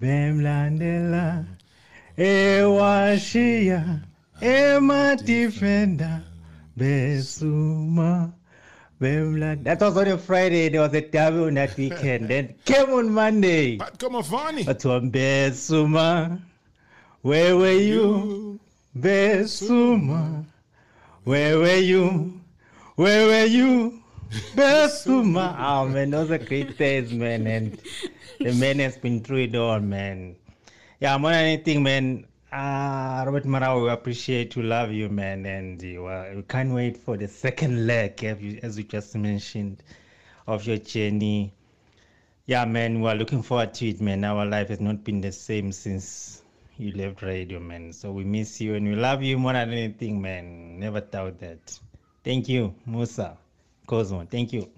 Speaker 23: Bemlandela, Ewashia, Emma Defender, Besuma, Bemland. That was on a Friday. There was a derby on that weekend. then came on Monday.
Speaker 3: But come on, funny.
Speaker 23: But on Besuma, where were you? Besuma, where were you? Where were you? Besuma. Oh man, those are great days, man. And the man has been through it all, man. Yeah, more than anything, man. Uh, Robert Marawa, we appreciate you, love you, man, and uh, we can't wait for the second leg, as you, as you just mentioned, of your journey. Yeah, man, we're looking forward to it, man. Our life has not been the same since you left radio, man. So we miss you and we love you more than anything, man. Never doubt that. Thank you, Musa. Cosmo, thank you.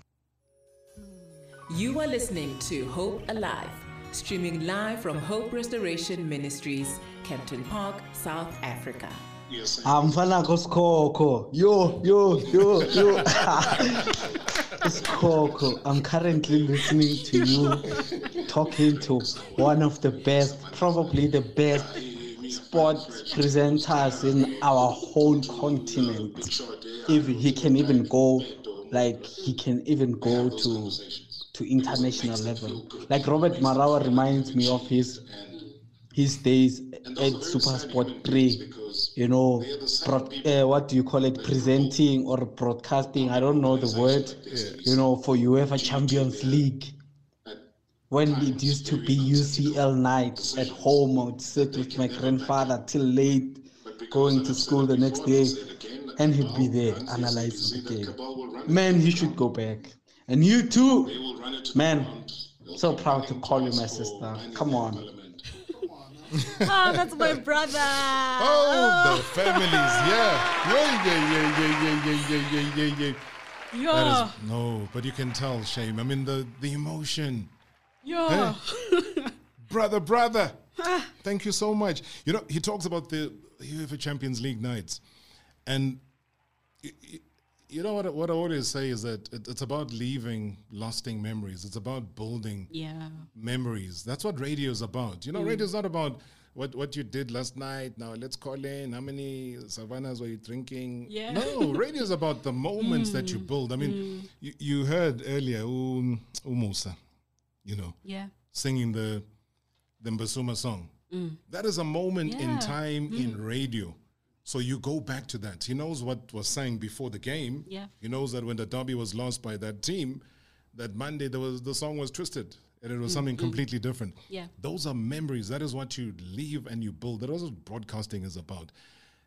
Speaker 6: You are listening to Hope Alive, streaming live from Hope Restoration Ministries, Kempton Park, South Africa.
Speaker 12: Yes, Amfana kosikhokho yo yo yo yo. Isikhokho, i'm currently listening to you talking to one of the best probably the best sports presenters in our whole continent. If he can even go like he can even go to to international level like robert marawa reminds me of his his days at Supersport 3, you know, broad, uh, what do you call it, presenting or broadcasting, I don't know the word, you know, for UEFA Champions League. When it used to be UCL night at home, I would sit with my grandfather till late, going to school the next day, and he'd be there analyzing the game. Man, he should go back. And you too, man, so proud to call you my sister. Come on.
Speaker 2: oh, that's my brother.
Speaker 3: Oh, the families, yeah. Yeah, yeah, yeah, yeah, yeah, yeah, yeah, yeah, yeah.
Speaker 2: Yeah.
Speaker 3: That is, no, but you can tell, Shame. I mean, the, the emotion.
Speaker 2: Yeah.
Speaker 3: Hey, brother, brother. Ah. Thank you so much. You know, he talks about the UEFA Champions League nights. And y- y- you know what, what I always say is that it, it's about leaving lasting memories. It's about building
Speaker 2: Yeah.
Speaker 3: memories. That's what radio is about. You know,
Speaker 2: Mm.
Speaker 3: radio is not about what, what you did last night. Now let's call in. How many savannas were you drinking?
Speaker 2: Yeah.
Speaker 3: No, radio is about the moments that you
Speaker 2: Mm.
Speaker 3: build. I mean,
Speaker 2: Mm.
Speaker 3: you, you heard earlier, um, Umusa, you know,
Speaker 2: Yeah.
Speaker 3: singing the the Mbasuma song.
Speaker 2: Mm.
Speaker 3: That is a moment in
Speaker 2: Yeah.
Speaker 3: time in
Speaker 2: Mm.
Speaker 3: radio. So you go back to that. He knows what was saying before the game.
Speaker 2: Yeah.
Speaker 3: He knows that when the derby was lost by that team, that Monday there was the song was twisted and it was
Speaker 2: Mm,
Speaker 3: something
Speaker 2: mm.
Speaker 3: completely different.
Speaker 2: Yeah.
Speaker 3: Those are memories. That is what you leave and you build. That is what broadcasting is about.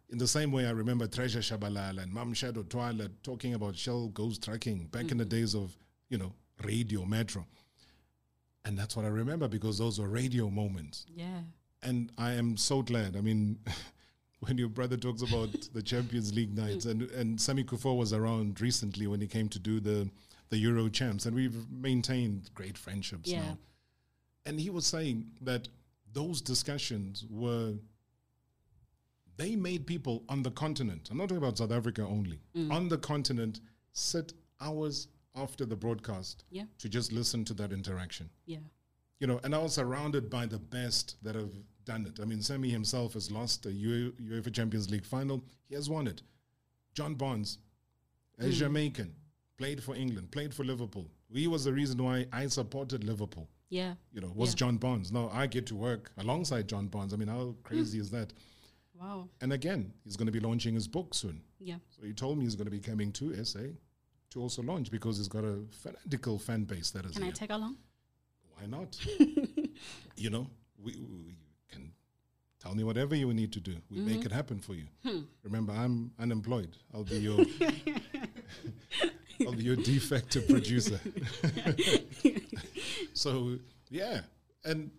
Speaker 3: In the same way, I remember Treasure Tshabalala and Mam Shado Twala talking about Shell Goes Trucking back in the days of, you know, radio, metro. And that's what I remember because those were radio moments.
Speaker 2: Yeah.
Speaker 3: And I am so glad. I mean, when your brother talks about the Champions League nights, and and Sammy Kuffour was around recently when he came to do the the Euro champs, and we've maintained great friendships
Speaker 2: Yeah.
Speaker 3: now. And he was saying that those discussions were they made people on the continent. I'm not talking about South Africa only.
Speaker 2: Mm.
Speaker 3: On the continent, sit hours after the broadcast
Speaker 2: Yeah.
Speaker 3: to just listen to that interaction
Speaker 2: Yeah.
Speaker 3: you know, and I was surrounded by the best that have done it. I mean, Sammy himself has lost a UEFA Champions League final. He has won it. John Barnes, a
Speaker 2: Mm.
Speaker 3: Jamaican, played for England, played for Liverpool. He was the reason why I supported Liverpool.
Speaker 2: Yeah.
Speaker 3: You know, was
Speaker 2: Yeah.
Speaker 3: John Barnes. Now I get to work alongside John Barnes. I mean, how crazy is that?
Speaker 2: Wow.
Speaker 3: And again, he's going to be launching his book soon.
Speaker 2: Yeah.
Speaker 3: So he told me he's going to be coming to SA to also launch because he's got a fanatical fan base that is
Speaker 2: Can I
Speaker 3: here.
Speaker 2: tag along?
Speaker 3: Why not? you know, we, we can tell me whatever you need to do. We make
Speaker 2: Mhm.
Speaker 3: it happen for you.
Speaker 2: Hmm.
Speaker 3: Remember, I'm unemployed. I'll be your I'll be your de facto producer. so yeah, and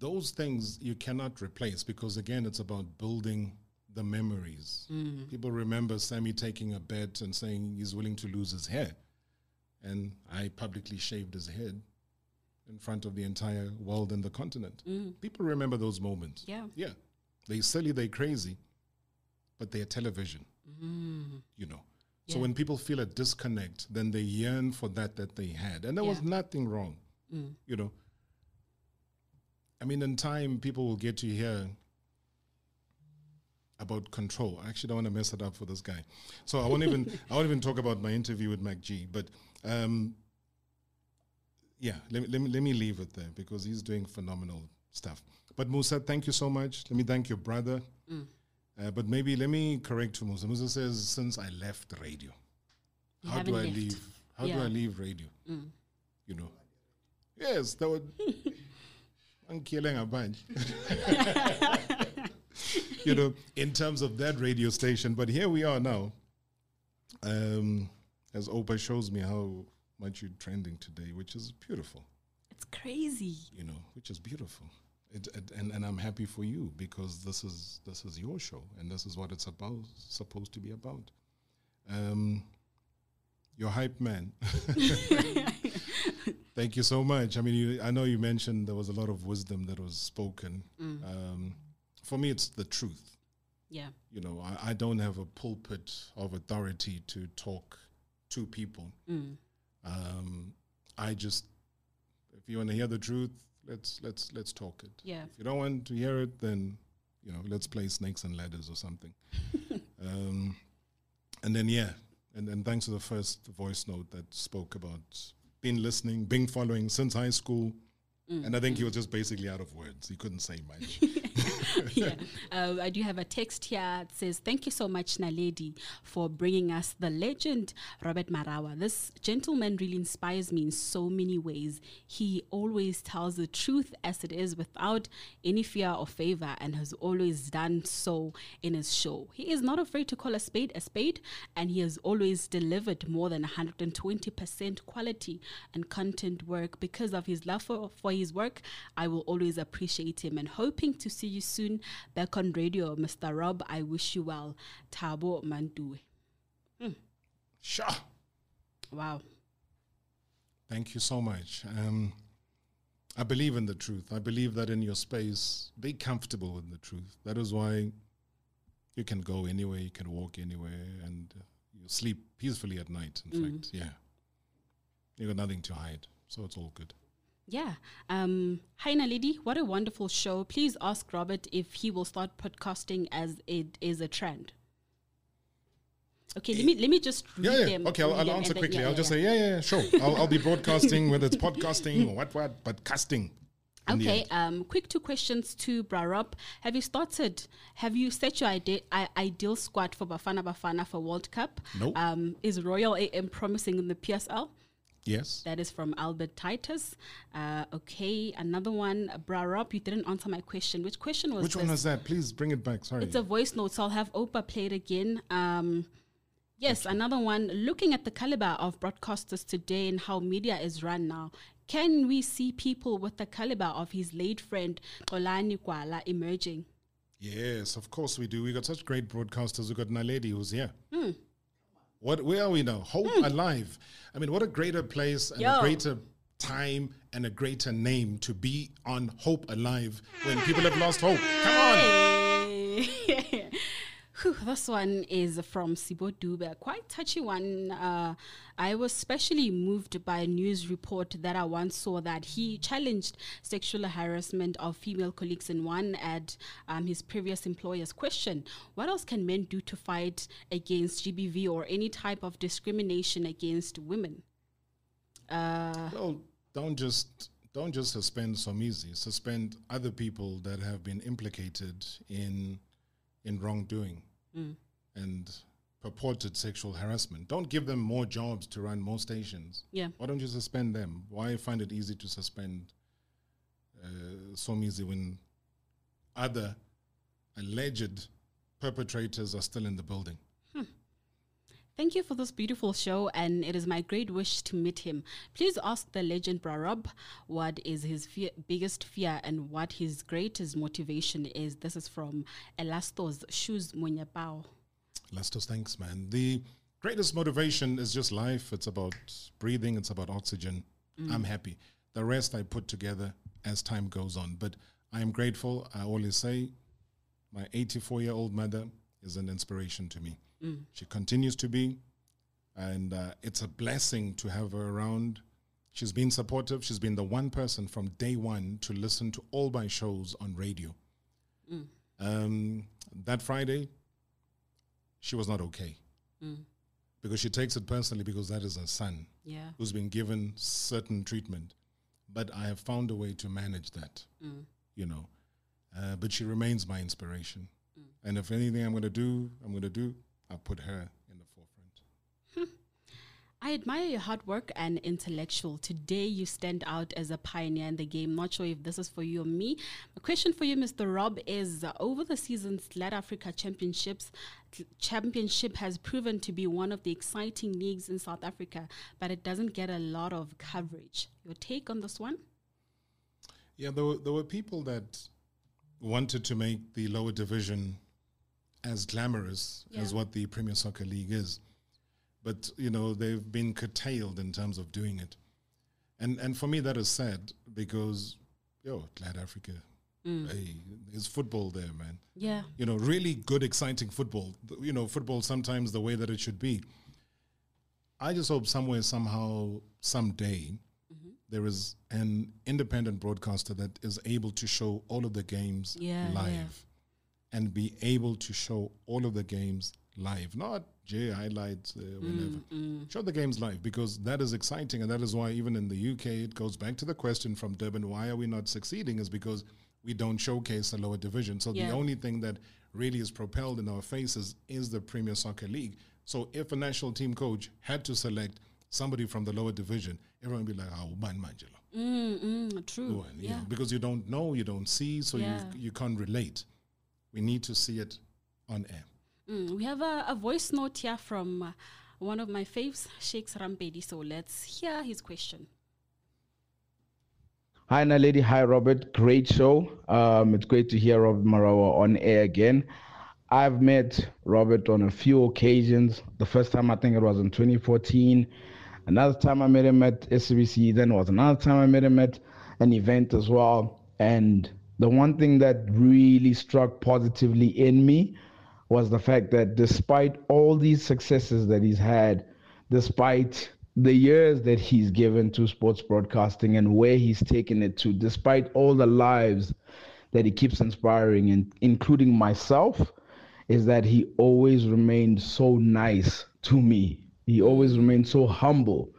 Speaker 3: those things you cannot replace because again, it's about building the memories.
Speaker 2: Mm.
Speaker 3: People remember Sammy taking a bet and saying he's willing to lose his hair, and I publicly shaved his head in front of the entire world and the continent.
Speaker 2: Mm.
Speaker 3: People remember those moments.
Speaker 2: Yeah.
Speaker 3: Yeah. They silly, they crazy, but they're television,
Speaker 2: Mm.
Speaker 3: you know. So when people feel a disconnect, then they yearn for that that they had. And there was nothing wrong,
Speaker 2: Mm.
Speaker 3: you know. I mean, in time, people will get to hear about control. I actually don't want to mess it up for this guy. So I won't even I won't even talk about my interview with Mac G. But um, yeah, let me, let me let me leave it there because he's doing phenomenal stuff. But Musa, thank you so much. Let me thank your brother.
Speaker 2: Mm.
Speaker 3: Uh, but maybe let me correct Musa. Musa says since I left radio,
Speaker 2: You
Speaker 3: how do I
Speaker 2: left.
Speaker 3: leave? How do I leave radio?
Speaker 2: Mm.
Speaker 3: You know. Yes, that would. I'm killing a bunch. you know, in terms of that radio station. But here we are now. Um, as Opa shows me how much you're trending today, which is beautiful.
Speaker 2: It's crazy.
Speaker 3: You know, which is beautiful. It, it, and, and I'm happy for you because this is this is your show and this is what it's about supposed to be about. Um, your hype man. Thank you so much. I mean, you, I know you mentioned there was a lot of wisdom that was spoken.
Speaker 2: Mm.
Speaker 3: Um, for me, it's the truth.
Speaker 2: Yeah.
Speaker 3: You know, I, I don't have a pulpit of authority to talk to people.
Speaker 2: Mm.
Speaker 3: Um, I just, if you want to hear the truth, let's let's let's talk it.
Speaker 2: Yeah.
Speaker 3: If you don't want to hear it, then you know, let's play snakes and ladders or something. um, and then yeah, and then thanks to the first voice note that spoke about been listening, been following since high school.
Speaker 2: Mm,
Speaker 3: And I think he was just basically out of words. He couldn't say much.
Speaker 2: yeah. Uh, I do have a text here. It says, Thank you so much, Naledi, for bringing us the legend, Robert Marawa. This gentleman really inspires me in so many ways. He always tells the truth as it is without any fear or favor and has always done so in his show. He is not afraid to call a spade a spade and he has always delivered more than 120% quality and content work because of his love for, for his work. I will always appreciate him and hoping to see you soon back on radio, Mr. Rob. I wish you well. Tabo Mandue. Hmm.
Speaker 3: Sure.
Speaker 2: Wow.
Speaker 3: Thank you so much. Um, I believe in the truth. I believe that in your space, be comfortable with the truth. That is why you can go anywhere, you can walk anywhere, and uh, you sleep peacefully at night. In
Speaker 2: Mm.
Speaker 3: fact, yeah, you got nothing to hide, so it's all good.
Speaker 2: Yeah. Um, hi, Naledi. What a wonderful show. Please ask Robert if he will start podcasting as it is a trend. Okay, let me let me just read
Speaker 3: Yeah, yeah.
Speaker 2: them.
Speaker 3: Okay, I'll, I'll
Speaker 2: them
Speaker 3: answer quickly.
Speaker 2: yeah,
Speaker 3: I'll
Speaker 2: yeah,
Speaker 3: just say, yeah, yeah, sure. I'll, I'll be broadcasting, whether it's podcasting or what, what, but casting.
Speaker 2: Okay, um, quick two questions to Bra Rob. Have you started? Have you set your ide- I- ideal squad for Bafana Bafana for World Cup?
Speaker 3: Nope.
Speaker 2: Um, is Royal AM promising in the PSL?
Speaker 3: Yes.
Speaker 2: That is from Albert Titus. Uh, okay, another one, Bra Rob. You didn't answer my question. Which question was
Speaker 3: Which
Speaker 2: this?
Speaker 3: one was that? Please bring it back. Sorry.
Speaker 2: It's a voice note, so I'll have Opa play it again. Um, yes, another one. Looking at the caliber of broadcasters today and how media is run now, can we see people with the caliber of his late friend Olani Kwala emerging?
Speaker 3: Yes, of course we do. We got such great broadcasters. We got Naledi who's here.
Speaker 2: Hmm.
Speaker 3: What? Where are we now? Hope hmm. Alive. I mean, what a greater place and a greater time and a greater name to be on Hope Alive when people have lost hope. Come on.
Speaker 2: Whew, this one is from Sibo Dube, quite touchy one. Uh, I was especially moved by a news report that I once saw that he challenged sexual harassment of female colleagues in one at um, his previous employer's question. What else can men do to fight against GBV or any type of discrimination against women? Uh,
Speaker 3: Well, don't just don't just suspend Somizi. Suspend other people that have been implicated in in wrongdoing
Speaker 2: Mm.
Speaker 3: and purported sexual harassment. Don't give them more jobs to run more stations.
Speaker 2: Yeah.
Speaker 3: Why don't you suspend them? Why find it easy to suspend uh, Somizi when other alleged perpetrators are still in the building?
Speaker 2: Thank you for this beautiful show, and it is my great wish to meet him. Please ask the legend Bra Rob what is his fear, biggest fear and what his greatest motivation is. This is from Elastos Shoes Munyapao.
Speaker 3: Lastos, thanks, man. The greatest motivation is just life. It's about breathing, it's about oxygen.
Speaker 2: Mm.
Speaker 3: I'm happy. The rest I put together as time goes on. But I am grateful. I always say my 84 year old mother is an inspiration to me.
Speaker 2: Mm.
Speaker 3: She continues to be. And uh, it's a blessing to have her around. She's been supportive. She's been the one person from day one to listen to all my shows on radio.
Speaker 2: Mm.
Speaker 3: Um, that Friday, she was not okay
Speaker 2: Mm.
Speaker 3: because she takes it personally because that is her son
Speaker 2: Yeah.
Speaker 3: who's been given certain treatment. But I have found a way to manage that,
Speaker 2: Mm.
Speaker 3: you know. Uh, but she remains my inspiration.
Speaker 2: Mm.
Speaker 3: And if anything I'm going to do, I'm going to do, I'll put her in the forefront.
Speaker 2: I admire your hard work and intellectual. Today, you stand out as a pioneer in the game. Not sure if this is for you or me. My question for you, Mr. Rob, is uh, over the season's GladAfrica Championships, championship has proven to be one of the exciting leagues in South Africa, but it doesn't get a lot of coverage. Your take on this one?
Speaker 3: Yeah, there were, there were people that wanted to make the lower division as glamorous as what the Premier Soccer League is. But, you know, they've been curtailed in terms of doing it. And and for me, that is sad because, yo, GladAfrica.
Speaker 2: Mm.
Speaker 3: Hey, there's football there, man.
Speaker 2: Yeah.
Speaker 3: You know, really good, exciting football. You know, football sometimes the way that it should be. I just hope somewhere, somehow, someday,
Speaker 2: Mm-hmm.
Speaker 3: there is an independent broadcaster that is able to show all of the games
Speaker 2: Yeah,
Speaker 3: live
Speaker 2: yeah.
Speaker 3: And be able to show all of the games live, not J highlights, uh, whenever.
Speaker 2: mm.
Speaker 3: Show the games live because that is exciting. And that is why, even in the UK, it goes back to the question from Durban why are we not succeeding? Is because we don't showcase the lower division. So
Speaker 2: Yeah.
Speaker 3: the only thing that really is propelled in our faces is the Premier Soccer League. So if a national team coach had to select somebody from the lower division, everyone would be like, oh, man, Manjelo.
Speaker 2: Mm, mm, true.
Speaker 3: Go on, you
Speaker 2: yeah.
Speaker 3: know, because you don't know, you don't see, so
Speaker 2: Yeah.
Speaker 3: you you can't relate. We need to see it on air.
Speaker 2: Mm, we have a, a voice note here from uh, one of my faves, Sheikh Rampedi. So let's hear his question.
Speaker 24: Hi, Naledi. Hi, Robert. Great show. Um, it's great to hear Robert Marawa on air again. I've met Robert on a few occasions. The first time I think it was in 2014. Another time I met him at SBC. Then was another time I met him at an event as well. And the one thing that really struck positively in me was the fact that despite all these successes that he's had, despite the years that he's given to sports broadcasting and where he's taken it to, despite all the lives that he keeps inspiring, and including myself, is that he always remained so nice to me. He always remained so humble.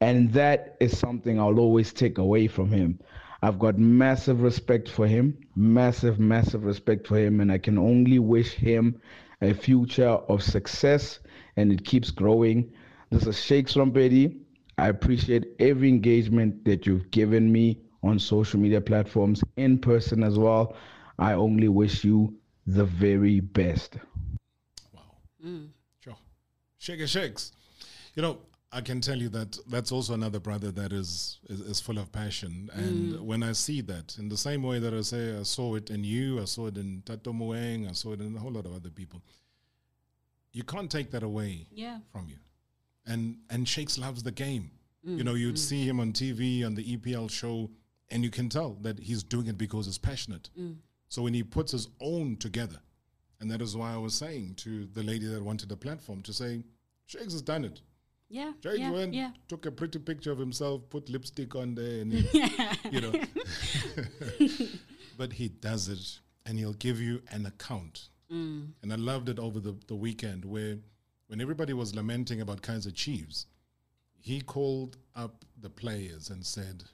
Speaker 24: And that is something I'll always take away from him. I've got massive respect for him, massive, massive respect for him, and I can only wish him a future of success and it keeps growing. This is Sheikh Srompedi. I appreciate every engagement that you've given me on social media platforms, in person as well. I only wish you the very best.
Speaker 2: Mm.
Speaker 3: Sure. Shake it, shakes. You know, I can tell you that that's also another brother that is is, is full of passion, and
Speaker 2: Mm.
Speaker 3: when I see that, in the same way that I say I saw it in you, I saw it in Tato Moeng, I saw it in a whole lot of other people. You can't take that away
Speaker 2: Yeah.
Speaker 3: from you, and and Shakes loves the game.
Speaker 2: Mm,
Speaker 3: You know, you'd
Speaker 2: mm.
Speaker 3: see him on TV on the EPL show, and you can tell that he's doing it because he's passionate.
Speaker 2: Mm.
Speaker 3: So when he puts his own together, and that is why I was saying to the lady that wanted the platform to say, Shakes has done it.
Speaker 2: Yeah.
Speaker 3: Jake
Speaker 2: yeah,
Speaker 3: went,
Speaker 2: yeah.
Speaker 3: took a pretty picture of himself, put lipstick on there, and he, you know. but he does it, and he'll give you an account.
Speaker 2: Mm.
Speaker 3: And I loved it over the, the weekend where, when everybody was lamenting about Kaizer Chiefs, he called up the players and said,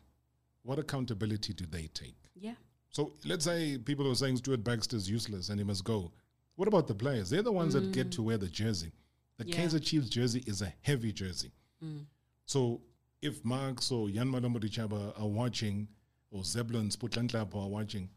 Speaker 3: "What accountability do they take?"
Speaker 2: Yeah.
Speaker 3: So let's say people are saying Stuart Baxter is useless and he must go. What about the players? They're the ones that get
Speaker 2: Mm.
Speaker 3: to wear the jersey. The
Speaker 2: Yeah.
Speaker 3: Kaizer Chiefs jersey is a heavy jersey.
Speaker 2: Mm.
Speaker 3: So if Marks or Jan Malombo Dichaba are watching, or Zeblon Sputlantlap are watching,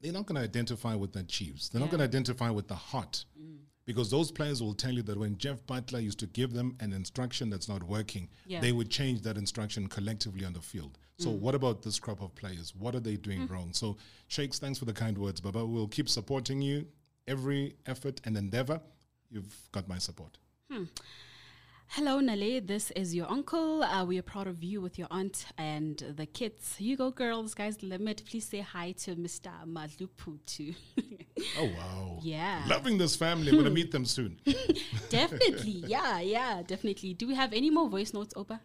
Speaker 3: they're not going to identify with the Chiefs. They're not going to identify with the heart.
Speaker 2: Mm.
Speaker 3: Because those players will tell you that when Jeff Butler used to give them an instruction that's not working,
Speaker 2: Yeah.
Speaker 3: they would change that instruction collectively on the field. So,
Speaker 2: Mm.
Speaker 3: what about this crop of players? What are they doing
Speaker 2: Mm.
Speaker 3: wrong? So, Shakes, thanks for the kind words, Baba. We'll keep supporting you. Every effort and endeavor, you've got my support.
Speaker 2: Hmm. Hello, Nale. This is your uncle. Uh, we are proud of you with your aunt and the kids. You go, girls. Guys, limit. Please say hi to Mr. Madlupu too.
Speaker 3: Oh, wow.
Speaker 2: Yeah.
Speaker 3: Loving this family. I'm going to meet them soon.
Speaker 2: definitely. Yeah, yeah, definitely. Do we have any more voice notes, Opa?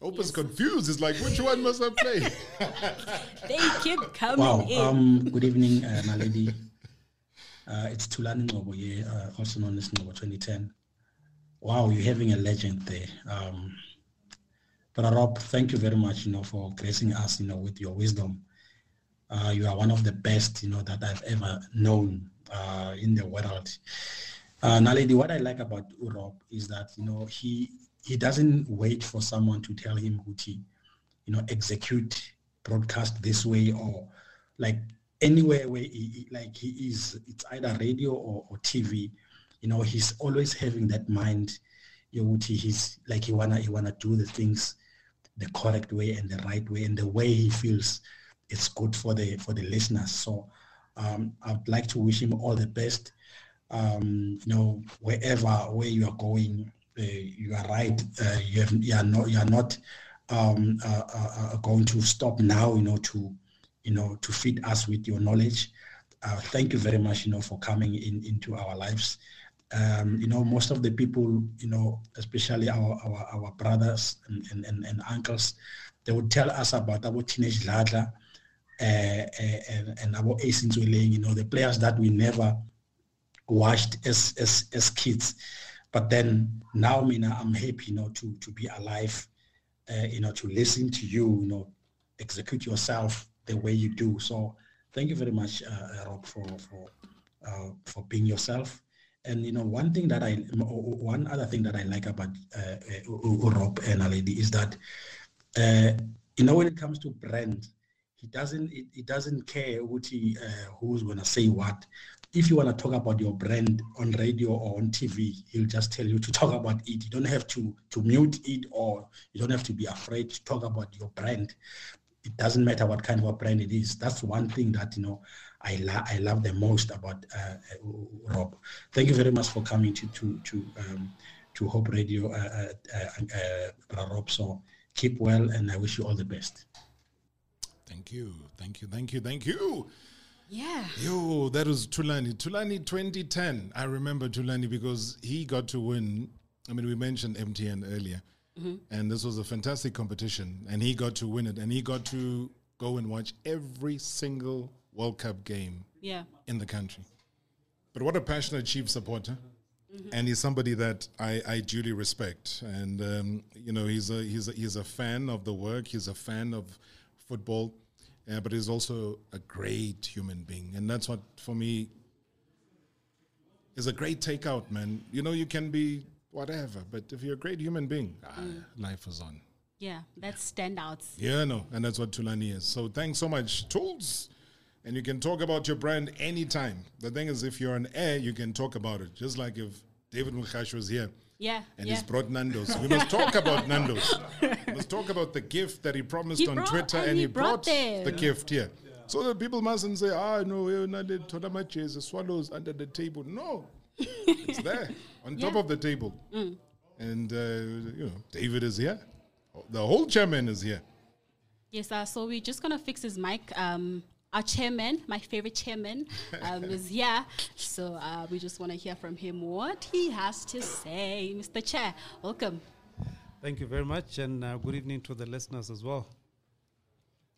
Speaker 3: Opa's confused. He's like, which one must I play?
Speaker 2: They keep coming
Speaker 25: Wow.
Speaker 2: in.
Speaker 25: Um, good evening, uh, Naledi. Uh, it's Tulani Ngobo here, uh, also known as Ngobo 2010. Wow, you're having a legend there. Um, but Rob, thank you very much, you know, for gracing us, you know, with your wisdom. Uh, you are one of the best, you know, that I've ever known uh, in the world. Uh, Naledi, what I like about Rob is that, you know, he he doesn't wait for someone to tell him, Guti, you know, execute broadcast this way or like anywhere where he, like he is, it's either radio or, or TV. You know, he's always having that mind. You know, he's like he wanna he wanna do the things the correct way and the right way and the way he feels it's good for the for the listeners. So um, I'd like to wish him all the best. Um, you know, wherever where you are going, uh, you are right. Uh, you have you are not you are not um, uh, uh, uh, going to stop now. You know to you know to feed us with your knowledge. Uh, thank you very much. You know for coming in into our lives. Um, you know most of the people you know especially our our, our brothers and, and, and, uncles they would tell us about our Teenage Dladla uh, and, and our Ace Ntsoelengoe, you know the players that we never watched as as as kids but then now Mina, i'm happy you know to to be alive uh, you know to listen to you you know execute yourself the way you do. So thank you very much uh, rob for for uh, for being yourself. And you know one thing that i one other thing that i like about uh, uh, rob and Aledi is that uh, you know when it comes to brand he doesn't he, doesn't care what he, uh, who's to say what. If you want to talk about your brand on radio or on tv he'll just tell you to talk about it. You don't have to to mute it or you don't have to be afraid to talk about your brand it doesn't matter what kind of a brand it is that's one thing that you know i, la- I love the most about uh, uh, rob thank you very much for coming to to to um, to hope radio uh, uh, uh, uh, rob so keep well and i wish you all the best
Speaker 3: Thank you, thank you, thank you, thank you.
Speaker 2: Yeah.
Speaker 3: Yo, that was Tulani. Tulani 2010. I remember Tulani because he got to win. I mean, we mentioned MTN earlier,
Speaker 2: Mhm.
Speaker 3: and this was a fantastic competition, and he got to win it, and he got to go and watch every single World Cup game
Speaker 2: Yeah.
Speaker 3: in the country. But what a passionate Chief supporter.
Speaker 2: Mhm.
Speaker 3: And he's somebody that I, I duly respect, and um, you know he's a he's a, he's a fan of the work. He's a fan of football, uh, but he's also a great human being, and that's what for me is a great takeout, man. You know, you can be whatever, but if you're a great human being, ah,
Speaker 2: Mm.
Speaker 3: life is on.
Speaker 2: Yeah, that's standouts.
Speaker 3: Yeah, no, and that's what Tulani is. So thanks so much, Tools. And you can talk about your brand anytime. The thing is, if you're on air, you can talk about it. Just like if David Mogashoa was here,
Speaker 2: Yeah,
Speaker 3: And
Speaker 2: yeah.
Speaker 3: he's brought Nando's. We must talk about Nando's. We must talk about the gift that he promised
Speaker 2: He
Speaker 3: on
Speaker 2: brought-
Speaker 3: Twitter
Speaker 2: and
Speaker 3: and
Speaker 2: he
Speaker 3: he
Speaker 2: brought
Speaker 3: brought, the gift here. So that people mustn't say, ah, no, Naledi Tonama the swallows under the table. No, it's there on top of the table.
Speaker 2: Mm.
Speaker 3: And, uh, you know, David is here. The whole chairman is here.
Speaker 2: Yes, uh, so we're just gonna fix his mic. Um, our chairman, my favorite chairman, um, is here. So uh, we just want to hear from him what he has to say. Mr. Chair, welcome.
Speaker 26: Thank you very much, and uh, good evening to the listeners as well.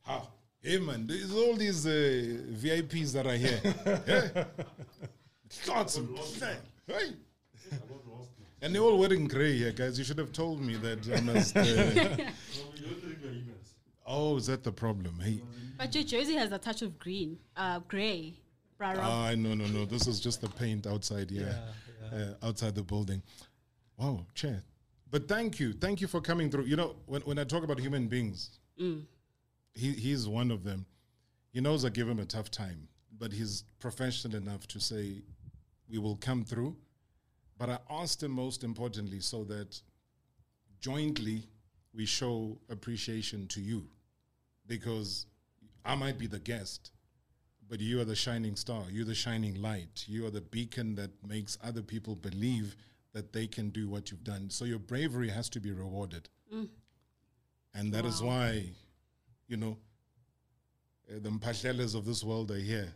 Speaker 3: How? Hey, man, there's all these uh, VIPs that are here. yeah? Lots of Hey. And they're all wearing grey here, guys. You should have told me that I must. Uh, oh, is that the problem? Hey.
Speaker 2: But your jersey has a touch of green, uh, grey. Bra- bra-
Speaker 3: Ah, no, no, no. This is just the paint outside here, Uh, outside the building. Wow, chair. But thank you. Thank you for coming through. You know, when, when I talk about human beings,
Speaker 2: Mm.
Speaker 3: he, he's one of them. He knows I give him a tough time, but he's professional enough to say, we will come through. But I asked him most importantly so that jointly we show appreciation to you because I might be the guest, but you are the shining star. You're the shining light. You are the beacon that makes other people believe that they can do what you've done. So your bravery has to be rewarded.
Speaker 2: Mm.
Speaker 3: And that is
Speaker 2: Wow.
Speaker 3: why, you know, uh, the Mphahleles of this world are here.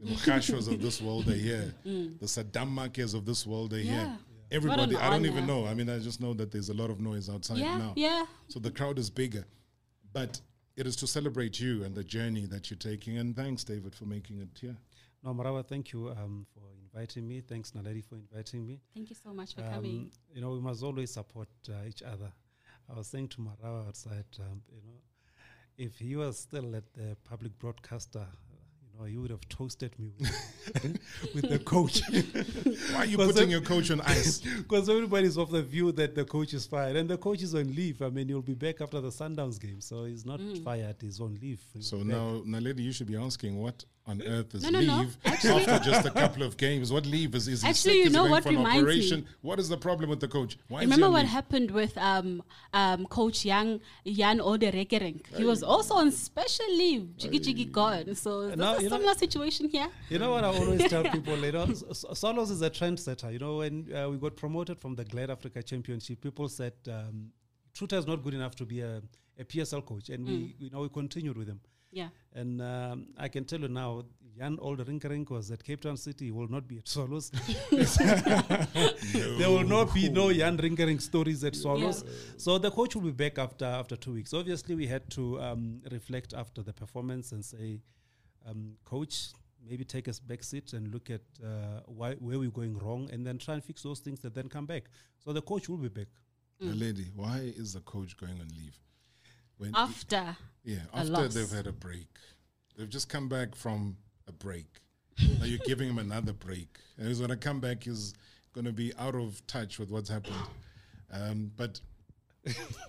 Speaker 3: The Mogashoas of this world are here.
Speaker 2: Mm.
Speaker 3: The Saddam Maakes of this world are
Speaker 2: Yeah.
Speaker 3: here.
Speaker 2: What
Speaker 3: Everybody, I don't even know. I mean, I just know that there's a lot of noise outside
Speaker 2: Yeah,
Speaker 3: now.
Speaker 2: yeah.
Speaker 3: So the crowd is bigger. But it is to celebrate you and the journey that you're taking. And thanks, David, for making it here.
Speaker 26: No, Marawa, thank you um, for inviting me. Thanks, Naledi, for inviting me.
Speaker 2: Thank you so much for
Speaker 26: Um,
Speaker 2: coming.
Speaker 26: You know, we must always support uh, each other. I was saying to Marawa outside, um, you know, if he was still at the public broadcaster, you know, he would have toasted me with, with the coach.
Speaker 3: Why are you putting your coach on ice?
Speaker 26: Because everybody's of the view that the coach is fired, and the coach is on leave. I mean, he'll be back after the Sundowns game, so he's not
Speaker 2: Mm.
Speaker 26: fired. He's on leave. He'll
Speaker 3: So
Speaker 26: now, back.
Speaker 3: now, Naledi, you should be asking what on earth is
Speaker 2: No, no, no.
Speaker 3: leave
Speaker 2: Actually-
Speaker 3: after just a couple of games? What leave is? Is he
Speaker 2: Actually,
Speaker 3: sick?
Speaker 2: you
Speaker 3: Is
Speaker 2: know what
Speaker 3: for an
Speaker 2: reminds me?
Speaker 3: What is the problem with the coach? Why
Speaker 2: Remember what
Speaker 3: leave?
Speaker 2: happened with um, um, Coach Young, Jan Olde Riekerink? He was also on special leave. Jiggy Jiggy gone. So is
Speaker 26: Now,
Speaker 2: a
Speaker 26: you know-
Speaker 2: similar situation here?
Speaker 26: You know what I always tell people, you know, S- S- Solos is a trendsetter. You know, when uh, we got promoted from the GladAfrica Championship, people said um, Truter is not good enough to be a, a PSL coach, and we,
Speaker 2: Mm.
Speaker 26: you know, we continued with him.
Speaker 2: Yeah.
Speaker 26: And um, I can tell you now, Jan Olde Riekerink was at Cape Town City. Will not be at Solos. there will not be no Jan Riekerink stories at Solos.
Speaker 2: Yeah.
Speaker 26: So the coach will be back after after two weeks. Obviously, we had to um, reflect after the performance and say, um, coach, maybe take a back seat and look at uh, why, where we're going wrong, and then try and fix those things that then come back. So the coach will be back.
Speaker 3: The lady, why is the coach going on leave? When
Speaker 2: After
Speaker 3: yeah,
Speaker 2: a
Speaker 3: after they've had a break, they've just come back from a break. now you're giving him another break, and he's going to come back. He's going to be out of touch with what's happened. Um, but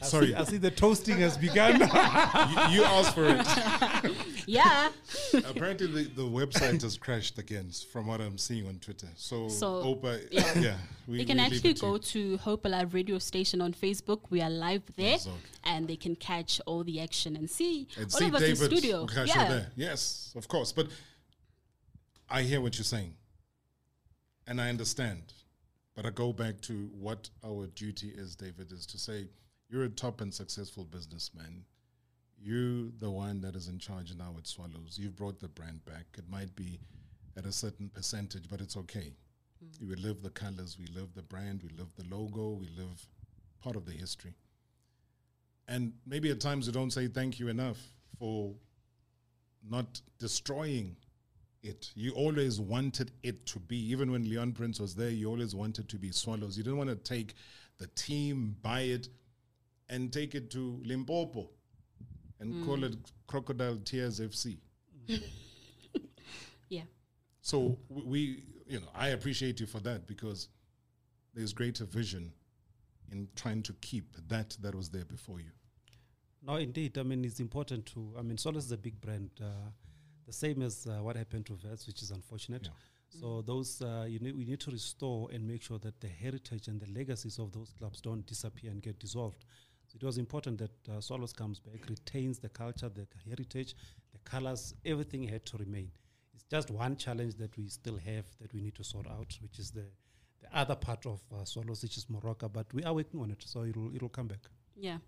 Speaker 26: I
Speaker 3: sorry,
Speaker 26: see- I see the toasting has begun.
Speaker 3: you, you asked for it.
Speaker 2: yeah.
Speaker 3: Apparently, the, the website has crashed again, from what I'm seeing on Twitter. So,
Speaker 2: So,
Speaker 3: Opa,
Speaker 2: yeah.
Speaker 3: yeah, we,
Speaker 2: they can actually
Speaker 3: it to you.
Speaker 2: go to Hope Alive radio station on Facebook. We are live there,
Speaker 3: okay.
Speaker 2: and they can catch all the action and see
Speaker 3: and
Speaker 2: all
Speaker 3: see
Speaker 2: of us
Speaker 3: David
Speaker 2: in studio. Yeah.
Speaker 3: there. Yes, of course. But I hear what you're saying, and I understand. But I go back to what our duty is, David, is to say you're a top and successful businessman. You're the one that is in charge now at Swallows. You've brought the brand back. It might be at a certain percentage, but it's okay. Mm. We live the colors, we live the brand, we live the logo, we live part of the history. And maybe at times we don't say thank you enough for not destroying it. You always wanted it to be, even when Leon Prins was there, you always wanted to be Swallows. You didn't want to take the team, buy it, and take it to Limpopo and
Speaker 2: Mm.
Speaker 3: call it Crocodile Tears FC.
Speaker 2: Yeah.
Speaker 3: So w- we, you know, I appreciate you for that because there's greater vision in trying to keep that that was there before you.
Speaker 26: No, indeed. I mean, it's important to. I mean, Solos is a big brand. Uh, the same as uh, what happened to Wits, which is unfortunate. So those uh, you need, we need to restore and make sure that the heritage and the legacies of those clubs don't disappear and get dissolved. So it was important that uh, Swallows comes back, retains the culture, the heritage, the colors, everything had to remain. It's just one challenge that we still have that we need to sort out, which is the the other part of uh, Swallows, which is Moroka. But we are working on it, so it'll it'll come back.
Speaker 2: Yeah,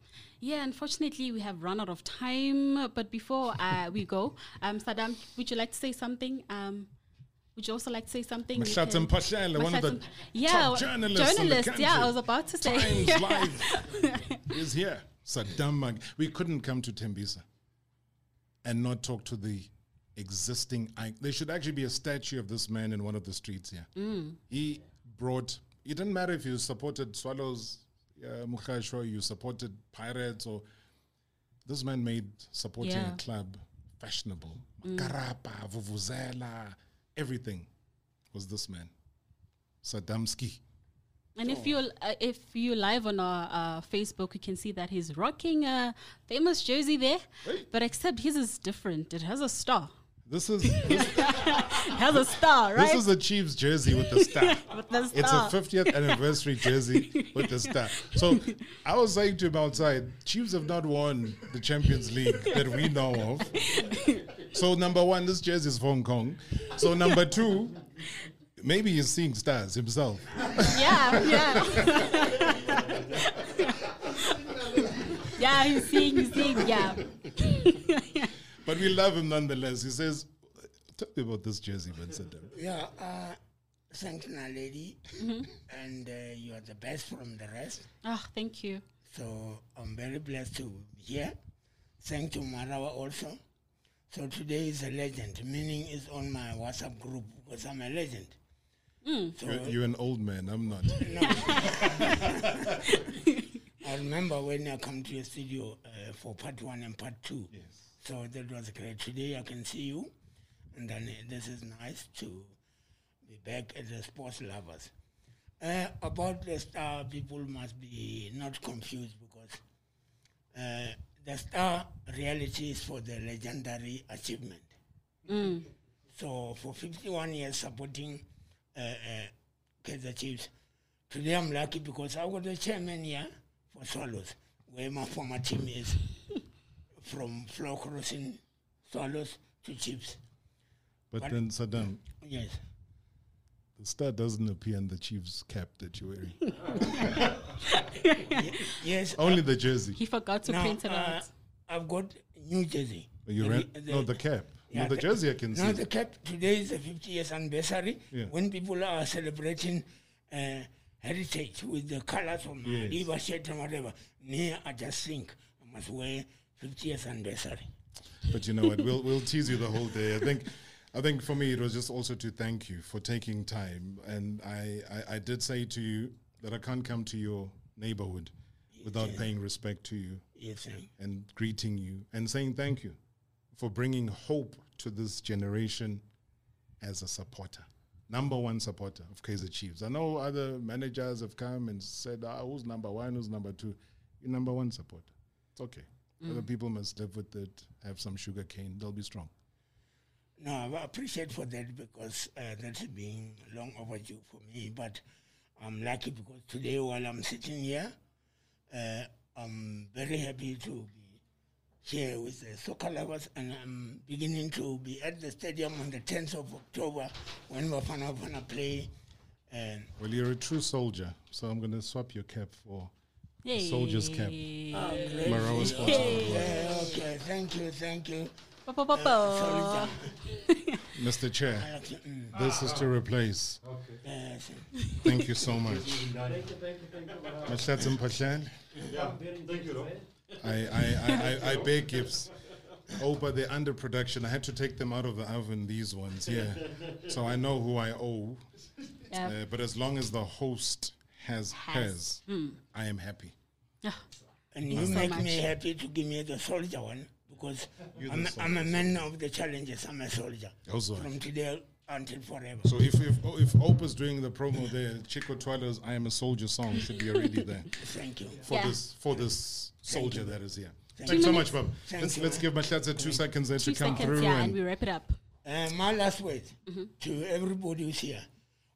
Speaker 2: yeah. Unfortunately, we have run out of time. But before uh, we go, um, Saddam, would you like to say something? Um, would you also like to say something? You
Speaker 3: Mahlatse one of the
Speaker 2: yeah,
Speaker 3: top journalists
Speaker 2: journalist, Yeah, I was about to say.
Speaker 3: Times Live is here. Saddam Maake. We couldn't come to Tembisa and not talk to the existing. I, there should actually be a statue of this man in one of the streets here.
Speaker 2: Mm.
Speaker 3: He brought. It didn't matter if you supported Swallows, uh, Mogashoa, you supported Pirates, or this man made supporting
Speaker 2: Yeah.
Speaker 3: a club fashionable.
Speaker 2: Mm.
Speaker 3: Makarapa, Vuvuzela, everything was this man, Saddamski.
Speaker 2: And if you uh, if you live on our uh, Facebook, you can see that he's rocking a famous jersey there, but except his is different. It has a star.
Speaker 3: This is
Speaker 2: it has a star, right?
Speaker 3: This is a Chiefs jersey with the star.
Speaker 2: With the
Speaker 3: It's a 50th anniversary jersey with the star. So I was saying to him outside, Chiefs have not won the Champions League that we know of. So number one, this jersey is Hong Kong. So number two, maybe he's seeing stars himself.
Speaker 2: yeah, yeah. yeah, he's seeing, he's seeing, yeah.
Speaker 3: But we love him nonetheless. He says, "Tell me about this jersey, Ben Saddam."
Speaker 27: Yeah, uh, thank you, lady.
Speaker 2: Mhm.
Speaker 27: And uh, you are the best from the rest.
Speaker 2: Oh, thank you.
Speaker 27: So I'm very blessed to be here. Thank you, Marawa, also. So today is a legend, meaning it's on my WhatsApp group because I'm a legend. So
Speaker 3: You're, you're an old man. I'm not.
Speaker 27: I remember when I come to your studio uh, for part one and part two. Yes. So that was great. Today I can see you, and then uh, this is nice to be back at the sports lovers. Uh, about the star, people must be not confused because uh, the star reality is for the legendary achievement.
Speaker 2: Mm.
Speaker 27: So for 51 years supporting uh, uh, Kaizer Chiefs, today I'm lucky because I was the chairman here for Swallows, where my former team is, from floor crossing Swallows to Chiefs.
Speaker 3: But
Speaker 27: But-
Speaker 3: then Saddam,
Speaker 27: Yes.
Speaker 3: the star doesn't appear in the Chiefs cap that you're wearing.
Speaker 27: Ye- yes.
Speaker 3: Only the jersey.
Speaker 2: He forgot to
Speaker 27: Now,
Speaker 2: print it
Speaker 27: uh,
Speaker 2: out.
Speaker 27: I've got New Jersey.
Speaker 3: You
Speaker 27: The-
Speaker 3: ran- no, the cap. No, the jersey I can
Speaker 27: no,
Speaker 3: see.
Speaker 27: the cap. Today is the 50 years anniversary.
Speaker 3: Yeah.
Speaker 27: When people are celebrating uh, heritage with the colors of my
Speaker 3: Yes.
Speaker 27: liver shirt and whatever, me, I just think I must wear 50 years anniversary.
Speaker 3: But you know what? We'll we'll tease you the whole day. I think I think for me it was just also to thank you for taking time. And I, I, I did say to you that I can't come to your neighborhood without paying respect to you
Speaker 27: Yes,
Speaker 3: and greeting you and saying thank you for bringing hope to this generation as a supporter. Number one supporter of Kaizer Chiefs. I know other managers have come and said, ah, who's number one, who's number two? You're number one supporter. It's okay. Other
Speaker 27: Mm.
Speaker 3: people must live with it, have some sugar cane, they'll be strong.
Speaker 27: No, I appreciate for that because uh, that's been long overdue for me. But I'm lucky because today, while I'm sitting here, uh, I'm very happy to be here with the soccer lovers, and I'm beginning to be at the stadium on the 10th of October when Bafana Bafana play. And
Speaker 3: Well, you're a true soldier, so I'm going to swap your cap for a soldier's Camp.
Speaker 27: Oh, great.
Speaker 3: Marawa Sports.
Speaker 27: Yeah, okay, thank you, thank you.
Speaker 2: Pa, pa, pa, pa.
Speaker 27: soldier.
Speaker 3: Mr. Chair,
Speaker 27: I like it, mm.
Speaker 3: this is to replace.
Speaker 27: Yes.
Speaker 3: Thank you so much. Mahlatse Mphahlele.
Speaker 23: Thank you, Rob.
Speaker 3: I, I, I, I, I beg gifts. Oh, but they're under production. I had to take them out of the oven, these ones, yeah. So I know who I owe.
Speaker 2: Yeah.
Speaker 3: Uh, but as long as the host has
Speaker 2: Has.
Speaker 3: hers,
Speaker 2: Mm.
Speaker 3: I am happy.
Speaker 27: And you
Speaker 2: you so
Speaker 27: make
Speaker 2: much.
Speaker 27: me happy to give me the soldier one because I'm,
Speaker 3: the
Speaker 27: I'm a man of the challenges. I'm a soldier.
Speaker 3: Also.
Speaker 27: From today until forever.
Speaker 3: So if if if Opa's doing the promo there, Chicco Twala's "I Am a Soldier" song should be already there.
Speaker 27: Thank you.
Speaker 3: for
Speaker 27: Yeah.
Speaker 3: this for this
Speaker 27: Thank
Speaker 3: soldier
Speaker 27: you.
Speaker 3: that is here.
Speaker 27: Thank
Speaker 3: Thanks
Speaker 27: you.
Speaker 3: so much, Bob.
Speaker 27: Thank
Speaker 3: Let's
Speaker 27: you.
Speaker 3: let's give Mahlatse two seconds there
Speaker 2: Two
Speaker 3: to come
Speaker 2: seconds,
Speaker 3: through.
Speaker 2: yeah,
Speaker 3: and
Speaker 2: and we wrap it up.
Speaker 27: Uh, my last word to everybody who's here.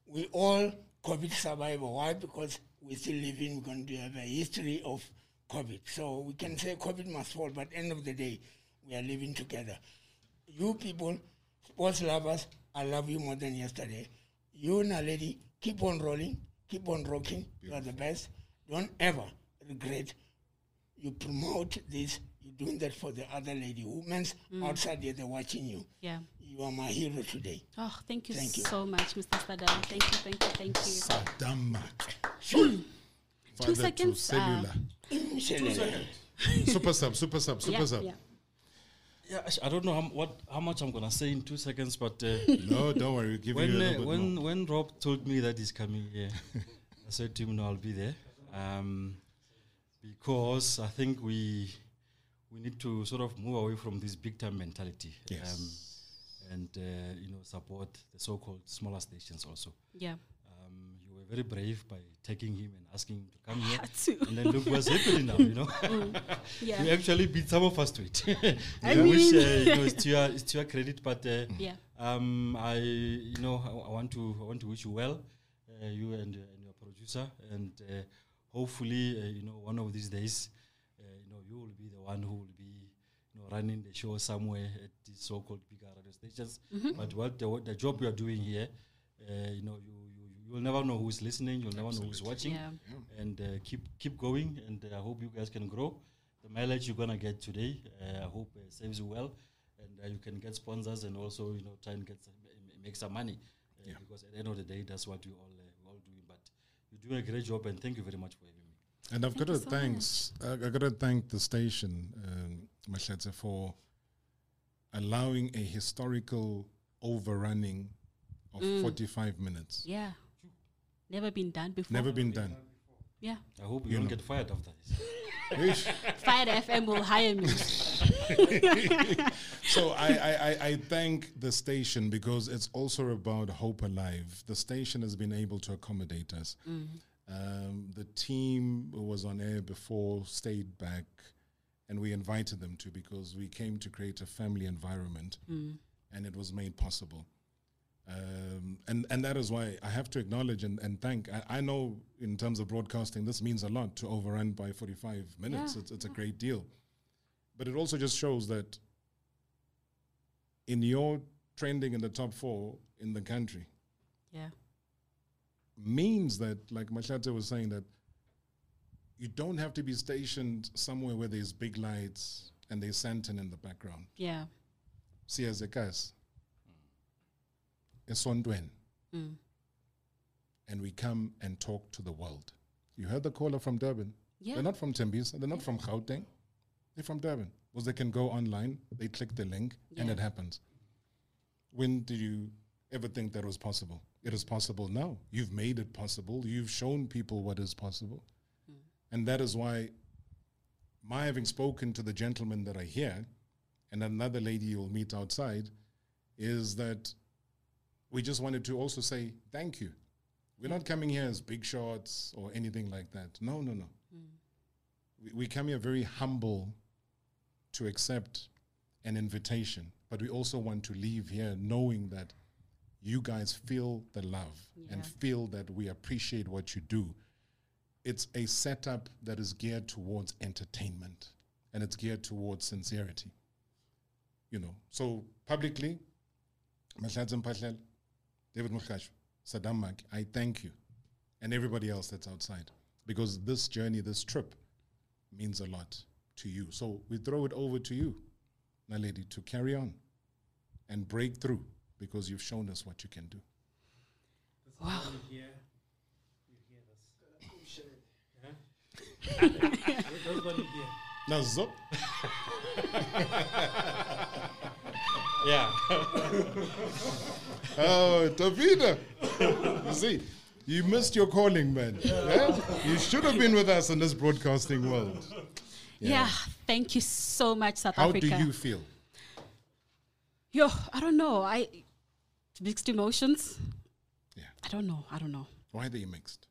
Speaker 27: We all COVID survivor. Why? Because we're still living, we're going to have a history of COVID. So we can say COVID must fall, but end of the day, we are living together. You people, sports lovers, I love you more than yesterday. You, and Naledi, keep on rolling, keep on rocking. You are the best. Don't ever regret. You promote this. You're doing that for the other lady. Women's
Speaker 2: Mm.
Speaker 27: outside there, they're watching you.
Speaker 2: Yeah.
Speaker 27: You are my hero today.
Speaker 2: Oh, thank you,
Speaker 27: Thank you.
Speaker 2: so much, Mr. Saddam. Thank you, thank you, thank you.
Speaker 3: Saddam.
Speaker 2: Two
Speaker 3: Father to
Speaker 2: seconds.
Speaker 3: cellular.
Speaker 2: uh,
Speaker 3: super sub, super sub, super
Speaker 2: Yeah,
Speaker 3: sub.
Speaker 2: yeah.
Speaker 28: Yeah, I don't know how, what how much I'm gonna say in two seconds, but uh,
Speaker 3: No, don't worry, we'll give
Speaker 28: when
Speaker 3: you a
Speaker 28: uh,
Speaker 3: little bit
Speaker 28: when when Rob told me that he's coming here, I said to him, "No, I'll be there," um, because I think we we need to sort of move away from this big time mentality,
Speaker 3: Yes.
Speaker 28: um, and uh, you know support the so-called smaller stations also.
Speaker 2: Yeah.
Speaker 28: Um, you were very brave by taking him and asking him to come here,
Speaker 2: to.
Speaker 28: and then look what's happening now. You know,
Speaker 2: Mm, yeah.
Speaker 28: you actually beat some of us to it.
Speaker 2: I
Speaker 28: I wish uh,
Speaker 2: mean-
Speaker 28: you know, it's to your it's to your credit, but uh,
Speaker 2: Yeah.
Speaker 28: um, I you know I, I want to I want to wish you well, uh, you and, uh, and your producer, and uh, hopefully uh, you know one of these days, uh, you will be the one who will be you know running the show somewhere at these so-called bigger radio stations.
Speaker 2: Mhm.
Speaker 28: But what the, what the job you are doing here, uh, you know you. you You'll never know who's listening. You'll never know who's watching,
Speaker 2: Yeah.
Speaker 28: and uh, keep keep going. And uh, I hope you guys can grow. The mileage you're gonna get today, uh, I hope uh, serves you well, and uh, you can get sponsors and also you know try and get some, make some money. Uh, Because at the end of the day, that's what we all uh, we all doing. But you're doing a great job, and thank you very much for having me.
Speaker 3: And I've
Speaker 28: Thank
Speaker 3: got to
Speaker 28: so
Speaker 3: thanks. I, I got to thank the station, um, Mahlatse, for allowing a historical overrunning of
Speaker 2: Mm.
Speaker 3: 45 minutes.
Speaker 2: Yeah. Never been done before.
Speaker 3: Never been done.
Speaker 2: Yeah.
Speaker 28: I hope you,
Speaker 3: You
Speaker 28: don't
Speaker 3: know.
Speaker 28: get fired after this.
Speaker 3: Ish.
Speaker 2: Fire FM will hire me.
Speaker 3: so I, I, I, I thank the station because it's also about Hope Alive. The station has been able to accommodate us.
Speaker 2: Mhm.
Speaker 3: Um, the team who was on air before stayed back, and we invited them to because we came to create a family environment,
Speaker 2: Mm.
Speaker 3: and it was made possible. Um, and and that is why I have to acknowledge and, and thank. I, I know in terms of broadcasting, this means a lot to overrun by 45 minutes.
Speaker 2: Yeah,
Speaker 3: It's, it's a great deal. But it also just shows that in your trending in the top four in the country
Speaker 2: Yeah.
Speaker 3: Means that, like Mahlatse was saying, that you don't have to be stationed somewhere where there's big lights and there's Sandton in the background.
Speaker 2: Yeah.
Speaker 3: See as a Siyazekas. Esondwen.
Speaker 2: Mm.
Speaker 3: And we come and talk to the world. You heard the caller from Durban.
Speaker 2: Yeah.
Speaker 3: They're not from Tembisa. They're not from Gauteng. They're from Durban. Because they can go online, they click the link, and it happens. When did you ever think that was possible? It is possible now. You've made it possible. You've shown people what is possible. Hmm. And that is why my having spoken to the gentleman that I hear and another lady you'll meet outside is that we just wanted to also say thank you. We're not coming here as big shots or anything like that. No, no, no. Hmm. We, we come here very humble to accept an invitation, but we also want to leave here knowing that you guys feel the love and feel that we appreciate what you do. It's a setup that is geared towards entertainment and it's geared towards sincerity. You know, so publicly, David Mogashoa, Saddam Maake, I thank you and everybody else that's outside because this journey, this trip means a lot to you. So we throw it over to you, Naledi, to carry on and break through because you've shown us what you can do.
Speaker 2: Wow.
Speaker 3: Now, Zop.
Speaker 28: Yeah.
Speaker 3: oh, Davida. you see, you missed your calling, man. Yeah? You should have been with us in this broadcasting world.
Speaker 2: Yeah. Thank you so much, South
Speaker 3: How
Speaker 2: Africa.
Speaker 3: do you feel?
Speaker 2: Yo, I don't know. I mixed emotions. Yeah. I don't know. I don't know.
Speaker 3: Why are they mixed?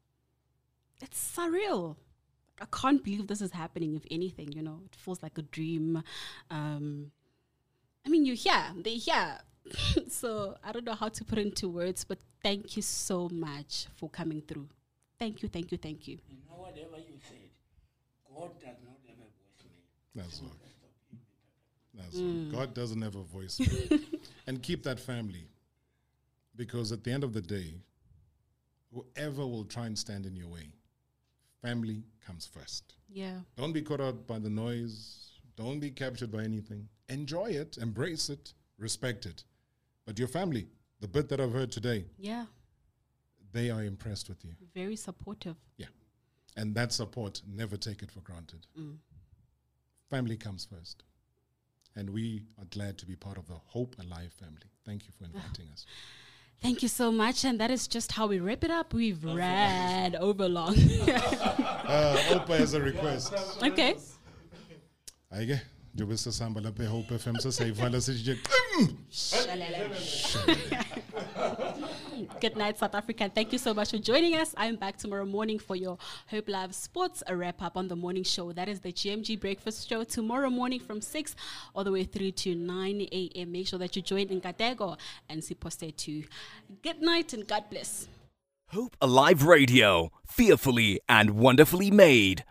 Speaker 2: It's surreal. I can't believe this is happening. If anything, you know, it feels like a dream. Um, I mean, you hear they hear so I don't know how to put it into words, but thank you so much for coming through. Thank you, thank you, thank you.
Speaker 27: You know, whatever you said, God does not have a voicemail.
Speaker 3: That's all. That's
Speaker 2: Mm.
Speaker 3: all. God doesn't have a voice. and keep that family. Because at the end of the day, whoever will try and stand in your way, family comes first.
Speaker 2: Yeah.
Speaker 3: Don't be caught out by the noise. Don't be captured by anything. Enjoy it, embrace it, respect it. But your family, the bit that I've heard today,
Speaker 2: Yeah.
Speaker 3: they are impressed with you.
Speaker 2: Very supportive.
Speaker 3: Yeah. And that support, never take it for granted.
Speaker 2: Mm.
Speaker 3: Family comes first. And we are glad to be part of the Hope Alive family. Thank you for inviting us.
Speaker 2: Thank you so much. And that is just how we wrap it up. We've ran over long.
Speaker 3: uh, Opa has a request.
Speaker 2: Okay.
Speaker 3: Ayike, njengoba sisahamba lapha eHope FM sesiyivala sithi
Speaker 2: Good night, South Africa. Thank you so much for joining us. I'm back tomorrow morning for your Hope Live Sports, a wrap up on the morning show. That is the GMG Breakfast Show tomorrow morning from 6 all the way through to 9 a.m. Make sure that you join in Katego and Siposte too. Good night and God bless.
Speaker 1: Hope Alive Radio, fearfully and wonderfully made.